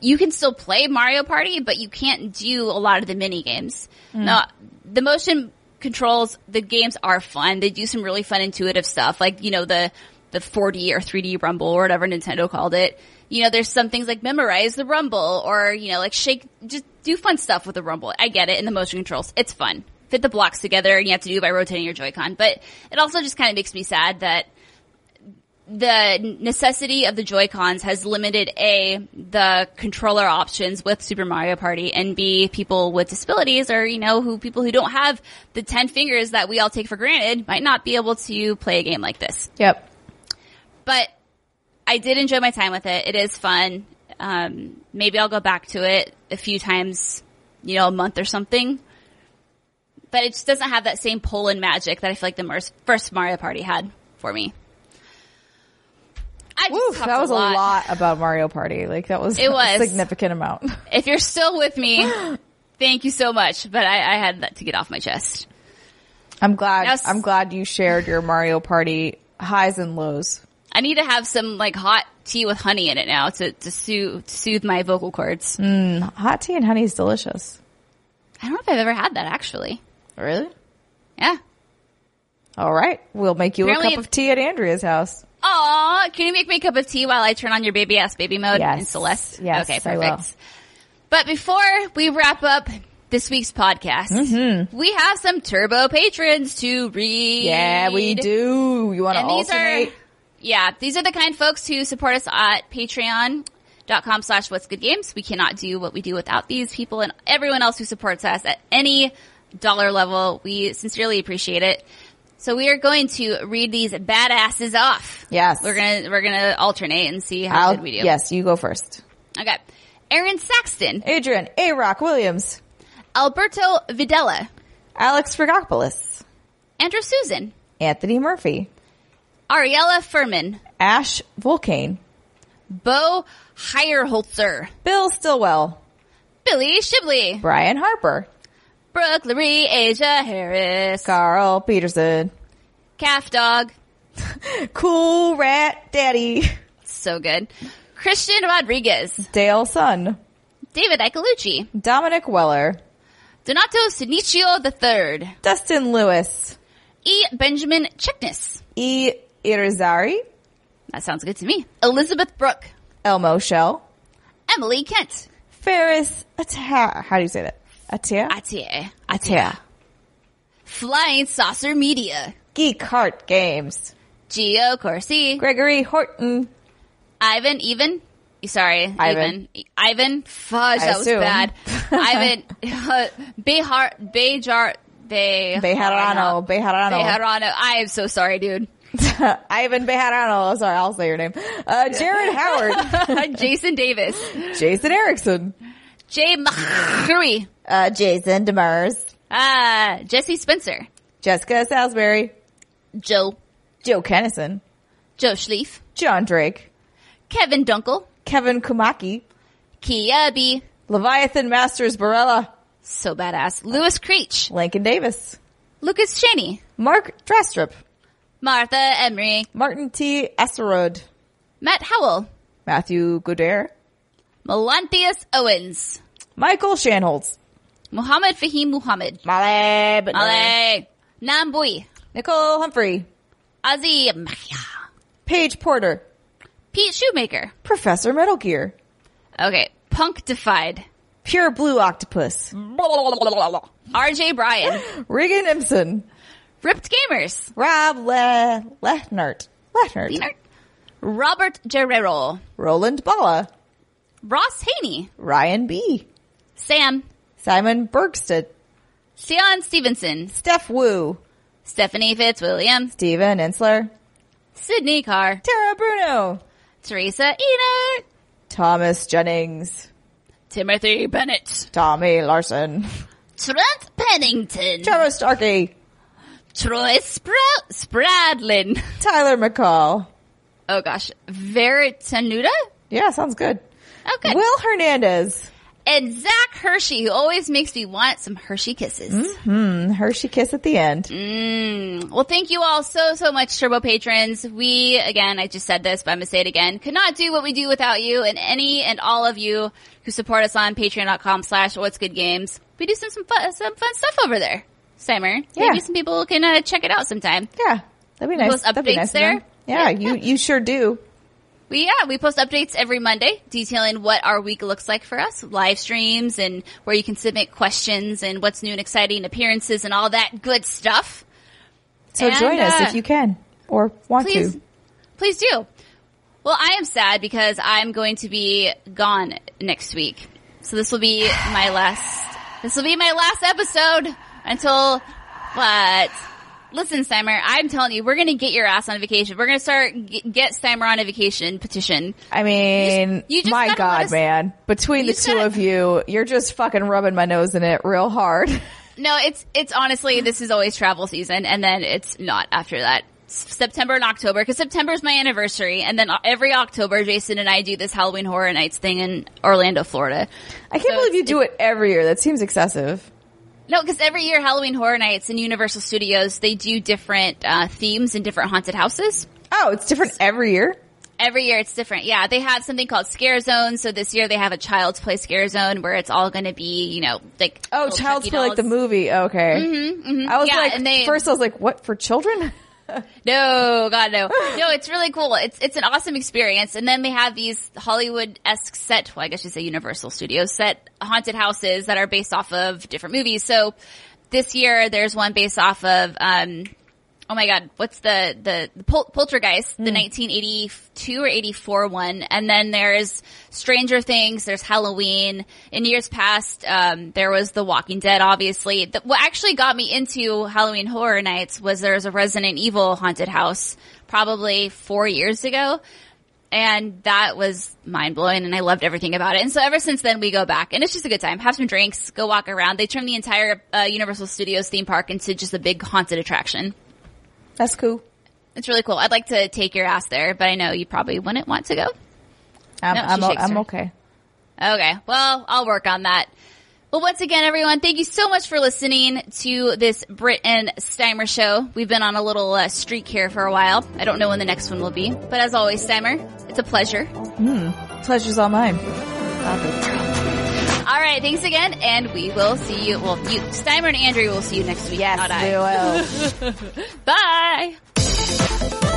you can still play Mario Party, but you can't do a lot of the mini games. Hmm. Now, the motion controls, the games are fun. They do some really fun intuitive stuff, like, you know, the, the 4D or 3D Rumble or whatever Nintendo called it. You know, there's some things like memorize the Rumble or, you know, like shake, just do fun stuff with the Rumble. I get it in the motion controls. It's fun. Fit the blocks together and you have to do it by rotating your Joy-Con. But it also just kind of makes me sad that the necessity of the Joy-Cons has limited A, the controller options with Super Mario Party, and B, people with disabilities or, you know, who, people who don't have the 10 fingers that we all take for granted might not be able to play a game like this. Yep. But I did enjoy my time with it. It is fun. Um, maybe I'll go back to it a few times, you know, a month or something. But it just doesn't have that same pull and magic that I feel like the first Mario Party had for me. I that was a lot. lot. about Mario Party. Like that was It was. a significant amount. If you're still with me, thank you so much. But I, I had that to get off my chest. I'm glad. Now I'm glad you shared your Mario Party highs and lows. I need to have some like hot tea with honey in it now to to soothe, to soothe my vocal cords. Mm, hot tea and honey is delicious. I don't know if I've ever had that actually. Really? Yeah. All right. We'll make you Apparently a cup of tea at Andrea's house. Aw, can you make me a cup of tea while I turn on your baby ass baby mode Yes. in Celeste? Yes, Okay, perfect. But before we wrap up this week's podcast, Mm-hmm. we have some turbo patrons to read. Yeah, we do. You want to alternate? are, yeah, these are the kind folks who support us at patreon.com slash what's good games. We cannot do what we do without these people and everyone else who supports us at any dollar level. We sincerely appreciate it. So we are going to read these badasses off. Yes. We're gonna, we're gonna alternate and see how I'll, good we do. yes, you go first. Okay. Aaron Saxton, Adrian A. Rock Williams, Alberto Videla, Alex Fragopoulos. Andrew Susan, Anthony Murphy, Ariella Furman, Ash Volcane, Bo Heyerholzer, Bill Stillwell, Billy Shibley, Brian Harper, Brooke Laree, Asia Harris, Carl Peterson, Calf Dog, Cool Rat Daddy, so good, Christian Rodriguez, Dale Sun, David Icolucci, Dominic Weller, Donato Sinicio III, Dustin Lewis, E. Benjamin Chickness. E. Irizarry, That sounds good to me. Elizabeth Brooke, Elmo Shell, Emily Kent, Ferris. How do you say that? Atia? Atie, Atia. Flying Saucer Media, Geek Heart Games, Gio Corsi, Gregory Horton, Ivan Even. Sorry, Ivan. Even. Ivan. Fudge, I that was bad. Ivan. Behar. Bejar. Be. Bejarano, Bejarano. Bejarano. I am so sorry, dude. Ivan Bejarano. Sorry, I'll say your name. Uh, Jared Howard, Jason Davis. Jason Erickson, Jay McCurry. Uh, Jason Demers, Ah, Jesse Spencer. Jessica Salisbury, Joe. Joe Kennison, Joe Schlief. John Drake, Kevin Dunkel. Kevin Kumaki, Kia B. Leviathan Masters Barella, So badass. Lewis Creech. Lincoln Davis, Lucas Cheney. Mark Drastrup, Martha Emery. Martin T. Esserod, Matt Howell. Matthew Goder, Melanthius Owens. Michael Shanholz, Muhammad Fahim Muhammad. Malay, but Ale. Nambui. Nicole Humphrey, Maya. Paige Porter, Pete Shoemaker. Professor Metal Gear, Okay. Punktified. Pure Blue Octopus, RJ Bryan. Regan Impson, Ripped Gamers. Rob Le- Lehnert, Lehnert, Leonard. Robert Guerrero. Roland Balla, Ross Haney. Ryan B, Sam. Simon Bergstedt, Sion Stevenson. Steph Wu, Stephanie Fitzwilliam. Steven Insler, Sydney Carr. Tara Bruno, Teresa Enert. Thomas Jennings, Timothy Bennett. Tommy Larson, Trent Pennington. Trevor Starkey, Troy Spr- Spradlin. Tyler McCall. Oh gosh. Veritanuda? Yeah, sounds good. Oh, okay. Will Hernandez, and Zach Hershey, who always makes me want some Hershey kisses. hmm, Hershey kiss at the end. Mm. Well, thank you all so, so much, Turbo patrons. We, again, I just said this, but I'm gonna say it again, could not do what we do without you and any and all of you who support us on patreon.com slash what's good games. We do some, some fun, some fun stuff over there. Simmer. Yeah. Maybe some people can uh, check it out sometime. Yeah, that'd be nice. post updates nice there? them. Yeah, you you sure do. We yeah, we post updates every Monday detailing what our week looks like for us, live streams and where you can submit questions and what's new and exciting appearances and all that good stuff. So And, join us uh, if you can or want Please, to. please do. Well, I am sad because I'm going to be gone next week. So this will be my last, this will be my last episode until, but listen, Steimer, I'm telling you, we're going to get your ass on vacation. We're going to start, get, get Steimer on a vacation petition. I mean, you just my gotta let God, us- man! Between the two gotta- of you, you're just fucking rubbing my nose in it real hard. No, it's, it's honestly, this is always travel season and then it's not after that. September and October, because September is my anniversary, and then uh, every October, Jason and I do this Halloween Horror Nights thing in Orlando, Florida. I can't So believe you do it every year. That seems excessive. No, because every year Halloween Horror Nights in Universal Studios, they do different uh, themes and different haunted houses. Oh, it's different every year. Every year it's different. Yeah, they have something called Scare Zone. So this year they have a Child's Play Scare Zone where it's all going to be, you know, like Oh, Child's Play like the movie. Okay. Mm-hmm, I was Yeah, like, they- first I was like, what for children? No, God, no, no. It's really cool. It's it's an awesome experience. And then they have these Hollywood esque set. Well, I guess you say Universal Studios set haunted houses that are based off of different movies. So this year there's one based off of um. Oh my God! What's the the, the Pol- Poltergeist, the 1982 or 84 one, and then there's Stranger Things. There's Halloween. In years past, um, there was The Walking Dead. Obviously, the, what actually got me into Halloween Horror Nights was there was a Resident Evil haunted house probably four years ago, And that was mind blowing and I loved everything about it. And so ever since then we go back and it's just a good time. Have some drinks, go walk around. They turn the entire uh, Universal Studios theme park into just a big haunted attraction. That's cool. It's really cool. I'd like to take your ass there, but I know you probably wouldn't want to go. I'm, No, I'm, I'm okay. Okay. Well, I'll work on that. Well, once again, everyone, thank you so much for listening to this Brit and Steimer show. We've been on a little uh, streak here for a while. I don't know when the next one will be, but as always, Steimer, it's a pleasure. Pleasure's all mine. All right, thanks again, and we will see you. Well, you, Steimer and Andrea will see you next week. Yes, not I. will. Bye.